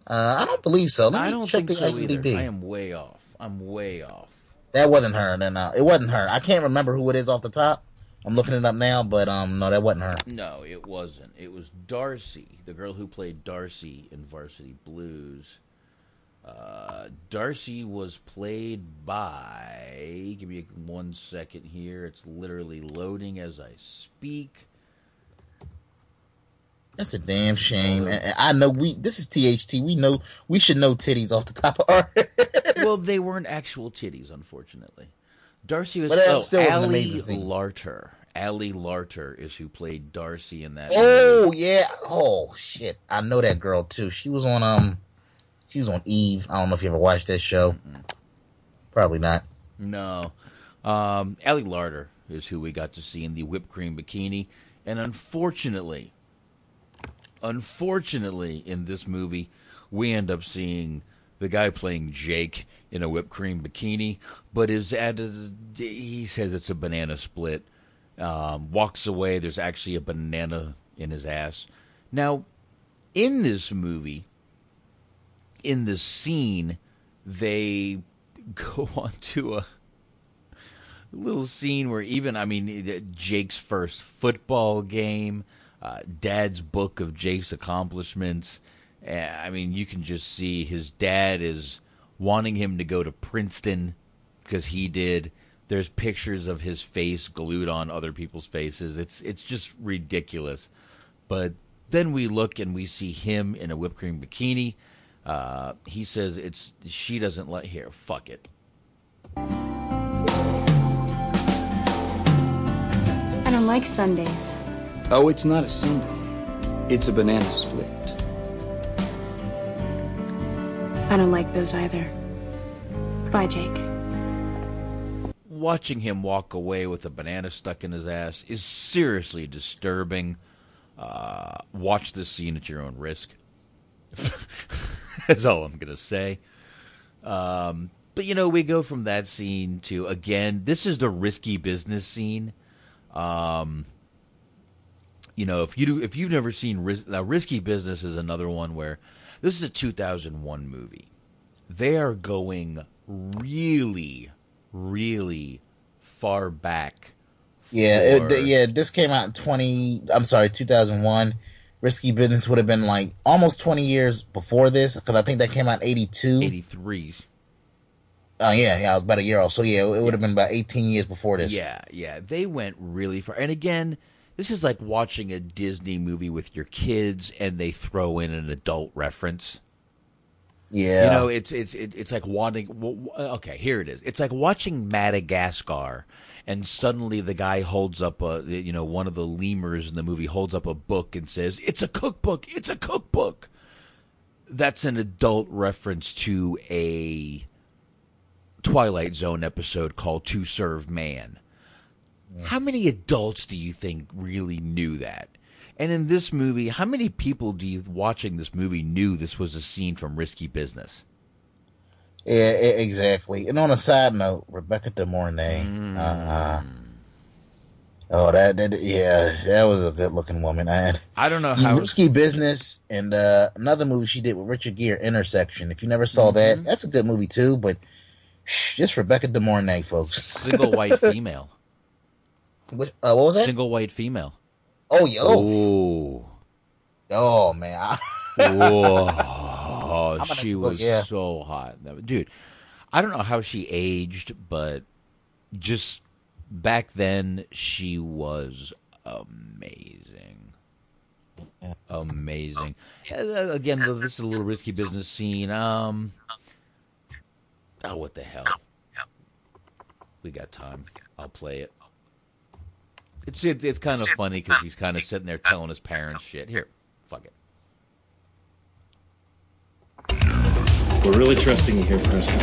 Uh, I don't believe so. Let me I don't check the so either. IMDb. I am way off. I'm way off. That wasn't her. Then uh, it wasn't her. I can't remember who it is off the top. I'm looking it up now, but um, no, that wasn't her. No, it wasn't. It was Darcy, the girl who played Darcy in Varsity Blues. Uh, Darcy was played by. Give me one second here. It's literally loading as I speak. That's a damn shame. I know we. This is THT. We know we should know titties off the top of our. well, they weren't actual titties, unfortunately. Darcy was But that oh, still was Ali. Larter. Ali Larter is who played Darcy in that. Oh yeah. Oh shit. I know that girl too. She was on um. She was on Eve. I don't know if you ever watched that show. Probably not. No. Um, Ali Larter is who we got to see in the whipped cream bikini. And unfortunately, unfortunately, in this movie, we end up seeing the guy playing Jake in a whipped cream bikini, but is at a, he says it's a banana split. Um, walks away. There's actually a banana in his ass. Now, in this movie, in this scene, they go on to a little scene where even I mean Jake's first football game, uh, Dad's book of Jake's accomplishments. Uh, I mean, you can just see his dad is wanting him to go to Princeton because he did. There's pictures of his face glued on other people's faces. It's it's just ridiculous. But then we look and we see him in a whipped cream bikini. Uh, he says it's she doesn't let here. Fuck it. I don't like Sundays. Oh, it's not a Sunday. It's a banana split. I don't like those either. Bye, Jake. watching him walk away with a banana stuck in his ass is seriously disturbing. Uh, watch this scene at your own risk. That's all I'm gonna say. Um, but you know, we go from that scene to again. This is the risky business scene. Um, you know, if you do, if you've never seen Ris- now, risky business is another one where this is a 2001 movie. They are going really, really far back. Yeah, it, for- th- yeah. This came out in twenty. I'm sorry, 2001. Risky Business would have been like almost 20 years before this because I think that came out in 82. 83. Oh yeah, yeah. I was about a year old. So yeah, it would have been about 18 years before this. Yeah, yeah. They went really far. And again, this is like watching a Disney movie with your kids and they throw in an adult reference. Yeah. You know, it's it's it's like wanting. Okay, here it is. It's like watching Madagascar, and suddenly the guy holds up a you know one of the lemurs in the movie holds up a book and says, "It's a cookbook. It's a cookbook." That's an adult reference to a Twilight Zone episode called "To Serve Man." How many adults do you think really knew that? And in this movie, how many people do you watching this movie knew this was a scene from Risky Business? Yeah, exactly. And on a side note, Rebecca De Mornay. Mm. Uh, oh, that, that yeah, that was a good looking woman. And I don't know how- risky business and uh, another movie she did with Richard Gere, Intersection. If you never saw Mm-hmm. that, that's a good movie too. But shh, just Rebecca De Mornay, folks. Single white female. What, uh, what was that? Single white female. Oh, yo. Oh, Oh. oh man. Whoa, she was yeah. so hot, dude. I don't know how she aged, but just back then she was amazing, amazing. Uh, Again, though, this is a little risky business scene. Um, oh, what the hell? We got time. I'll play it. It's it, it's kind of funny because he's kind of sitting there telling his parents shit. Here, fuck it. We're really trusting you here, Preston.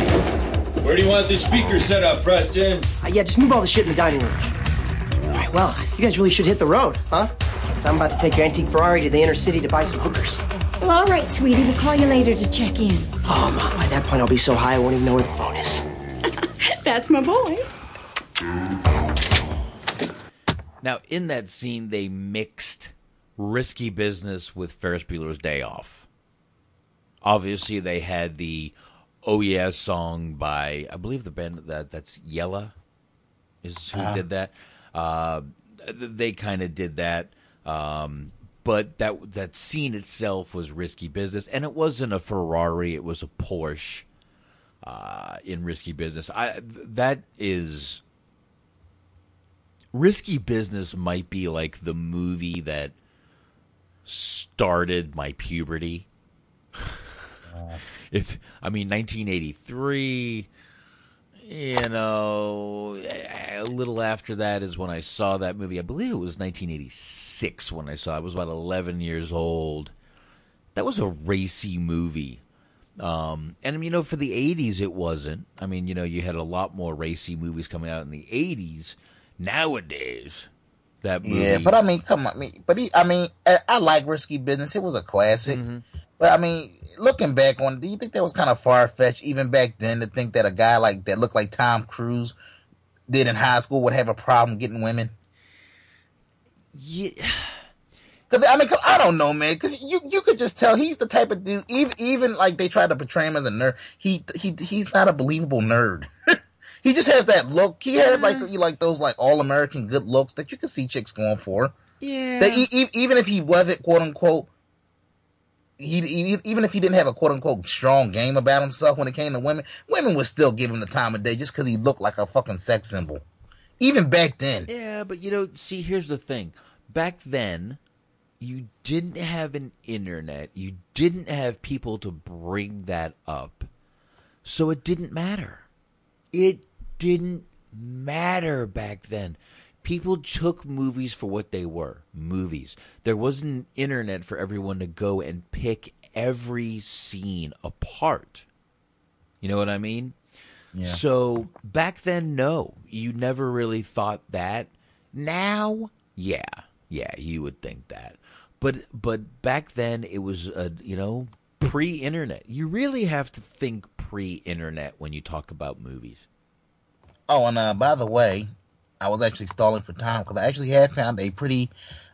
Where do you want the speaker set up, Preston? Uh, yeah, just move all the shit in the dining room. All right, well, you guys really should hit the road, huh? huh? 'Cause I'm about to take your antique Ferrari to the inner city to buy some hookers. Well, all right, sweetie. We'll call you later to check in. Oh, Mom, by that point I'll be so high I won't even know where the phone is. That's my boy. Now, in that scene, they mixed risky business with Ferris Bueller's Day Off. Obviously, they had the "Oh Yeah" song by I believe the band that that's Yello is who Uh-huh. did that. Uh, they kind of did that, um, but that that scene itself was risky business, and it wasn't a Ferrari; it was a Porsche. Uh, in risky business, I that is risky business might be like the movie that started my puberty. if I mean 1983, you know, a little after that is when I saw that movie. I believe it was 1986 when I saw. it. I was about 11 years old. That was a racy movie. Um, and you know, for the '80s, it wasn't. I mean, you know, you had a lot more racy movies coming out in the '80s. Nowadays, that movie, Yeah, but I mean, come on, I mean, but he, I mean, I, I like Risky Business. It was a classic. Mm-hmm. But I mean, looking back on, do you think that was kind of far fetched even back then to think that a guy like that looked like Tom Cruise did in high school would have a problem getting women? Yeah. Cause I mean, 'cause I don't know, man. Cause you you could just tell he's the type of dude. Even even like they try to portray him as a nerd. He he he's not a believable nerd. He just has that look. He has like you like those like all American good looks that you can see chicks going for. Yeah. That e- e- even if he wasn't quote unquote, he, he even if he didn't have a quote unquote strong game about himself when it came to women, women would still give him the time of day just because he looked like a fucking sex symbol. Even back then. Yeah, but you know, see, here's the thing. Back then, you didn't have an internet. You didn't have people to bring that up. So it didn't matter. It didn't matter back then. People took movies for what they were movies. There wasn't internet for everyone to go and pick every scene apart. You know what I mean? Yeah. So back then, no, you never really thought that. Now, yeah, yeah, you would think that. But but back then, it was a you know pre-internet. You really have to think pre-internet when you talk about movies. Oh, and uh, by the way, I was actually stalling for time because I actually had found a pretty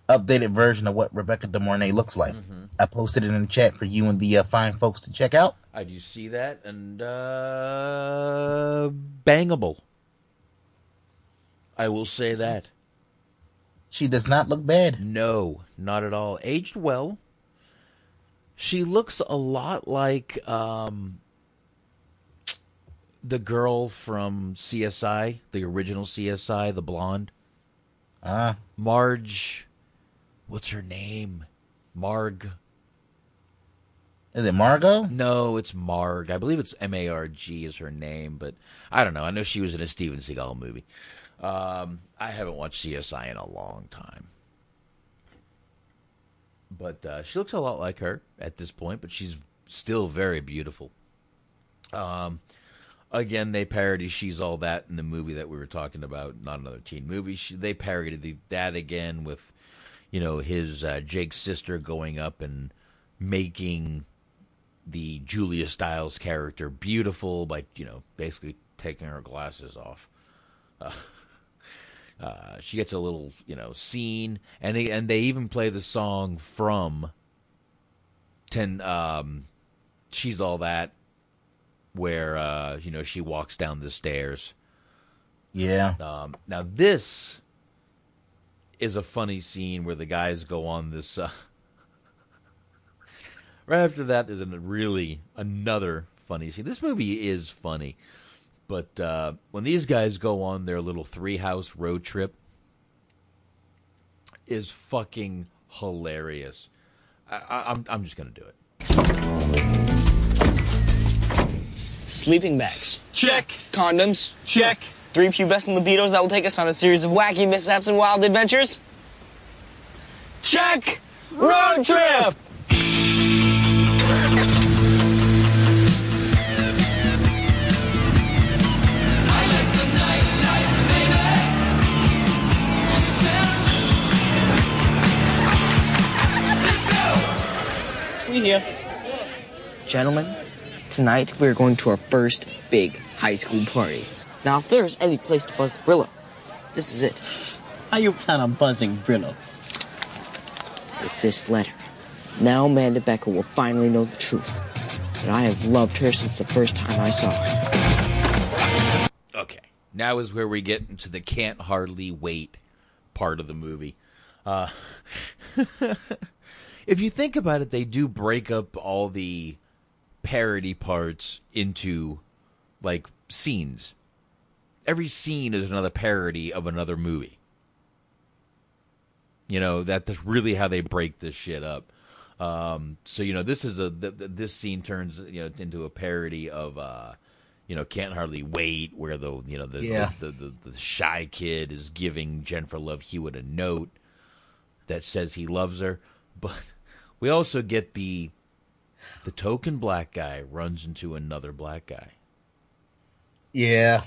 updated version of what Rebecca De Mornay looks like. I posted it in the chat for you and the uh, fine folks to check out. I do see that, and uh, bangable. I will say that. She does not look bad. No, not at all. Aged well. She looks a lot like um, the girl from CSI, the original CSI, the blonde. Ah. Marge. What's her name? Marg. Is it Margot? No, it's Marg. I believe it's M A R G is her name, but I don't know. I know she was in a Steven Seagal movie. Um, I haven't watched CSI in a long time. But uh, she looks a lot like her at this point, but she's still very beautiful. Um, again, they parody "She's All That" in the movie that we were talking about, not another teen movie. She, they parodied the, that again with, you know, his uh, Jake's sister going up and making the Julia Stiles character beautiful by, you know, basically taking her glasses off. Uh, uh, she gets a little, you know, scene, and they and they even play the song from Ten. Um, She's all that, where uh, you know she walks down the stairs. Yeah. Um, now this is a funny scene where the guys go on this. Uh, Right after that, there's a really another funny scene. This movie is funny, but uh, when these guys go on their little three house road trip, is fucking hilarious. I, I, I'm I'm just gonna do it. Sleeping bags. Check. Condoms. Check. Three pubescent libidos that will take us on a series of wacky mishaps and wild adventures. Check. Road trip. We here. Gentlemen, tonight we are going to our first big high school party. Now, if there's any place to buzz the Brillo, this is it. How you plan on buzzing Brillo? With this letter. Now Amanda Becker will finally know the truth. That I have loved her since the first time I saw her. Okay, now is where we get into the can't hardly wait part of the movie. Uh, if you think about it, they do break up all the parody parts into like scenes. Every scene is another parody of another movie. You know that that's really how they break this shit up. Um, so you know this is a th- th- this scene turns you know into a parody of uh, you know can't hardly wait where the you know the Yeah. the, the, the, the shy kid is giving Jennifer Love Hewitt a note that says he loves her, but we also get the the token black guy runs into another black guy. Yeah.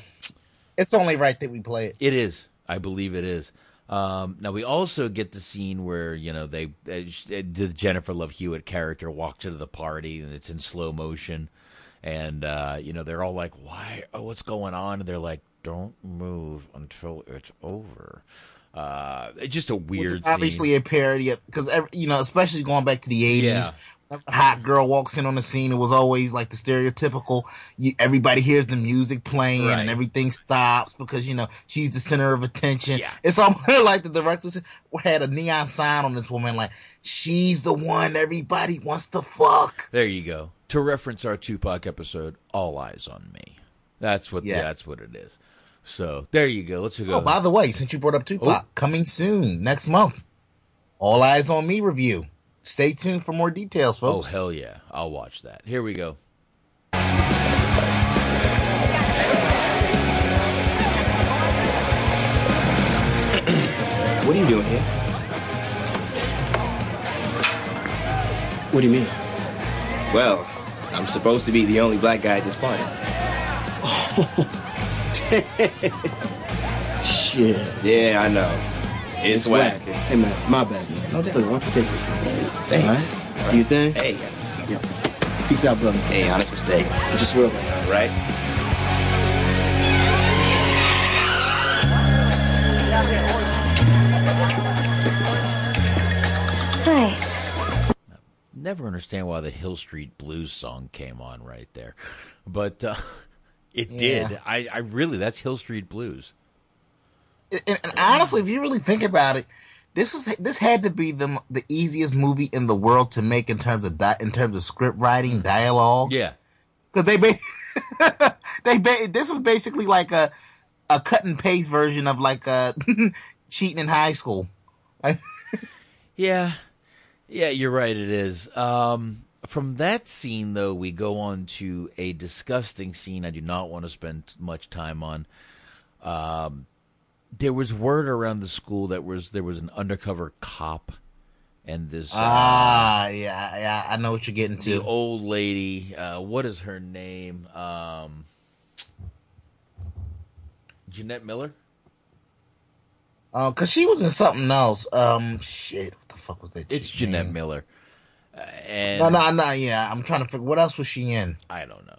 It's only right that we play it. It is. I believe it is. Um, now we also get the scene where you know they uh, uh, the Jennifer Love Hewitt character walks into the party and it's in slow motion, and uh, you know they're all like, "Why? Oh, what's going on?" And they're like, "Don't move until it's over." Uh, it's just a weird. Obviously scene. a parody because you know, especially going back to the eighties. Yeah. Hot girl walks in on the scene. It was always like the stereotypical. You, everybody hears the music playing Right. and everything stops because you know she's the center of attention. Yeah. It's almost like the director had a neon sign on this woman, like she's the one everybody wants to fuck. There you go. To reference our Tupac episode, "All Eyes on Me." That's what. Yeah. That's what it is. So there you go. Let's go. Oh, by the way, since you brought up Tupac, Oh. coming soon next month. All eyes on me review. Stay tuned for more details, oh, folks. Oh hell yeah! I'll watch that. Here we go. What are you doing here? What do you mean? Well, I'm supposed to be the only black guy at this party. Oh, Shit. Yeah, I know. It's, whack. Hey man, my bad, man. No doubt. Look, why don't you take this, man? Thanks. All right? Do you think? Hey. Yeah. Peace out, brother. Hey, honest mistake. I just will. Right? Hi. Never understand why the Hill Street Blues song came on right there, but uh, it Yeah. did. I, I really that's Hill Street Blues. And, and honestly, if you really think about it, this was this had to be the the easiest movie in the world to make in terms of di- in terms of script writing, dialogue. Yeah, because they ba- they ba- this is basically like a a cut and paste version of like uh cheating in high school. Yeah, yeah, you're right. It is. Um, from that scene, though, we go on to a disgusting scene. I do not want to spend much time on. Um, there was word around the school that was there was an undercover cop, and this uh, Ah, yeah, yeah, I know what you're getting the to. old lady. Uh, what is her name? Um, Jeanette Miller. Uh, cause she was in something else. Um, shit, what the fuck was that? It's Jeanette name? Miller. Uh, and No, no, no. Yeah, I'm trying to figure what else was she in. I don't know.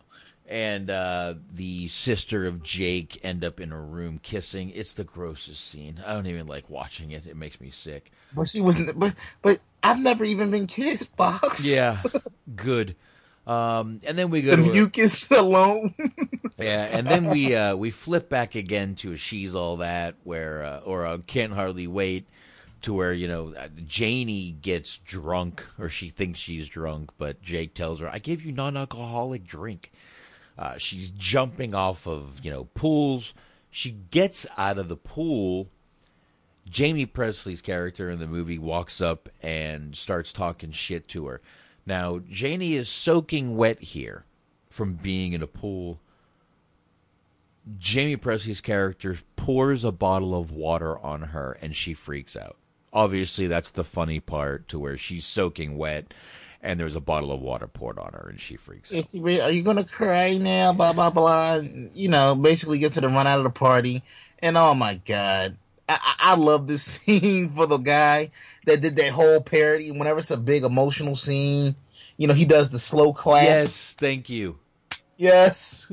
And uh, the sister of Jake end up in a room kissing. It's the grossest scene. I don't even like watching it. It makes me sick. But she wasn't. But but I've never even been kissed, box. Yeah, good. Um, and then we go the to a- mucus alone. yeah, and then we uh, we flip back again to a she's all that where uh, or uh, can't hardly wait to where you know uh, Janie gets drunk or she thinks she's drunk, but Jake tells her, "I gave you non-alcoholic drink." Uh, she's jumping off of you know pools. She gets out of the pool. Jaime Pressly's character in the movie walks up and starts talking shit to her. Now Janie is soaking wet here from being in a pool. Jaime Pressly's character pours a bottle of water on her and she freaks out. Obviously, that's the funny part to where she's soaking wet and there's a bottle of water poured on her and she freaks out. Are you gonna cry now? Blah blah blah. You know, basically gets her to run out of the party, and oh my god, I, I love this scene for the guy that did that whole parody. Whenever it's a big emotional scene, you know, he does the slow clap. Yes, thank you. Yes,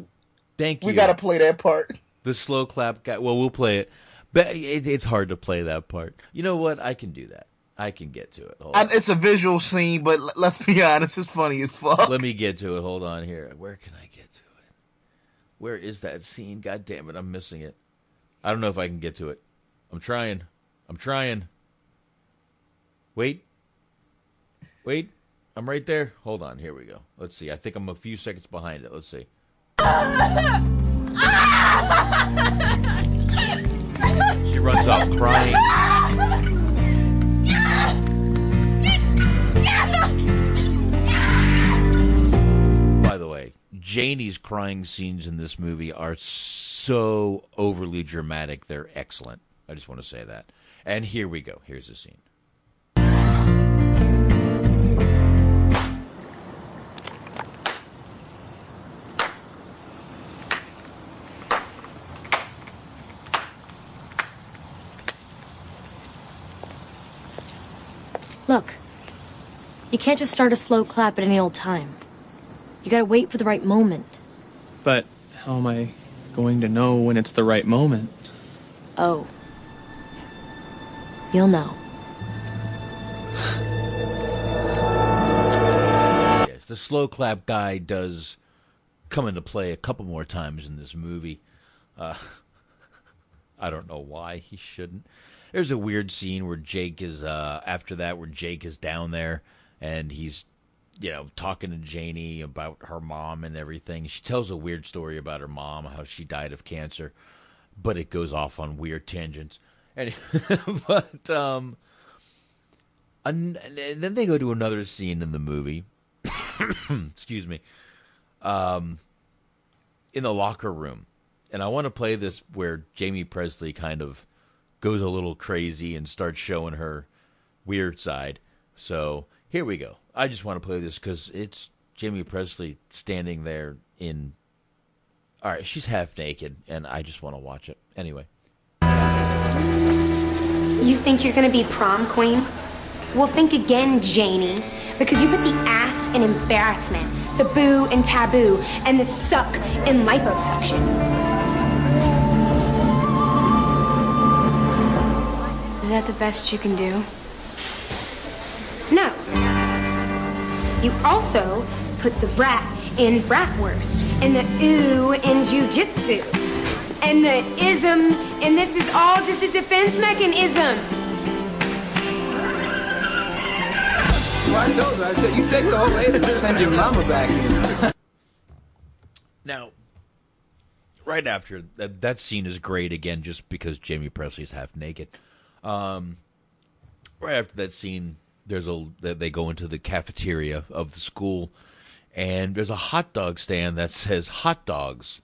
thank you. We gotta play that part. The slow clap guy. Well, we'll play it, but it, it's hard to play that part. You know what? I can do that. I can get to it. Hold on. It's a visual scene, but l- let's be honest, it's funny as fuck. Let me get to it. Hold on here. Where can I get to it? Where is that scene? God damn it, I'm missing it. I don't know if I can get to it. I'm trying. I'm trying. Wait. Wait. I'm right there. Hold on. Here we go. Let's see. I think I'm a few seconds behind it. Let's see. She runs off crying. By the way, Janie's crying scenes in this movie are so overly dramatic. They're excellent. I just want to say that. And here we go. Here's the scene. You can't just start a slow clap at any old time. You gotta wait for the right moment. But how am I going to know when it's the right moment? Oh. You'll know. Yes, the slow clap guy does come into play a couple more times in this movie. Uh, I don't know why he shouldn't. There's a weird scene where Jake is uh, after that where Jake is down there and he's you know talking to Janie about her mom and everything. She tells a weird story about her mom, how she died of cancer, but it goes off on weird tangents. And but um, and then they go to another scene in the movie. Excuse me. Um, in the locker room, and I want to play this where Jaime Pressly kind of goes a little crazy and starts showing her weird side. So here we go. I just want to play this because it's Jaime Pressly standing there in. All right, she's half naked, and I just want to watch it. Anyway. You think you're gonna be prom queen? Well, think again, Janie. Because you put the ass in embarrassment, the boo in taboo, and the suck in liposuction. Is that the best you can do? No. You also put the brat in bratwurst, and the ooh in jujitsu, and the ism, and this is all just a defense mechanism. Well, I told her. I said, you take the whole eight and send your mama back in. Now, right after that, that scene is great again, just because Jaime Pressly's half naked. Um, right after that scene, there's a they go into the cafeteria of the school, and there's a hot dog stand that says hot dogs.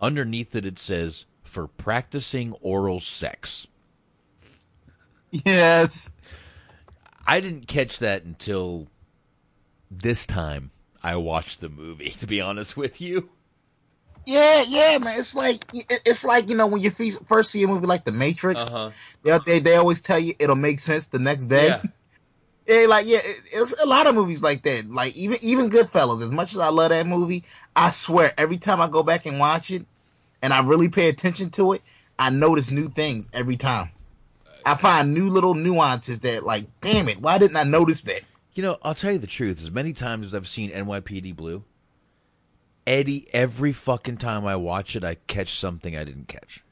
Underneath it, it says for practicing oral sex. Yes. I didn't catch that until this time I watched the movie. To be honest with you. Yeah, yeah, man. It's like it's like you know when you first see a movie like The Matrix, Uh-huh. they, they they always tell you it'll make sense the next day. Yeah. Yeah, like yeah, it, it's a lot of movies like that. Like even even Goodfellas. As much as I love that movie, I swear every time I go back and watch it, and I really pay attention to it, I notice new things every time. I find new little nuances that, like, damn it, why didn't I notice that? You know, I'll tell you the truth. As many times as I've seen NYPD Blue, Eddie, every fucking time I watch it, I catch something I didn't catch.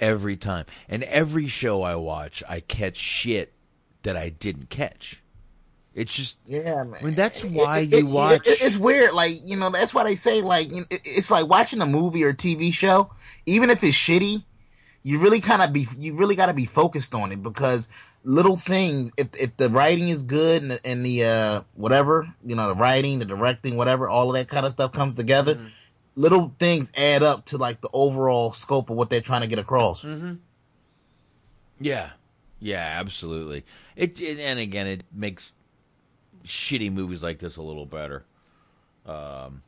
every time. And every show I watch, I catch shit that I didn't catch. It's just Yeah, man. I mean, that's why It- you it- watch. it- it's weird, like you know. That's why they say like you know, it's like watching a movie or TV show. Even if it's shitty, you really kind of be you really got to be focused on it because little things. If if the writing is good and the, and the uh whatever you know, the writing, the directing, whatever, all of that kind of stuff comes together. Mm-hmm. Little things add up to like the overall scope of what they're trying to get across. Mm-hmm. Yeah, yeah, absolutely. It, it and again, it makes shitty movies like this a little better. Um,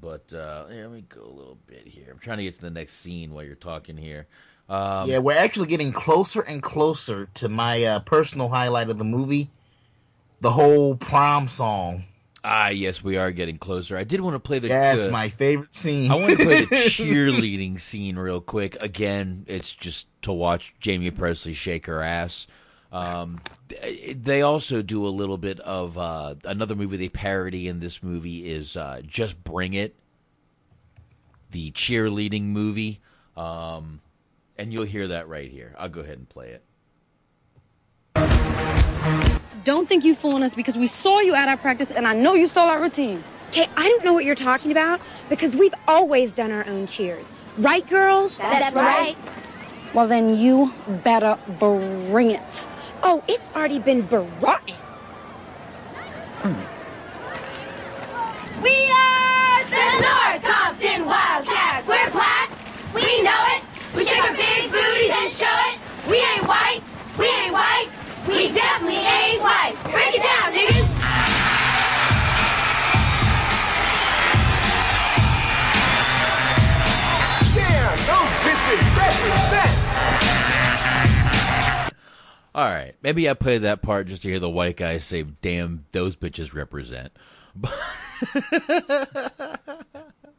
but uh, let me go a little bit here. I'm trying to get to the next scene while you're talking here. Um, yeah, we're actually getting closer and closer to my uh, personal highlight of the movie, the whole prom song. Ah, yes, we are getting closer. I did want to play the. That's uh, my favorite scene. I want to play the cheerleading scene real quick. Again, it's just to watch Jaime Pressly shake her ass. Um, they also do a little bit of uh, another movie they parody in this movie is uh, Just Bring It, the cheerleading movie. Um, and you'll hear that right here. I'll go ahead and play it. Don't think you fooling us because we saw you at our practice and I know you stole our routine. Okay, I don't know what you're talking about because we've always done our own cheers. Right, girls? That's right. Well, then you better bring it. Oh, it's already been brought. We are the North Compton Wildcats. We're black. We know it. We shake our big booties and show it. We ain't white. We ain't white. We definitely ain't white. Break it down, niggas. Damn, those bitches represent. All right, maybe I played that part just to hear the white guy say, "Damn, those bitches represent."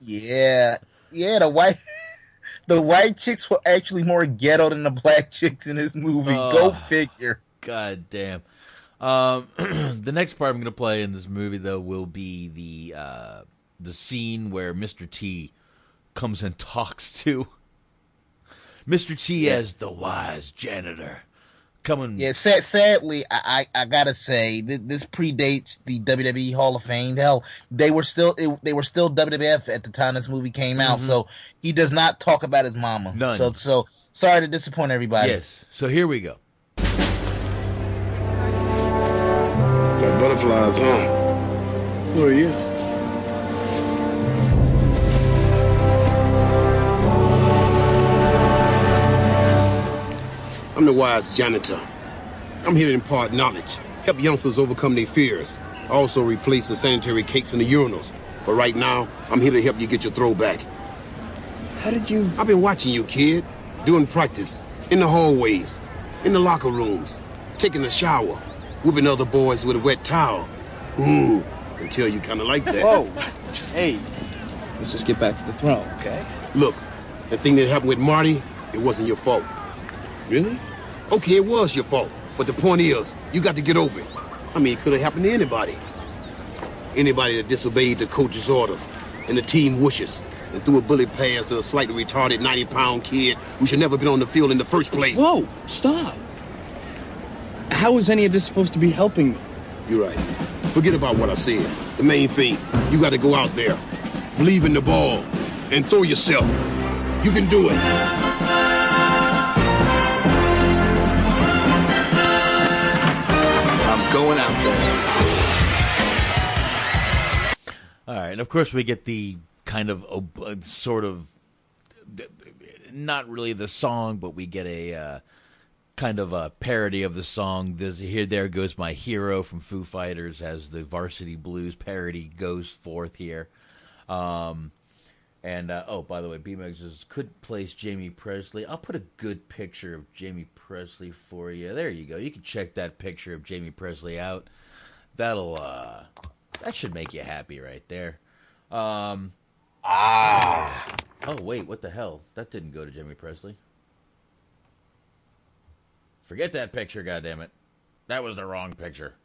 Yeah, yeah. The white, the white chicks were actually more ghetto than the black chicks in this movie. Go Oh. figure. God damn. Um, the next part I'm going to play in this movie, though, will be the uh, the scene where Mr. T comes and talks to Mr. T Yeah. as the wise janitor. Coming, Yeah, sad, sadly, I, I I gotta say th- this predates the WWE Hall of Fame. Hell, they were still it, they were still WWF at the time this movie came out. Mhm. So he does not talk about his mama. None. So so sorry to disappoint everybody. Yes. So here we go. Got butterflies, huh? Who are you? I'm the wise janitor. I'm here to impart knowledge, help youngsters overcome their fears, also replace the sanitary cakes in the urinals. But right now, I'm here to help you get your throwback. How did you? I've been watching you, kid, doing practice in the hallways, in the locker rooms, taking a shower, whooping other boys with a wet towel. Hmm, I can tell you kind of like that. Whoa. Hey, let's just get back to the throne, okay? Look, the thing that happened with Marty, it wasn't your fault. Really? Okay, it was your fault. But the point is, you got to get over it. I mean, it could have happened to anybody. Anybody that disobeyed the coach's orders and the team wishes and threw a bullet pass to a slightly retarded 90 pound kid who should never have been on the field in the first place. Whoa, stop. How is any of this supposed to be helping me? You're right. Forget about what I said. The main thing, you got to go out there, believe in the ball, and throw yourself. You can do it. Going out there. All right, and of course we get the kind of ob- uh, sort of not really the song, but we get a uh, kind of a parody of the song. This here, there goes my hero from Foo Fighters as the Varsity Blues parody goes forth here. Um, and uh, oh, by the way, B says could place Jaime Pressly. I'll put a good picture of Jaime Pressly for you. There you go. You can check that picture of Jaime Pressly out. That'll uh, that should make you happy right there. Um, ah. Oh wait, what the hell? That didn't go to Jaime Pressly. Forget that picture, goddammit. That was the wrong picture.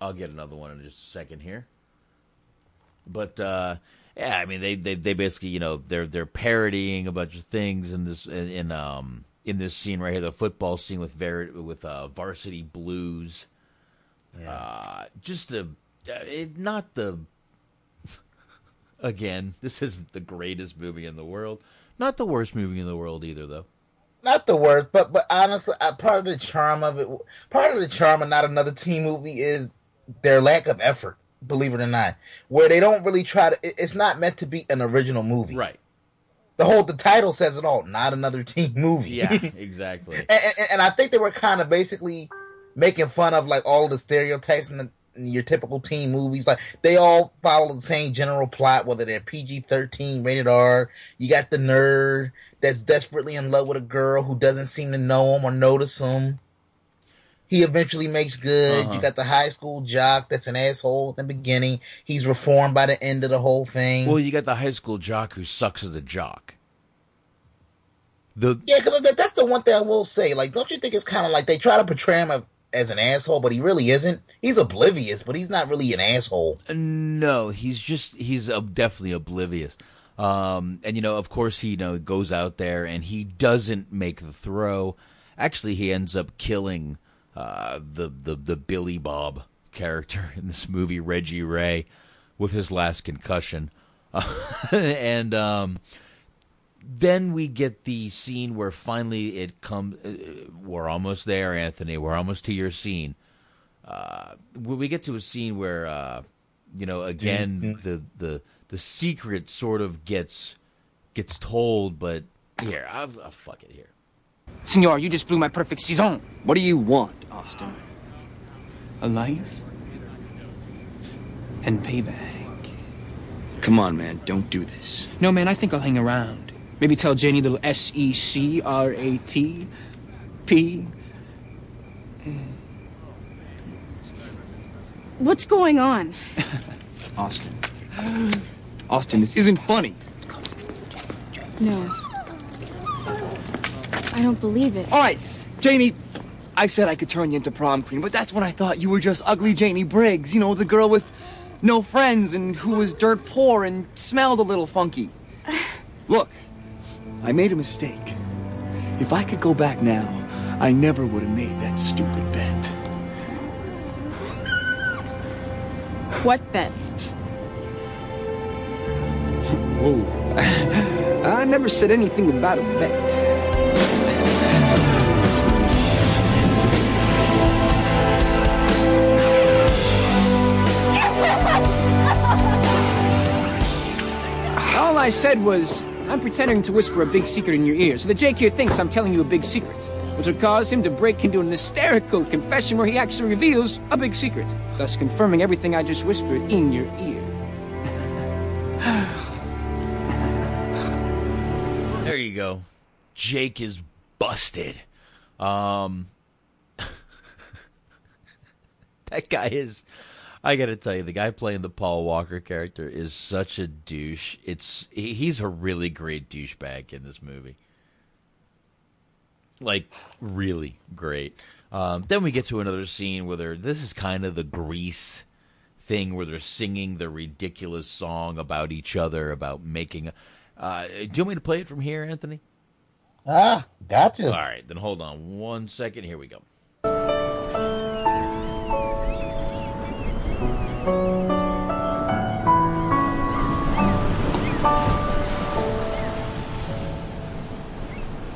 I'll get another one in just a second here. But uh, yeah, I mean they, they they basically you know they're they're parodying a bunch of things in this in, in um in this scene right here, the football scene with Ver- with uh, Varsity Blues. Uh, just a uh, it, not the again. This isn't the greatest movie in the world. Not the worst movie in the world either, though. Not the worst, but but honestly, uh, part of the charm of it, part of the charm of not another teen movie is their lack of effort. Believe it or not, where they don't really try to. It's not meant to be an original movie, right? The whole the title says it all. Not another teen movie. Yeah, exactly. and, and, and I think they were kind of basically making fun of like all the stereotypes in, the, in your typical teen movies. Like they all follow the same general plot, whether they're PG thirteen, rated R. You got the nerd that's desperately in love with a girl who doesn't seem to know him or notice him. He eventually makes good. Uh-huh. You got the high school jock that's an asshole in the beginning. He's reformed by the end of the whole thing. Well, you got the high school jock who sucks as a jock. The Yeah, because that's the one thing I will say. Like, don't you think it's kind of like they try to portray him as an asshole, but he really isn't. He's oblivious, but he's not really an asshole. No, he's just he's definitely oblivious. Um, and you know, of course, he you know goes out there and he doesn't make the throw. Actually, he ends up killing uh, the the the Billy Bob character in this movie, Reggie Ray, with his last concussion. and um, then we get the scene where finally it comes. Uh, we're almost there, Anthony. We're almost to your scene. Uh, we get to a scene where, uh, you know, again the the the secret sort of gets gets told, but here, I'll, I'll fuck it here. Senor, you just blew my perfect saison. What do you want, Austin? A life? And payback. Come on, man. Don't do this. No, man, I think I'll hang around. Maybe tell Janie little S E C R A T P. What's going on? Austin. Austin, this isn't funny. No. I don't believe it. All right, Janie, I said I could turn you into prom queen, but that's when I thought you were just ugly Janie Briggs. You know, the girl with no friends and who was dirt poor and smelled a little funky. Look, I made a mistake. If I could go back now, I never would have made that stupid bet. What bet? Whoa. I never said anything about a bet. All I said was, I'm pretending to whisper a big secret in your ear, so Jake here thinks I'm telling you a big secret, which will cause him to break into an hysterical confession where he actually reveals a big secret, thus confirming everything I just whispered in your ear. Go. Jake is busted. Um, that guy is. I got to tell you, the guy playing the Paul Walker character is such a douche. It's he- he's a really great douchebag in this movie. Like really great. Um, then we get to another scene where they're, this is kind of the Grease thing where they're singing the ridiculous song about each other, about making. Uh, do you want me to play it from here, Anthony? Ah, got to. All right, then hold on one second. Here we go.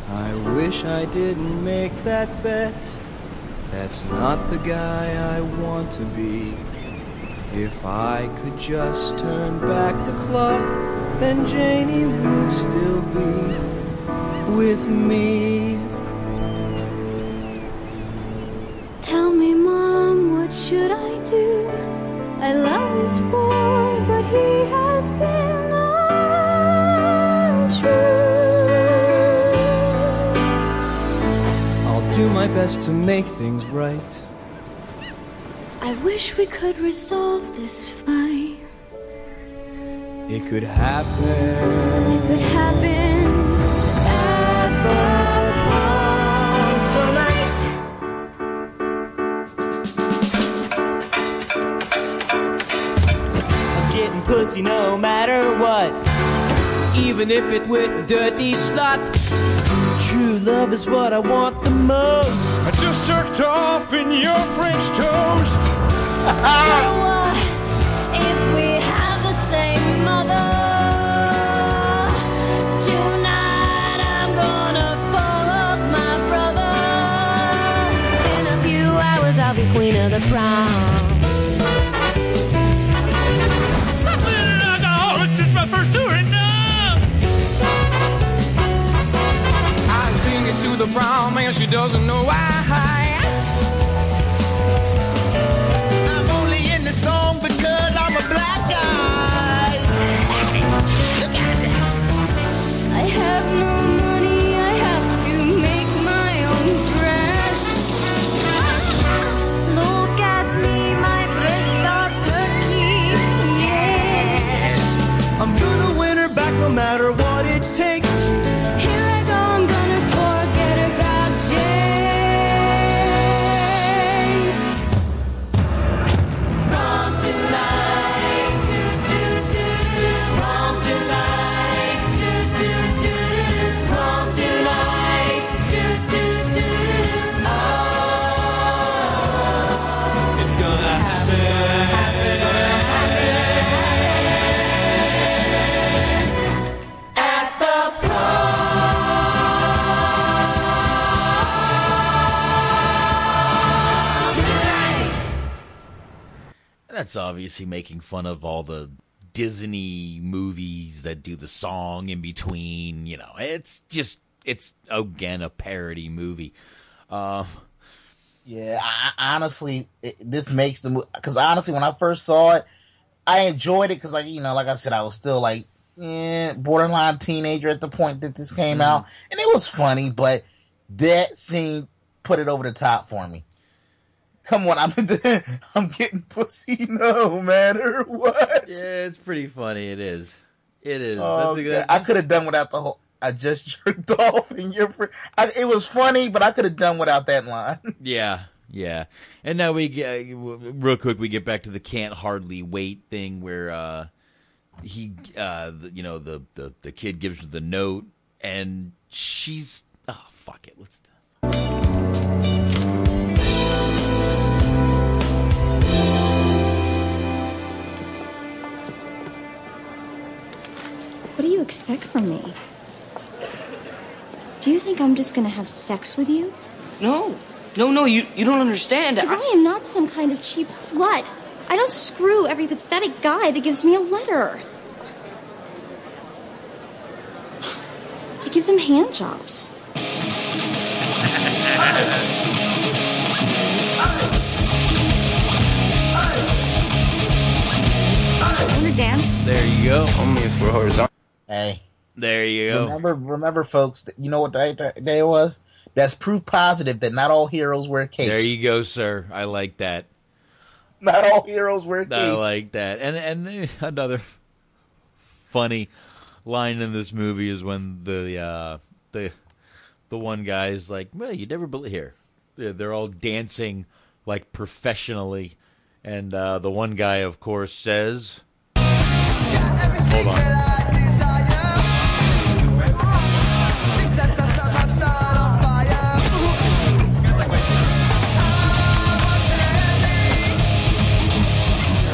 I wish I didn't make that bet. That's not the guy I want to be. If I could just turn back the clock, then Janie would still be with me. Tell me, Mom, what should I do? I love this boy, but he has been untrue. I'll do my best to make things right. I wish we could resolve this fight. It could happen. It could happen at tonight. I'm getting pussy no matter what. even if it with dirty slut. True love is what I want the most. I off in your French toast. so what if we have the same mother? Tonight I'm gonna fuck my brother. In a few hours I'll be queen of the prom. I've been an alcoholic since my first touring now. I sing it to the prom and she doesn't know why. That's obviously making fun of all the Disney movies that do the song in between. You know, it's just it's again a parody movie. Uh, Yeah, I, honestly, it, this makes the because honestly, when I first saw it, I enjoyed it because, like you know, like I said, I was still like eh, borderline teenager at the point that this came out, and it was funny, but that scene put it over the top for me. Come on, I'm I'm getting pussy no matter what. yeah, it's pretty funny. It is. It is. Oh, That's-. I could have done without the whole. I just jerked off in your. Fr- I, it was funny, but I could have done without that line. Yeah, yeah. And now we get real quick. We get back to the can't hardly wait thing where uh, he, uh, you know, the, the the kid gives her the note, and she's oh fuck it. Let's. What do you expect from me? Do you think I'm just gonna have sex with you? No, no, no, you, you don't understand. Because I am not some kind of cheap slut. I don't screw every pathetic guy that gives me a letter. I give them hand jobs. Wanna dance? There you go. Only if we're horizontal. Hey, there you go. Remember, remember, folks. You know what day, that day was? That's proof positive that not all heroes wear capes. There you go, sir. I like that. Not all heroes wear capes. I like that. And and another funny line in this movie is when the uh, the the one guy is like, "Well, you never believe here." They're, they're all dancing like professionally, and uh, the one guy, of course, says, "Hold on."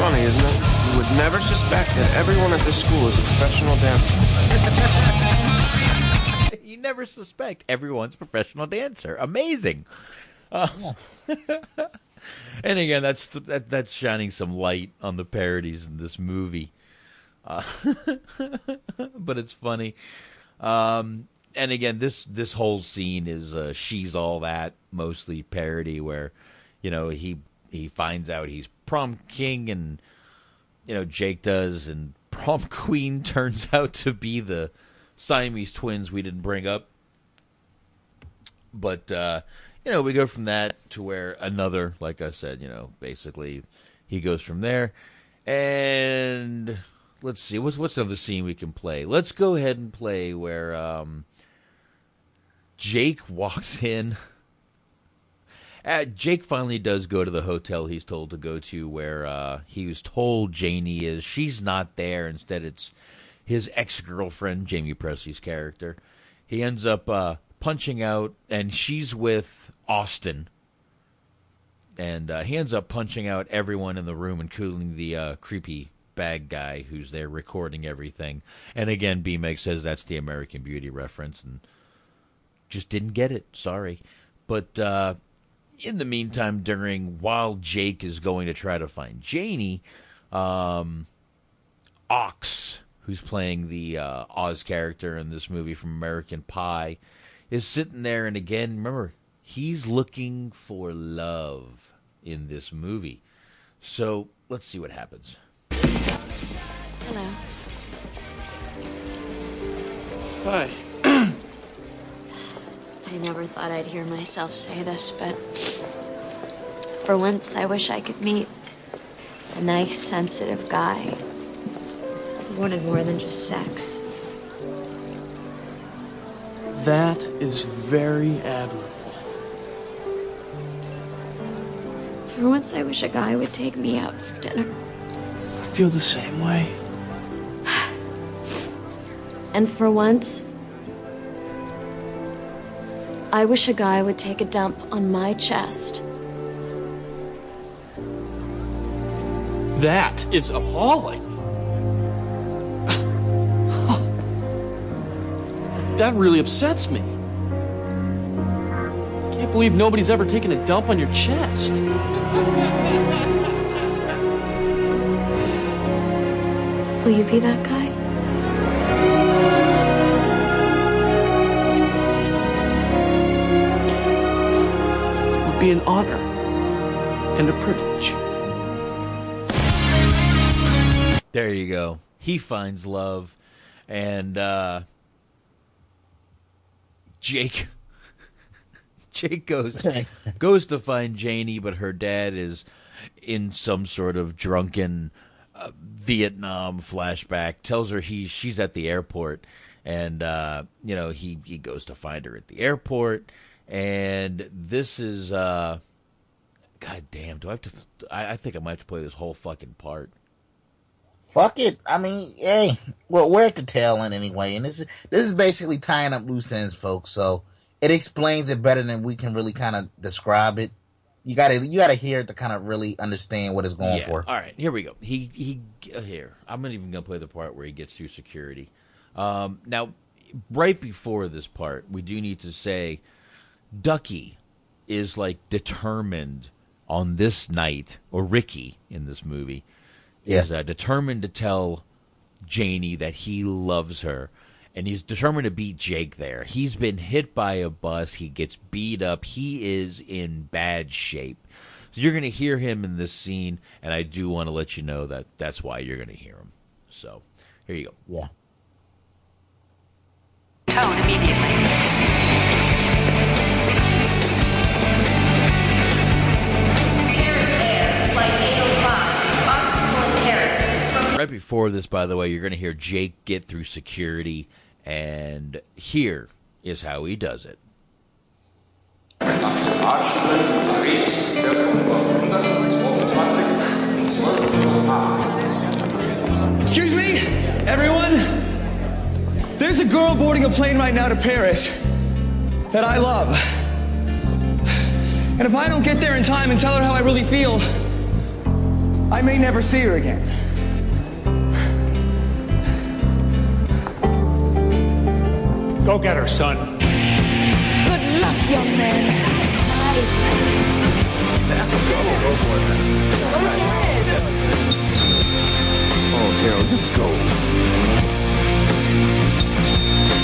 Funny, isn't it? You would never suspect that everyone at this school is a professional dancer. you never suspect everyone's a professional dancer. Amazing. Uh, and again, that's that, that's shining some light on the parodies in this movie. Uh, but it's funny. Um, and again, this this whole scene is uh, she's all that mostly parody, where you know he he finds out he's prom king, and you know Jake does, and prom queen turns out to be the Siamese twins we didn't bring up. But uh, you know, we go from that to where another, like I said, you know, basically he goes from there, and let's see what's what's another scene we can play. Let's go ahead and play where um, Jake walks in. Uh, Jake finally does go to the hotel he's told to go to, where uh, he was told Janie is. She's not there. Instead, it's his ex girlfriend, Jaime Pressly's character. He ends up uh, punching out, and she's with Austin. And uh, he ends up punching out everyone in the room, including the uh, creepy bag guy who's there recording everything. And again, B Meg says that's the American Beauty reference, and just didn't get it. Sorry. But uh, in the meantime, during while Jake is going to try to find Janie, um, Ox, who's playing the uh, Oz character in this movie from American Pie, is sitting there, and again, remember, he's looking for love in this movie. So let's see what happens. Hello. Hi. I never thought I'd hear myself say this, but for once, I wish I could meet a nice, sensitive guy who wanted more than just sex. That is very admirable. For once, I wish a guy would take me out for dinner. I feel the same way. And for once, I wish a guy would take a dump on my chest. That is appalling. that really upsets me. Can't believe nobody's ever taken a dump on your chest. Will you be that guy? Be an honor and a privilege. There you go. He finds love, and uh, Jake. Jake goes goes to find Janie, but her dad is in some sort of drunken uh, Vietnam flashback. Tells her he she's at the airport, and uh, you know he he goes to find her at the airport, and this is uh, God damn. Do I have to? I, I think I might have to play this whole fucking part. Fuck it. I mean, hey, well, we're at the tail end anyway, and this is this is basically tying up loose ends, folks. So it explains it better than we can really kind of describe it. You gotta you gotta hear it to kind of really understand what it's going Yeah. for. All right, here we go. He he uh, here. I'm not even gonna play the part where he gets through security. Um, now, right before this part, we do need to say, Ducky is like determined on this night, or Ricky in this movie is uh, determined to tell Janie that he loves her. And he's determined to beat Jake there. He's been hit by a bus. He gets beat up. He is in bad shape. So you're going to hear him in this scene, and I do want to let you know that that's why you're going to hear him. So here you go. Yeah. Tone immediately. Right before this, by the way, you're going to hear Jake get through security, and here is how he does it. Excuse me, everyone. There's a girl boarding a plane right now to Paris that I love. And if I don't get there in time and tell her how I really feel, I may never see her again. Go get her, son. Good luck, young man. Oh, Carol, just go.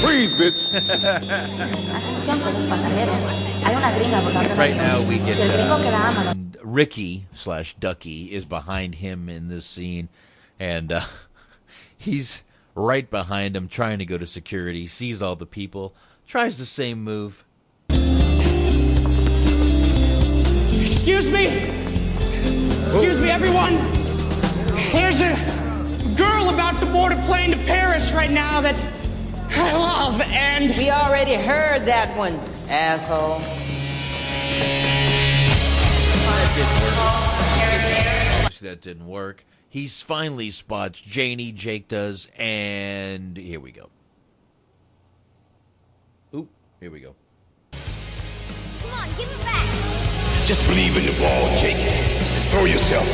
Freeze, bitch. Atención todos pasajeros. Hay una gringa botando en Right now, we get Si el gringo uh, and Ricky slash Ducky is behind him in this scene, and uh, he's right behind him, trying to go to security. Sees all the people, tries the same move. Excuse me? Excuse me, everyone? There's a girl about to board a plane to Paris right now that I love, and. We already heard that one, asshole. Obviously, that didn't work. He's finally spots Janie, Jake does, and here we go. Oop, here we go. Come on, give it back. Just believe in the ball, Jake. And throw yourself.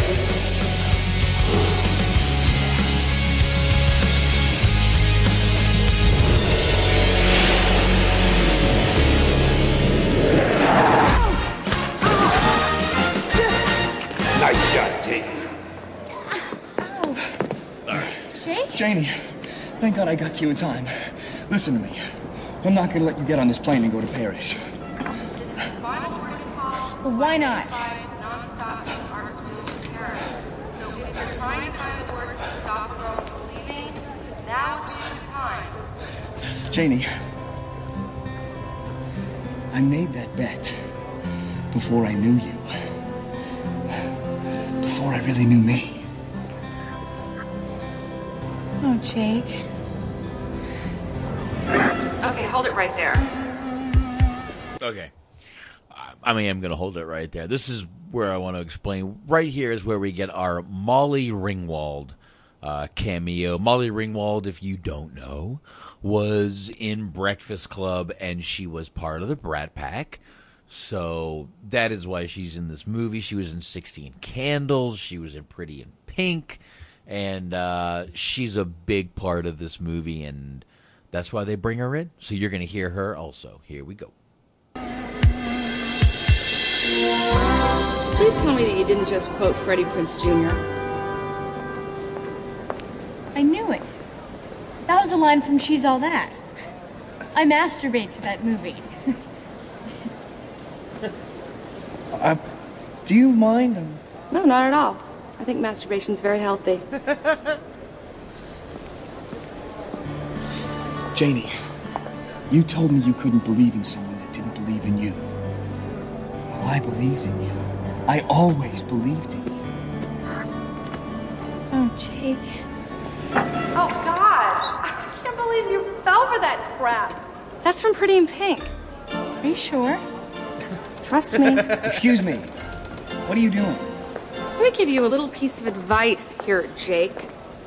Janie, thank God I got to you in time. Listen to me. I'm not gonna let you get on this plane and go to Paris. Well, why not? Janie, I made that bet before I knew you. Before I really knew me. Oh, Jake. Okay, hold it right there. Okay. I- I mean, I'm going to hold it right there. This is where I want to explain. Right here is where we get our Molly Ringwald uh, cameo. Molly Ringwald, if you don't know, was in Breakfast Club and she was part of the Brat Pack. So that is why she's in this movie. She was in 16 Candles. She was in Pretty in Pink. And uh, she's a big part of this movie, and that's why they bring her in. So you're going to hear her also. Here we go. Please tell me that you didn't just quote Freddie Prinze Jr. I knew it. That was a line from She's All That. I masturbate to that movie. Uh, do you mind? Um, No, not at all. I think masturbation's very healthy. Janie, you told me you couldn't believe in someone that didn't believe in you. Well, I believed in you. I always believed in you. Oh, Jake. Oh, gosh. I can't believe you fell for that crap. That's from Pretty in Pink. Are you sure? Trust me. Excuse me. What are you doing? Let me give you a little piece of advice here, Jake.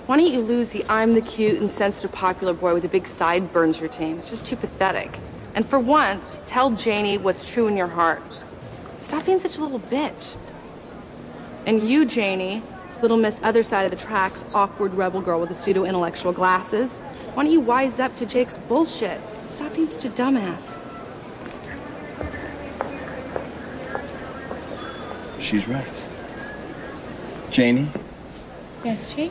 Why don't you lose the I'm the cute and sensitive popular boy with the big sideburns routine? It's just too pathetic. And for once, tell Janie what's true in your heart. Stop being such a little bitch. And you, Janie, little miss other side of the tracks, awkward rebel girl with the pseudo intellectual glasses, why don't you wise up to Jake's bullshit? Stop being such a dumbass. She's right. Janie, Yes, Jake?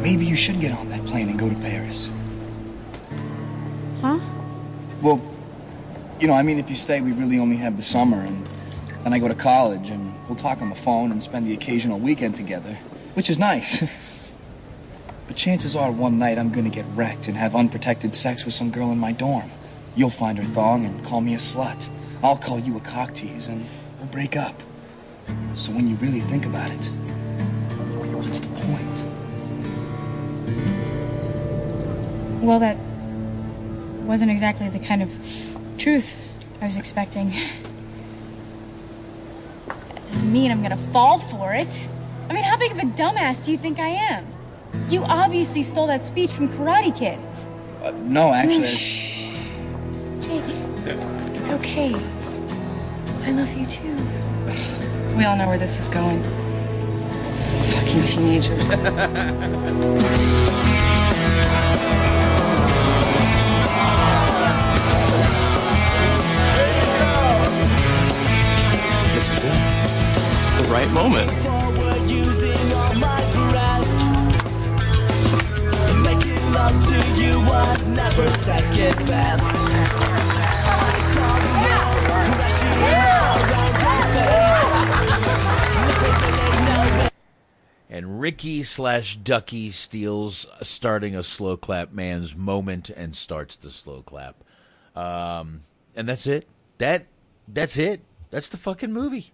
maybe you should get on that plane and go to Paris. Huh? Well, you know, I mean, if you stay, we really only have the summer, and then I go to college, and we'll talk on the phone and spend the occasional weekend together, which is nice. but chances are, one night I'm gonna get wrecked and have unprotected sex with some girl in my dorm. You'll find her thong and call me a slut. I'll call you a cock tease, and we'll break up. So when you really think about it, what's the point? Well, that wasn't exactly the kind of truth I was expecting. That doesn't mean I'm gonna fall for it. I mean, how big of a dumbass do you think I am? You obviously stole that speech from Karate Kid. Uh, no, actually. Shh. Jake, it's okay. I love you too. We all know where this is going. Fucking teenagers. This is it. The right moment. Making love to you was never second best. And Ricky slash Ducky steals starting a slow clap man's moment and starts the slow clap. Um, and that's it. That that's it. That's the fucking movie.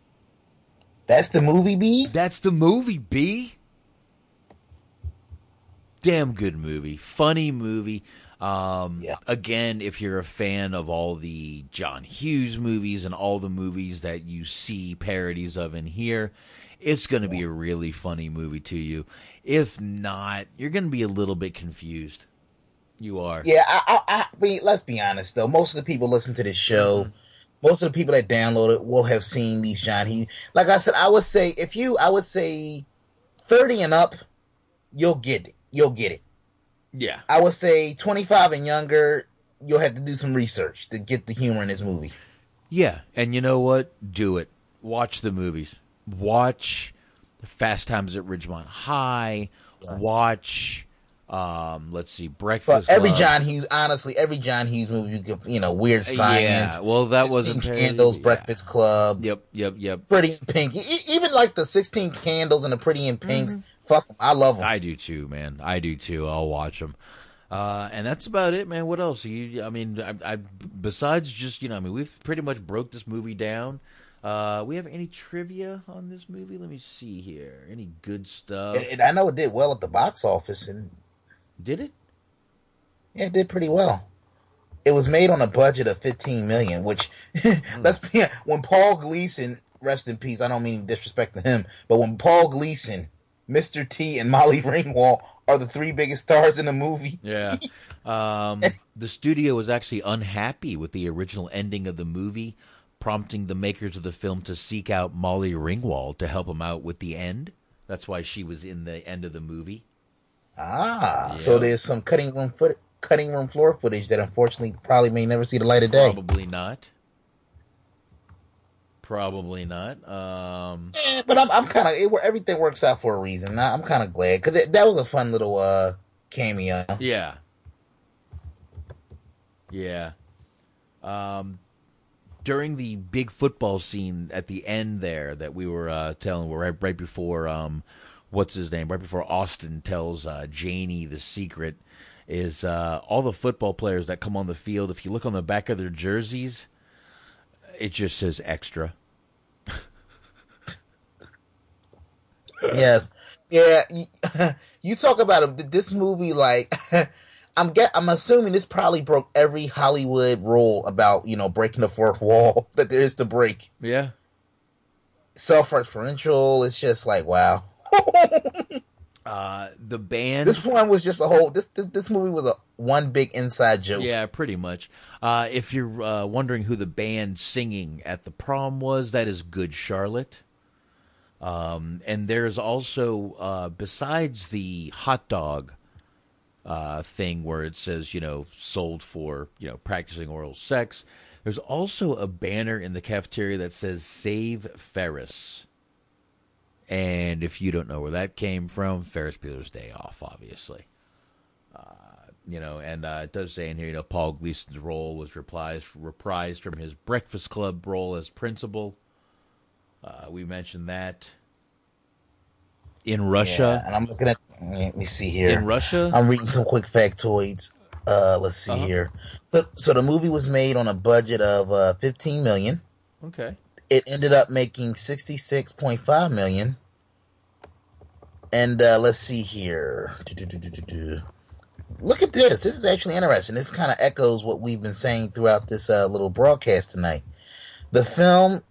That's the movie, B. That's the movie, B. Damn good movie, funny movie. Um, Again, if you're a fan of all the John Hughes movies and all the movies that you see parodies of in here, it's going to be a really funny movie to you. If not, you're going to be a little bit confused. You are. Yeah, I, I, I mean, let's be honest though. Most of the people listen to this show, mm-hmm. most of the people that download it will have seen these John Hughes. Like I said, I would say if you, I would say, thirty and up, you'll get it. You'll get it. Yeah. I would say twenty five and younger, you'll have to do some research to get the humor in this movie. Yeah, and you know what? Do it. Watch the movies. Watch Fast Times at Ridgemont High. Watch, um, let's see, Breakfast. But every Club. John Hughes, honestly, every John Hughes movie, you could, you know, Weird Science. Yeah, well, that wasn't Candles, yeah. Breakfast Club. Yep, yep, yep. Pretty in Pink. E- even like the Sixteen Candles and the Pretty in Pinks. Fuck 'em. I love them. I do too, man. I do too. I'll watch them. Uh, and that's about it, man. What else? You, I mean, I, I besides just you know, I mean, we've pretty much broke this movie down. Uh, we have any trivia on this movie? Let me see here. Any good stuff? And, and I know it did well at the box office, and did it? Yeah, it did pretty well. It was made on a budget of fifteen million, which let's be when Paul Gleason, rest in peace. I don't mean disrespect to him, but when Paul Gleason, Mr. T, and Molly Ringwald are the three biggest stars in the movie. Yeah. Um, the studio was actually unhappy with the original ending of the movie, prompting the makers of the film to seek out Molly Ringwald to help them out with the end. That's why she was in the end of the movie. Ah, so there's some cutting room foot, cutting room floor footage that unfortunately probably may never see the light of day. Probably not. Probably not. Um, Eh, but I'm I'm kind of everything works out for a reason. I'm kind of glad because that was a fun little uh cameo. Yeah. Yeah. Um, during the big football scene at the end there that we were uh, telling, right right before um, what's his name? Right before Austin tells uh, Janie the secret is uh, all the football players that come on the field. If you look on the back of their jerseys, it just says extra. yes, yeah. You, you talk about this movie like. I'm get. I'm assuming this probably broke every Hollywood rule about you know breaking the fourth wall that there is to break. Yeah. Self-referential. It's just like wow. Uh, the band. This one was just a whole. This this this movie was a one big inside joke. Yeah, pretty much. Uh, if you're uh, wondering who the band singing at the prom was, that is Good Charlotte. Um, and there's also, uh, besides the hot dog uh, thing where it says, you know, sold for, you know, practicing oral sex, there's also a banner in the cafeteria that says Save Ferris. And if you don't know where that came from, Ferris Bueller's Day Off, obviously. Uh, you know, and uh, it does say in here, you know, Paul Gleason's role was reprised, reprised from his Breakfast Club role as principal. Uh, we mentioned that. In Russia. Yeah, and I'm looking at. Let me see here. In Russia? I'm reading some quick factoids. Uh, let's see Uh-huh. here. So, so the movie was made on a budget of uh, 15 million. Okay. It ended up making 66.5 million. And uh, let's see here. Do-do-do-do-do-do. Look at this. This is actually interesting. This kind of echoes what we've been saying throughout this uh, little broadcast tonight. The film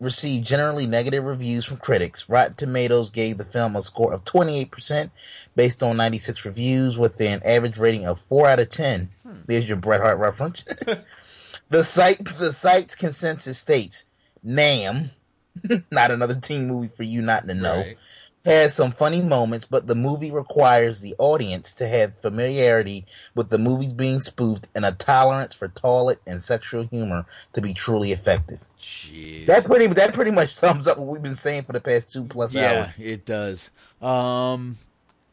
received generally negative reviews from critics. Rotten Tomatoes gave the film a score of 28% based on 96 reviews with an average rating of 4 out of 10. Hmm. There's your Bret Hart reference. the site the site's consensus states Nam, not another teen movie for you not to know, has some funny moments, but the movie requires the audience to have familiarity with the movies being spoofed and a tolerance for toilet and sexual humor to be truly effective. Jeez. That pretty that pretty much sums up what we've been saying for the past two plus Yeah, hours. it does. Um,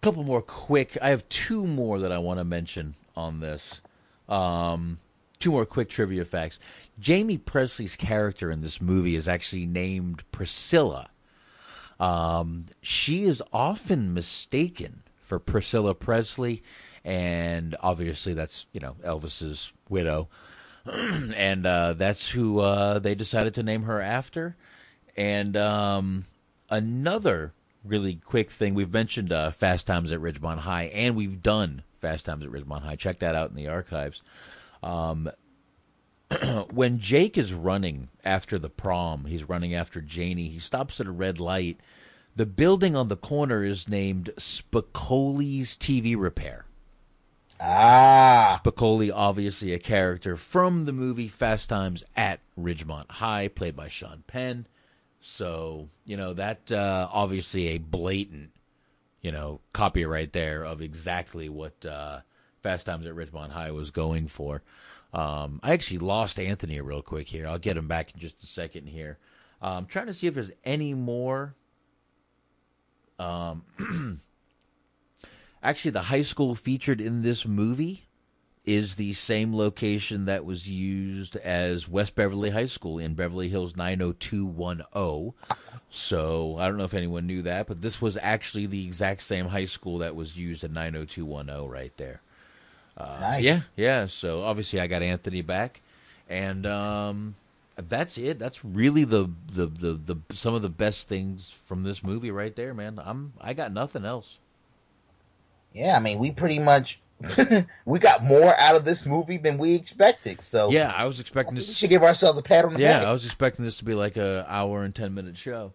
couple more quick. I have two more that I want to mention on this. Um, two more quick trivia facts. Jaime Pressly's character in this movie is actually named Priscilla. Um, she is often mistaken for Priscilla Presley, and obviously that's you know Elvis's widow, and uh, that's who uh, they decided to name her after. And um, another really quick thing we've mentioned uh, Fast Times at Ridgemont High, and we've done Fast Times at Ridgemont High. Check that out in the archives. Um, when Jake is running after the prom, he's running after Janie. He stops at a red light The building on the corner is named Spicoli's TV Repair. Ah. Spicoli, obviously a character from the movie Fast Times at Ridgemont High, played by Sean Penn. So, you know, that uh, obviously a blatant, you know, copyright there of exactly what uh, Fast Times at Ridgemont High was going for. Um, I actually lost Anthony real quick here. I'll get him back in just a second here. Uh, I'm trying to see if there's any more. Um, actually, the high school featured in this movie is the same location that was used as West Beverly High School in Beverly Hills 90210. So I don't know if anyone knew that, but this was actually the exact same high school that was used in 90210 right there. Uh, Nice. Yeah, yeah. So obviously I got Anthony back, and um, that's it. That's really the, the the the some of the best things from this movie right there, man. I'm I got nothing else. Yeah, I mean, we pretty much we got more out of this movie than we expected. So Yeah, I was expecting we this. should give ourselves a pat on the Yeah, back. I was expecting this to be like a hour and ten minute show,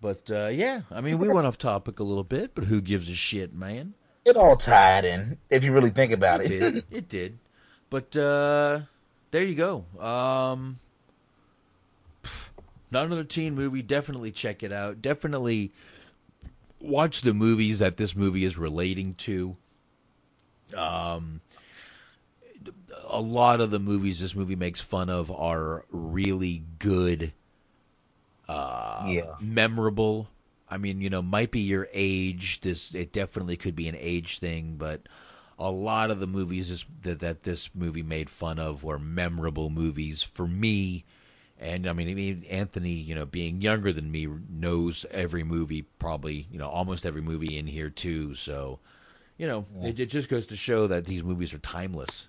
but uh, yeah, I mean we went off topic a little bit, but who gives a shit, man? It all tied in, if you really think about It it. did. It did. But uh, there you go. Um, pff, not another teen movie. Definitely check it out. Definitely watch the movies that this movie is relating to. Um, a lot of the movies this movie makes fun of are really good. Uh, Yeah. memorable. I mean, you know, might be your age. This it definitely could be an age thing, but a lot of the movies is, that that this movie made fun of were memorable movies for me. And I mean, Anthony, you know, being younger than me, knows every movie, probably, you know, almost every movie in here too. So, you know, it, it just goes to show that these movies are timeless.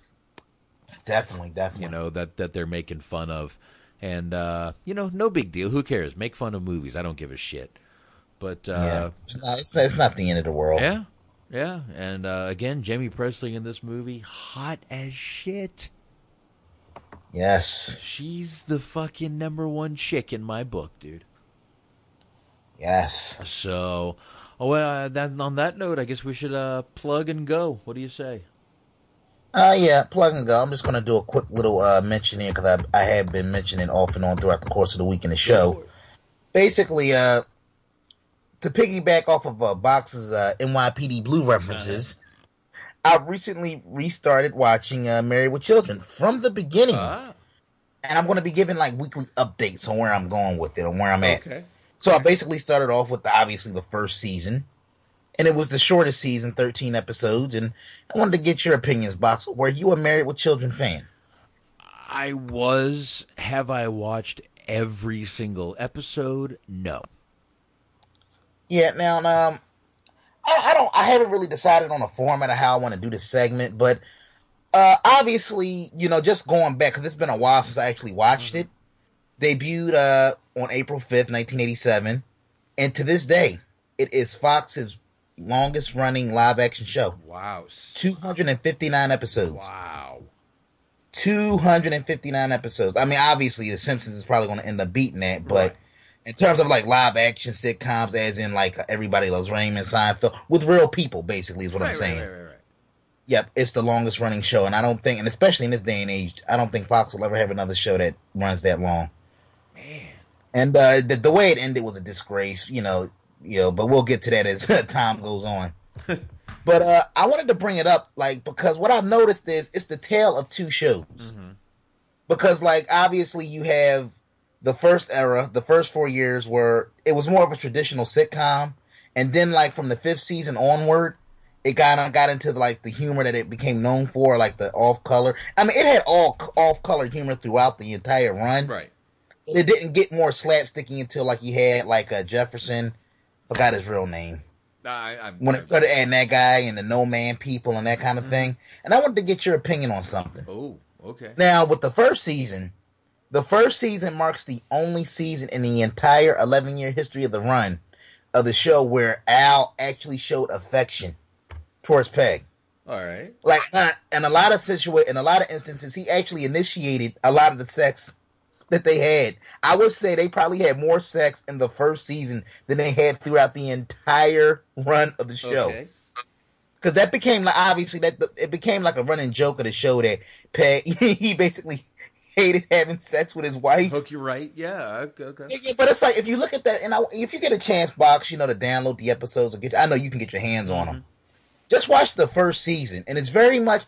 Definitely, definitely. You know that that they're making fun of, and uh, you know, no big deal. Who cares? Make fun of movies. I don't give a shit. But uh, yeah, it's not, it's, not, it's not the end of the world. yeah, yeah, and uh, again, Jaime Pressly in this movie, hot as shit. Yes. She's the fucking number one chick in my book, dude. Yes. So, oh well. Uh, that, on that note, I guess we should uh, plug and go. What do you say? Uh, yeah, plug and go. I'm just going to do a quick little uh, mention here because I, I have been mentioning off and on throughout the course of the week in the show. Basically, uh, to piggyback off of uh, Box's uh, NYPD Blue references, I've recently restarted watching uh, Married with Children from the beginning. And I'm going to be giving like weekly updates on where I'm going with it and where I'm at. Okay. So I basically started off with the, obviously the first season, and it was the shortest season, 13 episodes. And I wanted to get your opinions, Box. Were you a Married with Children fan? I was. Have I watched every single episode? No. Yeah. Now, um, I, I don't. I haven't really decided on a format of how I want to do this segment, but uh, obviously, you know, just going back because it's been a while since I actually watched it. Debuted uh on April 5th, 1987, and to this day, it is Fox's longest running live action show. Wow. 259 episodes. Wow. 259 episodes. I mean, obviously, The Simpsons is probably going to end up beating that, but in terms of like live action sitcoms, as in like Everybody Loves Raymond, Seinfeld, with real people, basically, is what I'm Right, right, saying. right, right, right. Yep, it's the longest running show, and I don't think, and especially in this day and age, I don't think Fox will ever have another show that runs that long. Man. And uh, the, the way it ended was a disgrace, you know, you know. But we'll get to that as time goes on. but uh, I wanted to bring it up, like, because what I've noticed is it's the tale of two shows. Because, like, obviously you have the first era, the first four years were it was more of a traditional sitcom, and then like from the fifth season onward, it kind of got into like the humor that it became known for, like the off color. I mean, it had all off color humor throughout the entire run. Right. It didn't get more slapsticky until like you had like uh, Jefferson, forgot his real name. I, I, When it started adding that guy and the no man people and that kind of thing, and I wanted to get your opinion on something. Oh, okay. Now, with the first season, the first season marks the only season in the entire 11 year history of the run of the show where Al actually showed affection towards Peg. All right. Like, not, in a lot of situa- in a lot of instances, he actually initiated a lot of the sex that they had. I would say they probably had more sex in the first season than they had throughout the entire run of the show. Okay. Because that became like obviously that it became like a running joke of the show that Peg he basically hated having sex with his wife. Hook you right, yeah. Okay. Yeah, but it's like if you look at that, and I, if you get a chance, box, you know, to download the episodes, or get, I know you can get your hands on them. Just watch the first season, and it's very much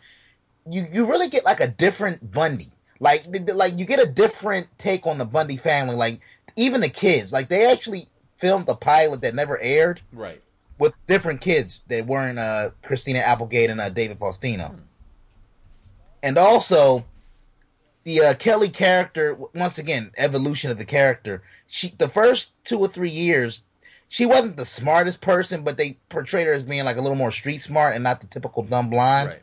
you. You really get like a different Bundy. Like, like you get a different take on the Bundy family. Like even the kids, like they actually filmed the pilot that never aired Right. with different kids that weren't uh, Christina Applegate and uh, David Faustino. And also, the uh, Kelly character, once again, evolution of the character. She the first two or three years, she wasn't the smartest person, but they portrayed her as being like a little more street smart and not the typical dumb blonde. Right.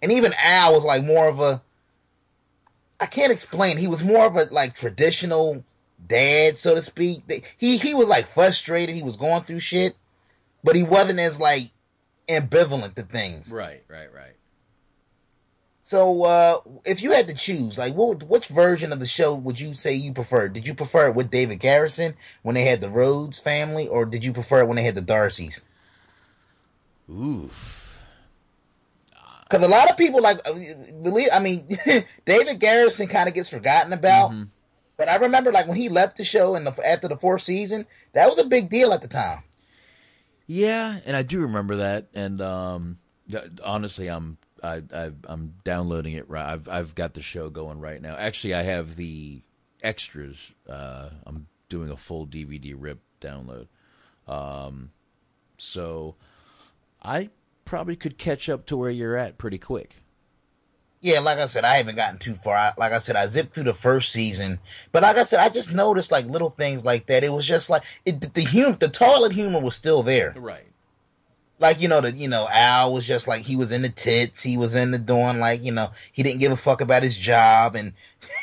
And even Al was like more of a. I can't explain. He was more of a like traditional dad, so to speak. He he was like frustrated. He was going through shit, but he wasn't as like ambivalent to things. Right, right, right. So, uh, if you had to choose, like, what which version of the show would you say you preferred? Did you prefer it with David Garrison when they had the Rhodes family, or did you prefer it when they had the Darcys? Oof. Because a lot of people like uh, believe. I mean, David Garrison kind of gets forgotten about, but I remember like when he left the show in the after the fourth season, that was a big deal at the time. Yeah, and I do remember that. And um, honestly, I'm I, I I'm downloading it. Right, I've I've got the show going right now. Actually, I have the extras. Uh, I'm doing a full DVD rip download. Um, so I probably could catch up to where you're at pretty quick. Yeah, like I said, I haven't gotten too far. I, like I said, I zipped through the first season, but like I said, I just noticed like little things like that. It was just like it, the humor, the toilet humor was still there. Right. Like you know, the you know Al was just like he was in the tits, he was in the doing like you know he didn't give a fuck about his job, and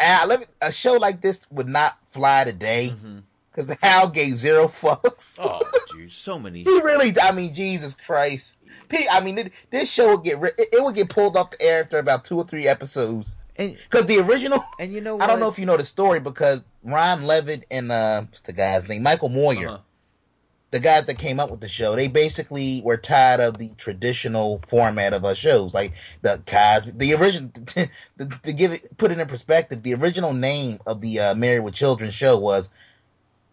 Al, let me, a show like this would not fly today because Al gave zero fucks. Oh, dude, so many. He really, I mean, Jesus Christ. P- I mean, it, this show would get it, it would get pulled off the air after about two or three episodes. Because the original, and you know, I don't know if you know the story because Ron Levitt and uh, what's the guy's name, Michael Moye, Uh-huh. The guys that came up with the show, they basically were tired of the traditional format of our shows, like the Cosby. The original, to, to give it, put it in perspective, the original name of the uh, Married with Children show was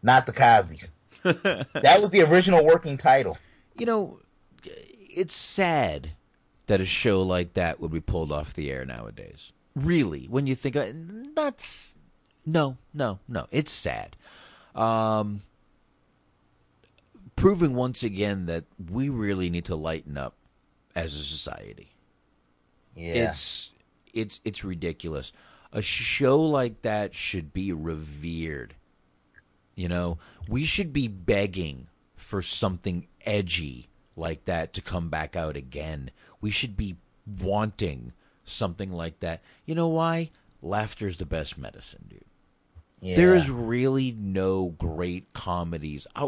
not the Cosbys. that was the original working title. You know, it's sad that a show like that would be pulled off the air nowadays. Really, when you think of it, that's no, no, no. It's sad. Um, proving once again that we really need to lighten up as a society. Yeah. It's it's it's ridiculous. A show like that should be revered. You know, we should be begging for something edgy like that to come back out again. We should be wanting something like that. You know why? Laughter's the best medicine, dude. There Yeah. is really no great comedies. Uh,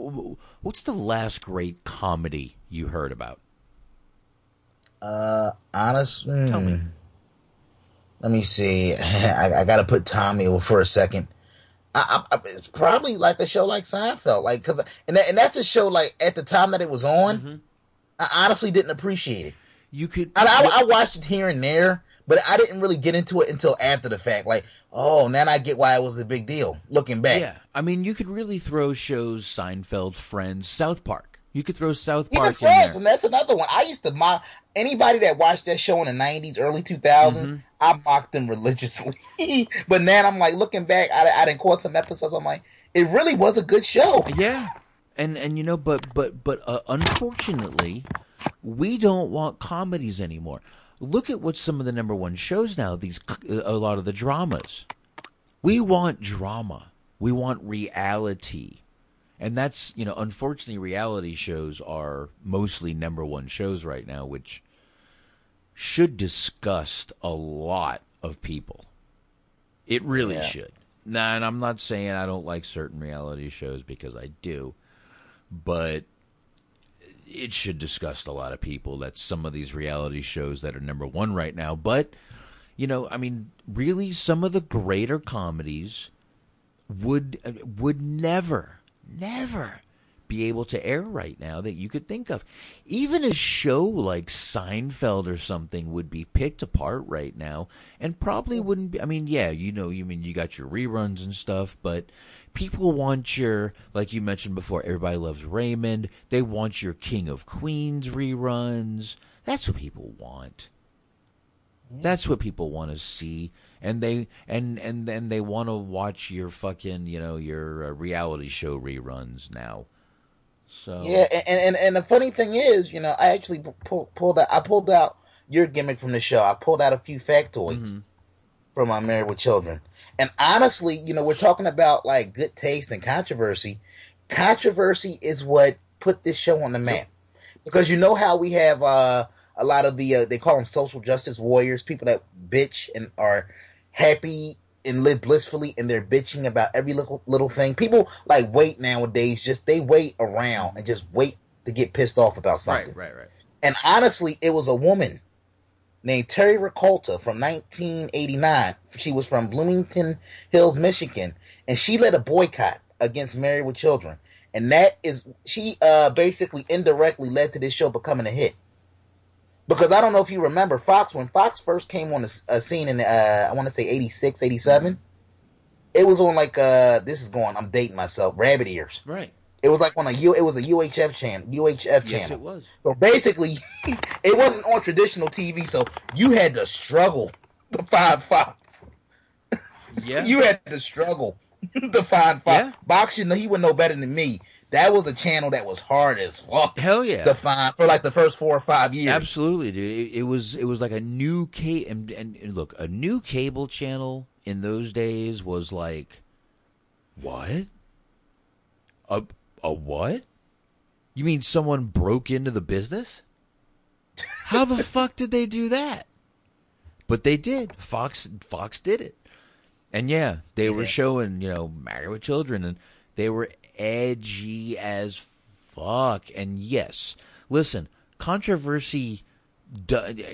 What's the last great comedy you heard about? Uh, honest. hmm. Let me see. I, I got to put Tommy over for a second. I, I, I- it's probably like a show like Seinfeld, like cause, and that, and that's a show like at the time that it was on. I honestly didn't appreciate it. You could. I, I, I watched it here and there, but I didn't really get into it until after the fact. Like, oh, now I get why it was a big deal. Looking back, Yeah, I mean, you could really throw shows Seinfeld, Friends, South Park. You could throw South Even Park in Friends, there. and that's another one. I used to mock anybody that watched that show in the nineties, early two thousands. I mocked them religiously, but now I'm like looking back. I, I didn't caught some episodes. I'm like, it really was a good show. Yeah, and and you know, but but but uh, unfortunately, we don't want comedies anymore. Look at what some of the number one shows now. These uh, a lot of the dramas. We want drama. We want reality. And that's, you know, unfortunately reality shows are mostly number one shows right now, which should disgust a lot of people. It really Yeah. should. Nah, and I'm not saying I don't like certain reality shows because I do, but it should disgust a lot of people that some of these reality shows that are number one right now. But You know, I mean, really, some of the greater comedies would would never, never be able to air right now that you could think of. Even a show like Seinfeld or something would be picked apart right now and probably wouldn't be I mean, yeah, you know, you mean you got your reruns and stuff, but people want your like you mentioned before, everybody loves Raymond. They want your King of Queens reruns. That's what people want. That's what people want to see, and they and and then they want to watch your fucking you know your uh, reality show reruns now. So Yeah, and, and and the funny thing is, you know, I actually pulled pulled out I pulled out your gimmick from the show. I pulled out a few factoids from my Married with Children. And honestly, you know, we're talking about like good taste and controversy. Controversy is what put this show on the map. Because you know how we have uh, a lot of the uh, they call them social justice warriors, people that bitch and are happy and live blissfully and they're bitching about every little little thing. People like wait nowadays, just they wait around and just wait to get pissed off about something. right, right. And honestly, it was a woman named Terry Rakolta from 1989. She was from Bloomington Hills, Michigan, and she led a boycott against Married with Children. And that is, she uh, basically indirectly led to this show becoming a hit. Because I don't know if you remember Fox, when Fox first came on the a scene in, uh, I want to say 86, 87, it was on like, uh, this is going, I'm dating myself, Rabbit Ears. Right. It was like on a U, it was a UHF channel, UHF Yes, channel. it was. So basically, it wasn't on traditional TV, so you had to struggle to find Fox. Yeah. You had to struggle to find Fox. Yeah. Box, you know, he would know better than me. That was a channel that was hard as fuck. Hell yeah. To find for like the first four or five years. Absolutely, dude. It, it was it was like a new cable and, and and look, a new cable channel in those days was like what? A a what? You mean someone broke into the business? How the fuck did they do that? But they did. Fox Fox did it. And yeah, they were showing, you know, Married with Children and they were edgy as fuck. And yes, listen, controversy.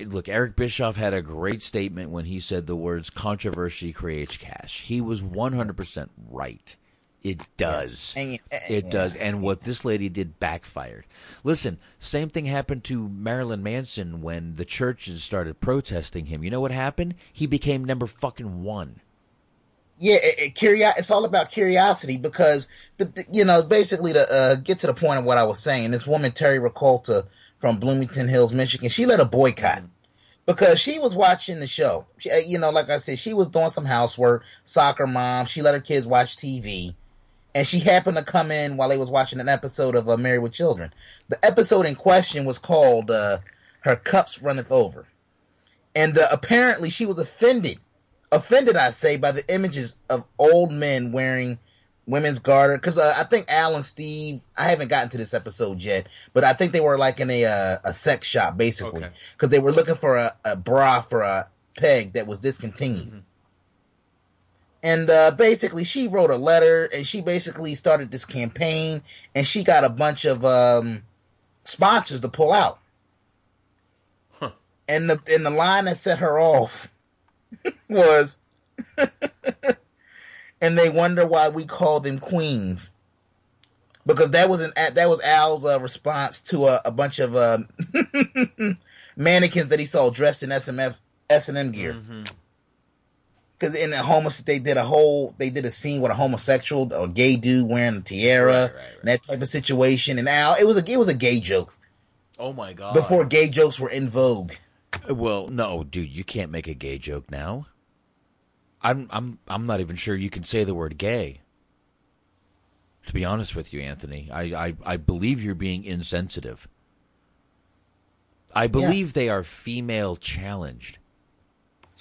Look, Eric Bischoff had a great statement when he said the words "controversy creates cash." He was one hundred percent right. Eh, it does. It does. And what this lady did backfired. Listen, same thing happened to Marilyn Manson when the churches started protesting him. You know what happened? He became number fucking one. Yeah, it, it, curio- It's all about curiosity because the, the- you know basically to uh, get to the point of what I was saying. This woman Terry Rakolta from Bloomington Hills, Michigan, she led a boycott mm-hmm. because she was watching the show. She, you know, like I said, she was doing some housework, soccer mom. She let her kids watch TV, and she happened to come in while they was watching an episode of uh, Married with Children. The episode in question was called uh, "Her Cups Runneth Over," and uh, apparently she was offended offended, I say, by the images of old men wearing women's garter. Because uh, I think Al and Steve, I haven't gotten to this episode yet, but I think they were like in a uh, a sex shop basically, because they were looking for a, a bra for a peg that was discontinued. And uh, basically, she wrote a letter, and she basically started this campaign, and she got a bunch of um, sponsors to pull out. And the and the line that set her off was, and they wonder why we call them queens, because that was an that was Al's uh, response to a, a bunch of uh, mannequins that he saw dressed in SMF S and M gear. Because in the homos, they did a whole, they did a scene with a homosexual or gay dude wearing a tiara, and that type of situation. And now it was a, it was a gay joke Oh my god. before gay jokes were in vogue. Well, no, dude, you can't make a gay joke now. I'm I'm I'm not even sure you can say the word gay. To be honest with you, Anthony, I I, I believe you're being insensitive. I believe they are female challenged.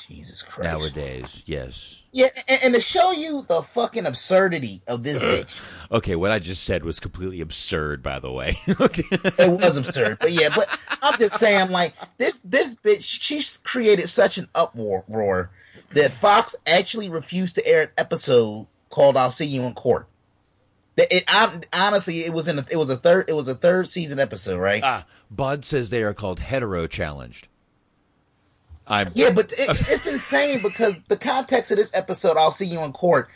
Jesus Christ. Nowadays, yes. Yeah, and, and to show you the fucking absurdity of this bitch, Okay, what I just said was completely absurd, by the way. it was absurd. But yeah, but I'm just saying, like this this bitch, she's created such an uproar that Fox actually refused to air an episode called "I'll See You in Court." That It, I, honestly, it was in a, it was a third it was a third season episode, right? ah, Bud says they are called hetero challenged. I'm Yeah, but it, it's insane because the context of this episode, I'll see you in court.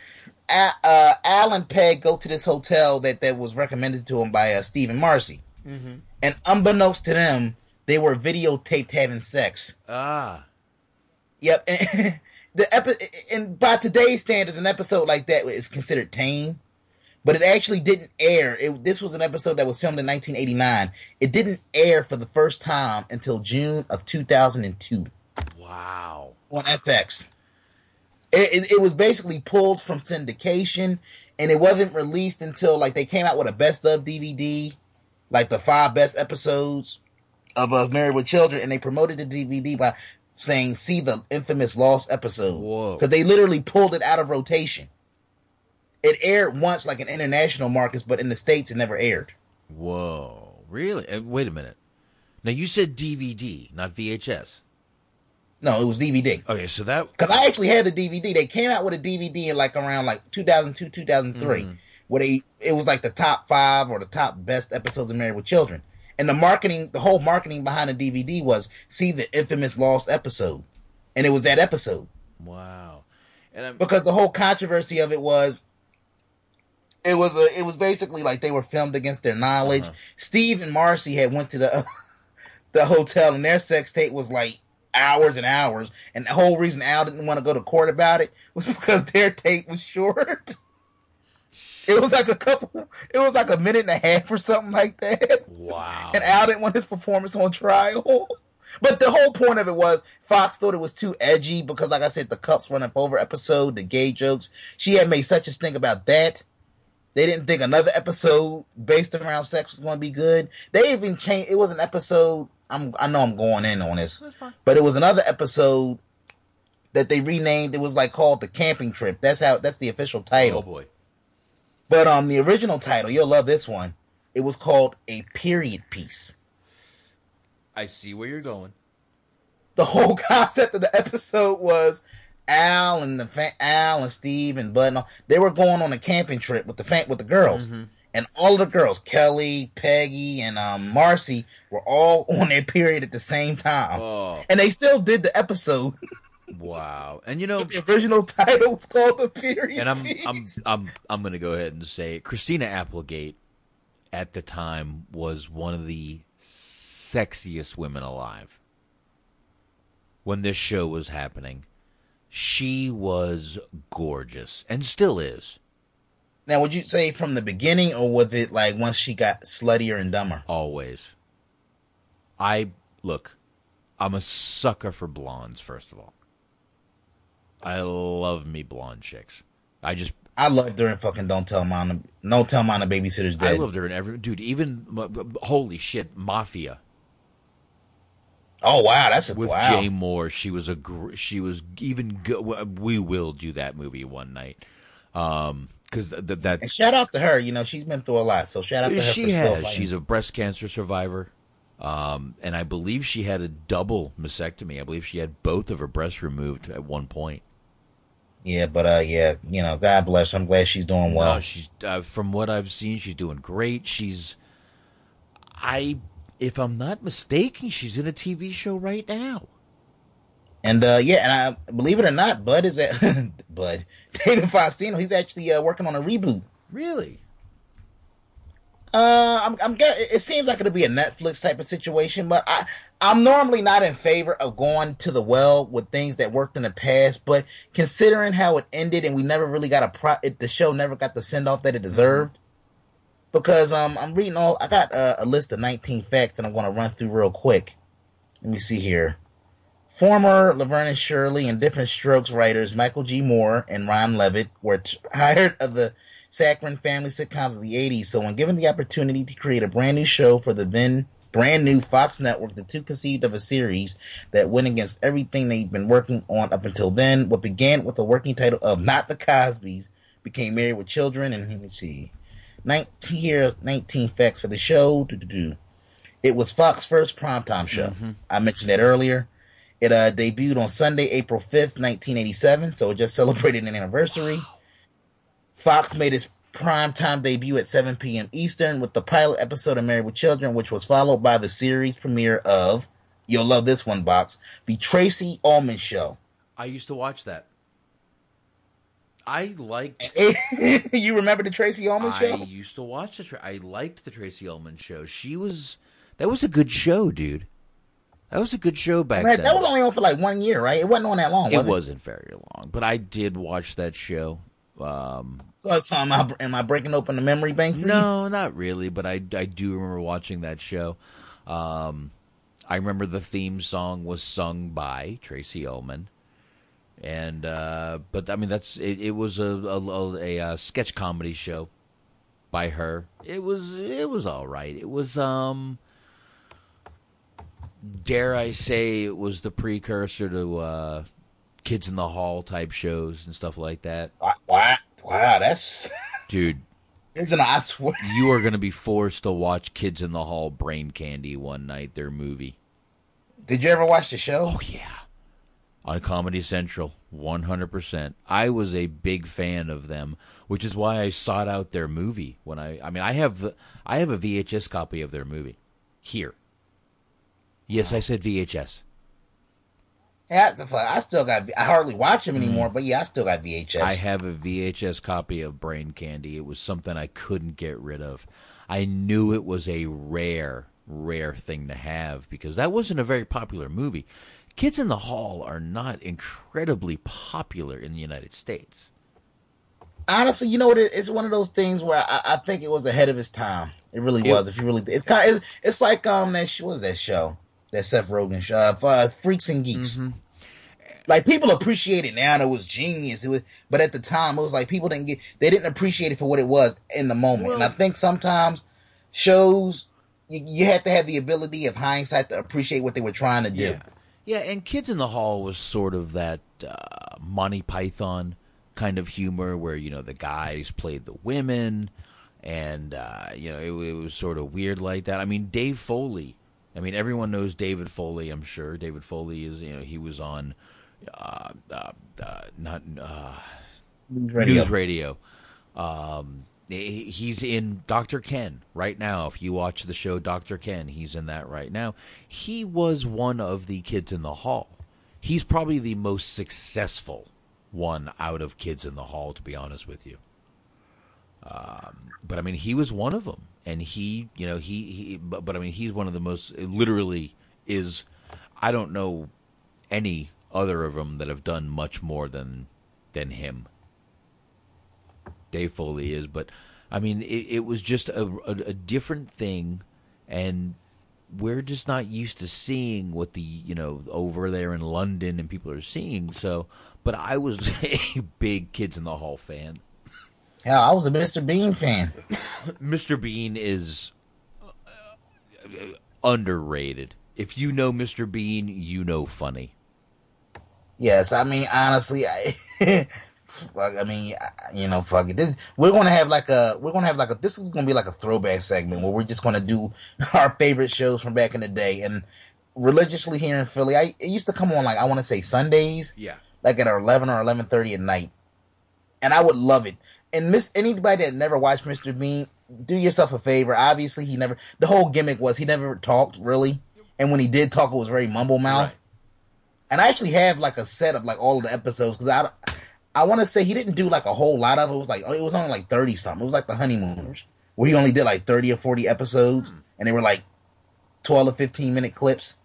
A, uh, Al and Peg go to this hotel that, that was recommended to him by uh, Steve and Marcy. Mm-hmm. And unbeknownst to them, they were videotaped having sex. Ah. Yep. And the epi- and by today's standards, an episode like that is considered tame. But it actually didn't air. It, this was an episode that was filmed in 1989. It didn't air for the first time until June of 2002 Wow. on FX. It, it, it was basically pulled from syndication, and it wasn't released until like they came out with a best of DVD, like the five best episodes of uh, Married with Children, and they promoted the DVD by saying, "See the infamous lost episode," because they literally pulled it out of rotation. It aired once, like in international markets, but in the states, it never aired. Whoa, really? Wait a minute. Now you said DVD, not VHS. No, it was DVD. Okay, so that Because I actually had the DVD. They came out with a DVD in like around like 2002, 2003, Mhm. where they it was like the top five or the top best episodes of Married with Children. And the marketing, the whole marketing behind the DVD was see the infamous lost episode, and it was that episode wow. And I'm, because the whole controversy of it was. It was a, it was basically like they were filmed against their knowledge. Uh-huh. Steve and Marcy had went to the the hotel and their sex tape was like hours and hours. And the whole reason Al didn't want to go to court about it was because their tape was short. It was like a couple, it was like a minute and a half or something like that. Wow. And Al didn't want his performance on trial. But the whole point of it was Fox thought it was too edgy because, like I said, the cups run up over episode, the gay jokes. She had made such a stink about that. They didn't think another episode based around sex was going to be good. They even changed. It was an episode. I'm. I know I'm going in on this, but it was another episode that they renamed. It was like called the camping trip. That's how. That's the official title. Oh boy. But um, the original title, you'll love this one. It was called a period piece. I see where you're going. The whole concept of the episode was Al and the fa- Al and Steve and Bud. and all- They were going on a camping trip with the fa- with the girls, and all the girls, Kelly, Peggy, and um, Marcy, were all on their period at the same time, Oh. and they still did the episode. Wow. And you know, the original title was called the period. and I'm piece. I'm I'm I'm going to go ahead and say Christina Applegate at the time was one of the sexiest women alive. When this show was happening, she was gorgeous and still is. Now, would you say from the beginning, or was it like once she got sluttier and dumber? Always. I look, I'm a sucker for blondes first of all. I love me blonde chicks. I just I loved her in fucking Don't Tell Mom. Don't Tell Mom the Babysitter's day. I Dead. loved her in every dude. Even holy shit, Mafia. Oh wow, that's a with wow. Jay Mohr. She was a she was even go- we will do that movie one night. Um cuz th- th- that And shout out to her. You know, she's been through a lot. So shout out to her she has. She's a breast cancer survivor. Um and I believe she had a double mastectomy. I believe she had both of her breasts removed at one point. Yeah, but uh, yeah, you know, God bless. her. I'm glad she's doing well. No, she's uh, from what I've seen, she's doing great. She's, I, if I'm not mistaken, she's in a TV show right now. And uh, yeah, and I believe it or not, Bud is at Bud David Faustino. He's actually uh, working on a reboot. Really? Uh, I'm, I'm it seems like it'll be a Netflix type of situation, but I, I'm normally not in favor of going to the well with things that worked in the past. But considering how it ended, and we never really got a pro, it, the show never got the send off that it deserved. Because um, I'm reading all, I got uh, a list of 19 facts that I'm going to run through real quick. Let me see here. Former Laverne and Shirley and Different Strokes writers Michael G. Moye and Ron Levitt were t- hired of the Saccharin family sitcoms of the 80s. So when given the opportunity to create a brand new show for the then brand new Fox network, the two conceived of a series that went against everything they'd been working on up until then. What began with the working title of Not the Cosbys became Married with Children. And let me see. 19 here, 19 facts for the show. It was Fox's first primetime show. Mm-hmm. I mentioned that earlier. It uh, debuted on Sunday, April 5th, 1987, so it just celebrated an anniversary. Fox made its primetime debut at 7 p.m. Eastern with the pilot episode of Married with Children, which was followed by the series premiere of you'll love this one, Box. The Tracey Ullman Show. I used to watch that. I liked. you remember the Tracey Ullman I Show? I used to watch the. Tra- I liked the Tracey Ullman show. She was. That was a good show, dude. That was a good show back then. that was only on for like one year, right? It wasn't on that long. it Was it, wasn't very long, but I did watch that show. Um, So, so am, I, am I breaking open the memory bank for you? no, not really, but I, I do remember watching that show. Um, I remember the theme song was sung by Tracey Ullman, and uh, but I mean that's it. It was a a, a, a, uh sketch comedy show by her. It was it was all right. It was um, dare I say, it was the precursor to uh, Kids in the Hall type shows and stuff like that. Wow, wow, that's dude. Isn't I swear you are going to be forced to watch Kids in the Hall Brain Candy one night. Their movie. Did you ever watch the show? Oh yeah, on Comedy Central, one hundred percent. I was a big fan of them, which is why I sought out their movie when I. I mean, I have the I have a VHS copy of their movie here. Yes, I said VHS. Yeah, the fuck, I still got. I hardly watch them anymore, but yeah, I still got VHS. I have a VHS copy of Brain Candy. It was something I couldn't get rid of. I knew it was a rare, rare thing to have because that wasn't a very popular movie. Kids in the Hall are not incredibly popular in the United States. Honestly, you know what? It's one of those things where I, I think it was ahead of its time. It really It- was. If you really, it's kind of, it's, it's like um that was that show? That Seth Rogen show, uh, uh, Freaks and Geeks. Mm-hmm. Like people appreciate it now. and It was genius. It was, but at the time, it was like people didn't get. They didn't appreciate it for what it was in the moment. and I think sometimes shows you, you have to have the ability of hindsight to appreciate what they were trying to do. Yeah. Yeah, and Kids in the Hall was sort of that uh, Monty Python kind of humor where, you know, the guys played the women and, uh, you know, it, it was sort of weird like that. I mean, Dave Foley. I mean, everyone knows David Foley, I'm sure. David Foley is, you know, he was on, uh, uh, uh, not, uh, News Radio. News Radio. Um, he's in Dr. Ken right now. If you watch the show Dr. Ken, he's in that right now. He was one of the kids in the hall. He's probably the most successful one out of kids in the hall, to be honest with you. Um, but I mean, he was one of them, and he, you know, he, he but, but I mean, he's one of the most. Literally, is I don't know any other of them that have done much more than than him. Dave Foley is, but I mean, it, it was just a, a, a different thing, and we're just not used to seeing what the you know over there in London and people are seeing. So, but I was a big Kids in the Hall fan. Hell, I was a Mr. Bean fan. Mr. Bean is uh, underrated. If you know Mr. Bean, you know funny. Yes, I mean honestly, I, fuck, I mean, you know, fuck it. This we're gonna have like a we're gonna have like a this is gonna be like a throwback segment where we're just gonna do our favorite shows from back in the day and religiously here in Philly. I it used to come on like I want to say Sundays, Yeah. like at eleven or eleven thirty at night, and I would love it. And miss anybody that never watched Mr. Bean, do yourself a favor. Obviously, he never. The whole gimmick was he never talked really, and when he did talk, it was very mumble mouth. And I actually have like a set of like all of the episodes because I, I want to say he didn't do like a whole lot of it. It was like oh, it was only like thirty something. It was like the Honeymooners where he only did like thirty or forty episodes, hmm. and they were like twelve or fifteen minute clips.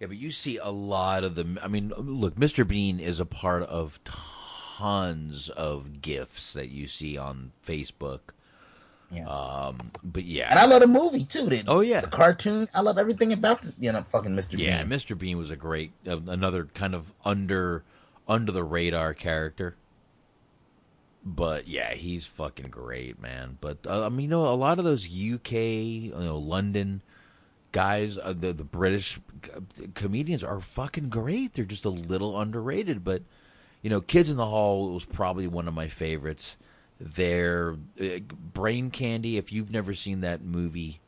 Yeah, but you see a lot of the. I mean, look, Mr. Bean is a part of tons of gifs that you see on Facebook. Yeah. Um, but yeah, And I love the movie too. The, Oh, yeah. the cartoon. I love everything about this. You know, fucking Mr. yeah, Bean. Mr. Bean was a great, uh, another kind of under under the radar character. But yeah, he's fucking great, man. But uh, I mean, you know, a lot of those UK, you know, London guys, uh, the the British comedians are fucking great. They're just a little underrated, but you know, Kids in the Hall was probably one of my favorites. Their uh, Brain Candy. If you've never seen that movie,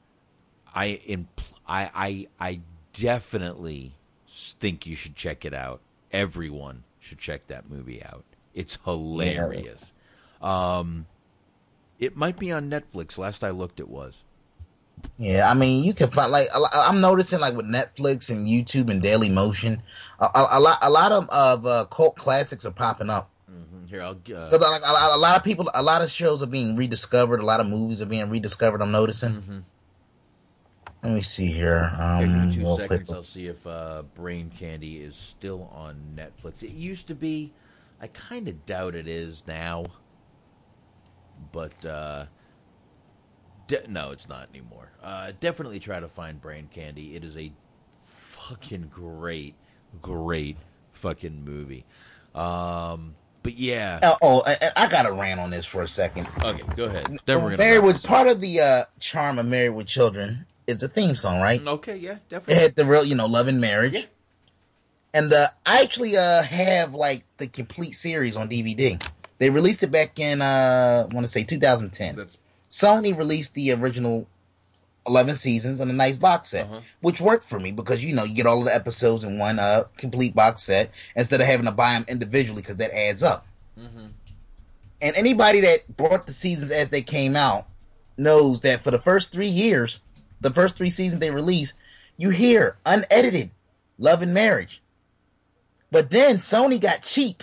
I in I I I definitely think you should check it out. Everyone should check that movie out. It's hilarious. Um, it might be on Netflix. Last I looked, it was. Yeah, I mean, you can find like I'm noticing like with Netflix and YouTube and Dailymotion, a, a, a lot a lot of of uh, cult classics are popping up. Here, I'll. Uh, like, a, a lot of people, a lot of shows are being rediscovered. A lot of movies are being rediscovered. I'm noticing. Let me see here. Um, me two real seconds. I'll see if uh, Brain Candy is still on Netflix. It used to be. I kind of doubt it is now. But uh, de- no, it's not anymore. Uh, definitely try to find Brain Candy. It is a fucking great, great fucking movie. Um, but yeah. Uh, oh, I, I got to rant on this for a second. Okay, go ahead. Then we're gonna Married with part of the uh, charm of Married with Children is the theme song, right? Okay, yeah, It definitely. had the real, you know, love and marriage. And uh, I actually uh, have like the complete series on DVD. They released it back in uh, I want to say 2010. Sony released the original 11 seasons on a nice box set, Uh-huh. which worked for me because you know you get all of the episodes in one uh, complete box set instead of having to buy them individually because that adds up. Mm-hmm. And anybody that bought the seasons as they came out knows that for the first three years, the first three seasons they released, you hear unedited Love and Marriage. But then Sony got cheap.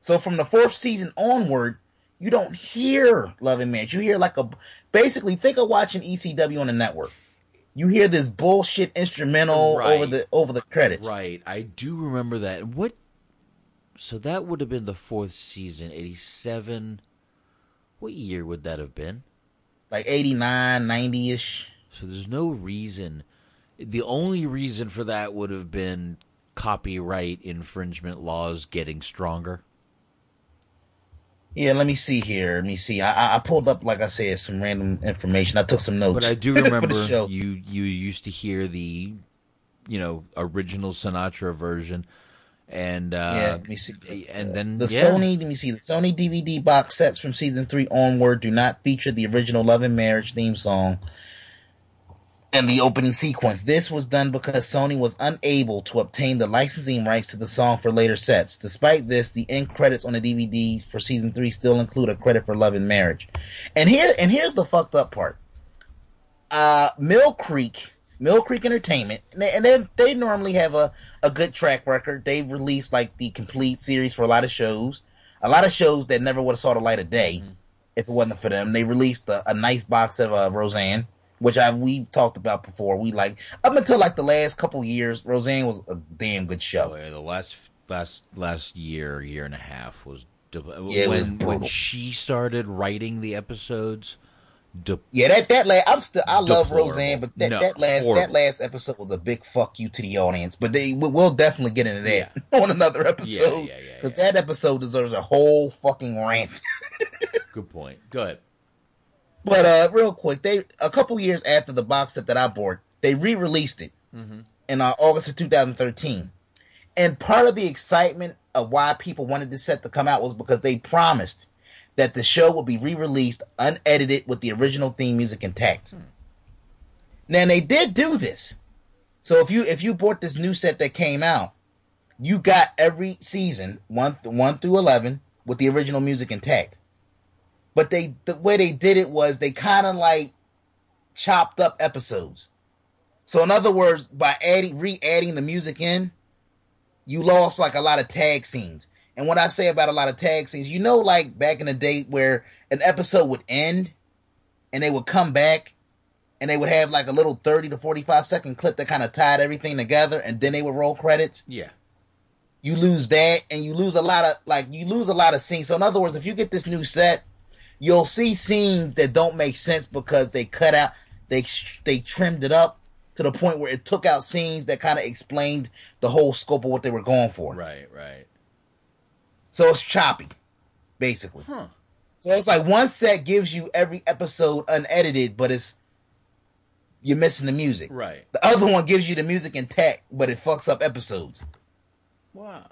So from the fourth season onward, you don't hear Love and Marriage. You hear like a basically think of watching ECW on the network. You hear this bullshit instrumental Right. over the over the credits. Right, I do remember that. What? So that would have been the fourth season, eighty-seven. What year would that have been? Like 89, 90 ish. So there's no reason. The only reason for that would have been copyright infringement laws getting stronger. Yeah, let me see here. Let me see. I, I- pulled up, like I said, some random information. I took some notes. But I do remember you you used to hear the, you know, original Sinatra version, and uh, yeah, let me see. and then The yeah. Sony, let me see. The Sony DVD box sets from season three onward do not feature the original Love and Marriage theme song and the opening sequence. This was done because Sony was unable to obtain the licensing rights to the song for later sets. Despite this, the end credits on the DVD for season three still include a credit for Love and Marriage. And here, and here's the fucked up part. Uh, Mill Creek, Mill Creek Entertainment, and they, and they, they normally have a, a good track record. They've released like the complete series for a lot of shows, a lot of shows that never would have saw the light of day if it wasn't for them. They released a, a nice box of uh, Roseanne, which I we've talked about before. We like up until like the last couple years, Roseanne was a damn good show. Oh, yeah, the last last last year, year and a half was de- Yeah, it was when when she started writing the episodes. De- Yeah, that that last I'm still I love Roseanne, but that, No, that last horrible. that last episode was a big fuck you to the audience. But they we- we'll definitely get into that on another episode Yeah, yeah, because that episode deserves a whole fucking rant. Good point. Go ahead. But uh, real quick, they a couple years after the box set that I bought, they re-released it Mhm. in uh, August of 2013. And part of the excitement of why people wanted this set to come out was because they promised that the show would be re-released unedited with the original theme music intact. Now they did do this. So if you if you bought this new set that came out, you got every season one th- one through eleven with the original music intact. But they the way they did it was they kind of like chopped up episodes. So in other words, by adding re-adding the music in, you lost like a lot of tag scenes. And what I say about a lot of tag scenes, you know, like back in the day where an episode would end and they would come back and they would have like a little 30 to 45 second clip that kind of tied everything together and then they would roll credits. Yeah. You lose that and you lose a lot of like you lose a lot of scenes. So in other words, if you get this new set, you'll see scenes that don't make sense because they cut out they they trimmed it up to the point where it took out scenes that kind of explained the whole scope of what they were going for. Right, right. So it's choppy, basically. So it's like one set gives you every episode unedited, but it's you're missing the music. Right. The other one gives you the music intact, but it fucks up episodes. Wow.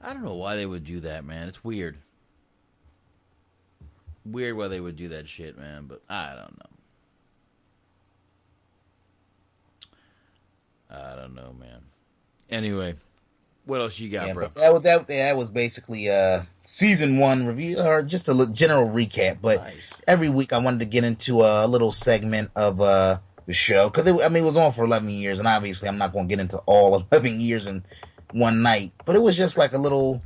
I don't know why they would do that, man. It's weird. Weird why they would do that shit, man, but I don't know. I don't know, man. Anyway, What else you got, Yeah, bro? that was that, that was basically uh season one review or just a general recap. But every week I wanted to get into a little segment of uh the show because I mean it was on for eleven years, and obviously I'm not going to get into all eleven years in one night. But it was just like a little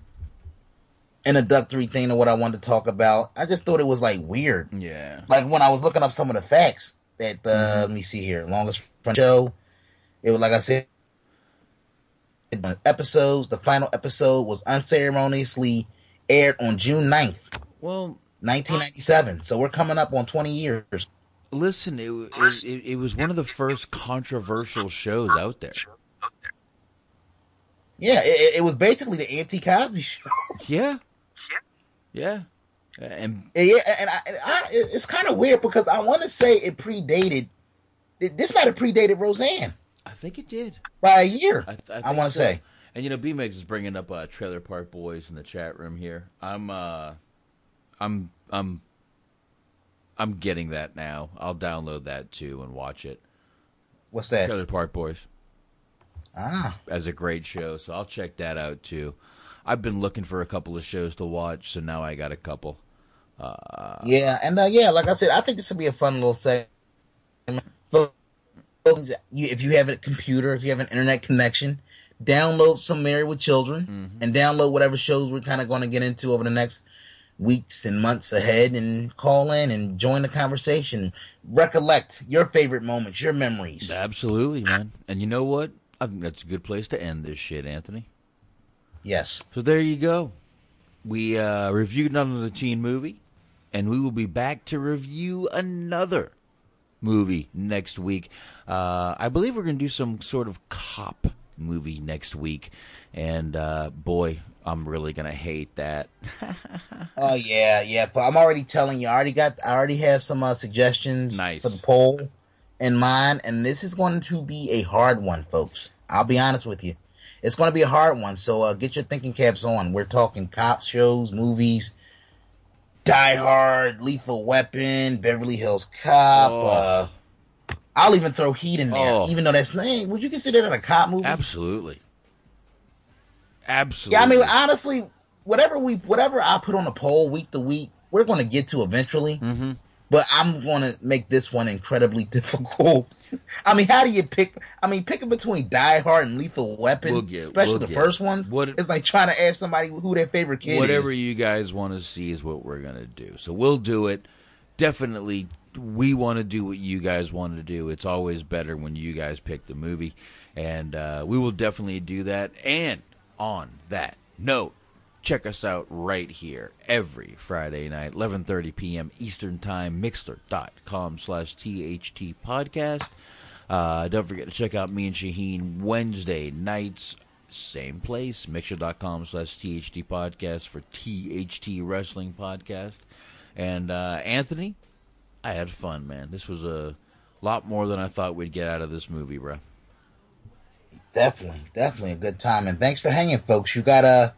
introductory thing to what I wanted to talk about. I just thought it was like weird. Yeah. Like when I was looking up some of the facts that uh let me see here, longest front show. It was like I said episodes. The final episode was unceremoniously aired on June 9th. Well, 1997. So we're coming up on 20 years. Listen, it, it, it, it was one of the first controversial shows out there. Yeah, it, it was basically the anti Cosby show. Yeah. Yeah. And yeah, and, I, and I, it's kind of weird because I want to say it predated. This might have predated Roseanne I think it did. by a year. I, I, think want to so. say. And you know, B Megs is bringing up uh, Trailer Park Boys in the chat room here. I'm, uh, I'm, I'm, I'm getting that now. I'll download that too and watch it. What's that? Trailer Park Boys. Ah, as a great show, so I'll check that out too. I've been looking for a couple of shows to watch, so now I got a couple. Uh, Yeah, and uh, yeah, like I said, I think this will be a fun little segment. Folks, if you have a computer, if you have an internet connection, download some Married with Children and download whatever shows we're kind of going to get into over the next weeks and months ahead and call in and join the conversation. Recollect your favorite moments, your memories. Absolutely, man. And you know what? I think that's a good place to end this shit, Anthony. Yes. So there you go. We uh, reviewed another teen movie, and we will be back to review another movie next week. Uh, I believe we're going to do some sort of cop movie next week, and uh, boy, I'm really going to hate that. Oh yeah, yeah. But I'm already telling you, I already got, I already have some uh, suggestions Nice. for the poll in mind, and this is going to be a hard one, folks. I'll be honest with you, it's going to be a hard one. So uh, get your thinking caps on. We're talking cop shows, movies, Die Hard, Lethal Weapon, Beverly Hills Cop. Oh. Uh, I'll even throw Heat in there, Oh. even though that's hey, would you consider that a cop movie? Absolutely. Absolutely. Yeah, I mean, honestly, whatever we, whatever I put on the poll week to week, we're going to get to eventually. Mm-hmm. But I'm going to make this one incredibly difficult. I mean, how do you pick? I mean, picking between Die Hard and Lethal Weapon, We'll get- especially we'll the get- first ones. what- it's like trying to ask somebody who their favorite kid Whatever is. you guys want to see is what we're going to do. So we'll do it. Definitely, we want to do what you guys want to do. It's always better when you guys pick the movie. And uh, we will definitely do that. And on that note, check us out right here every Friday night, 11.30 p.m. Eastern Time, mixlr.com slash THT podcast. Uh, don't forget to check out me and Shaheen Wednesday nights, same place, mixer.com slash THT podcast for THT Wrestling Podcast. And uh, Anthony, I had fun, man. This was a lot more than I thought we'd get out of this movie, bro. Definitely, definitely a good time. And thanks for hanging, folks. You got uh,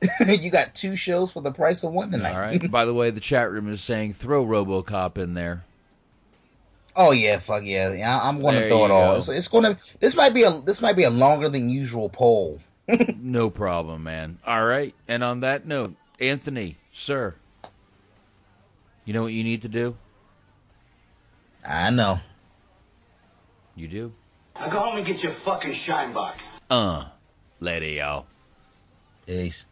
you got two shows for the price of one tonight. All right. By the way, the chat room is saying throw RoboCop in there. Oh yeah, fuck yeah! yeah I'm going to throw it you all. go. It's, it's going to. This might be a. This might be a longer than usual poll. no problem, man. All right. And on that note, Anthony, sir, you know what you need to do? I know. You do? Now go home and get your fucking shine box. Uh, lady, y'all. Peace.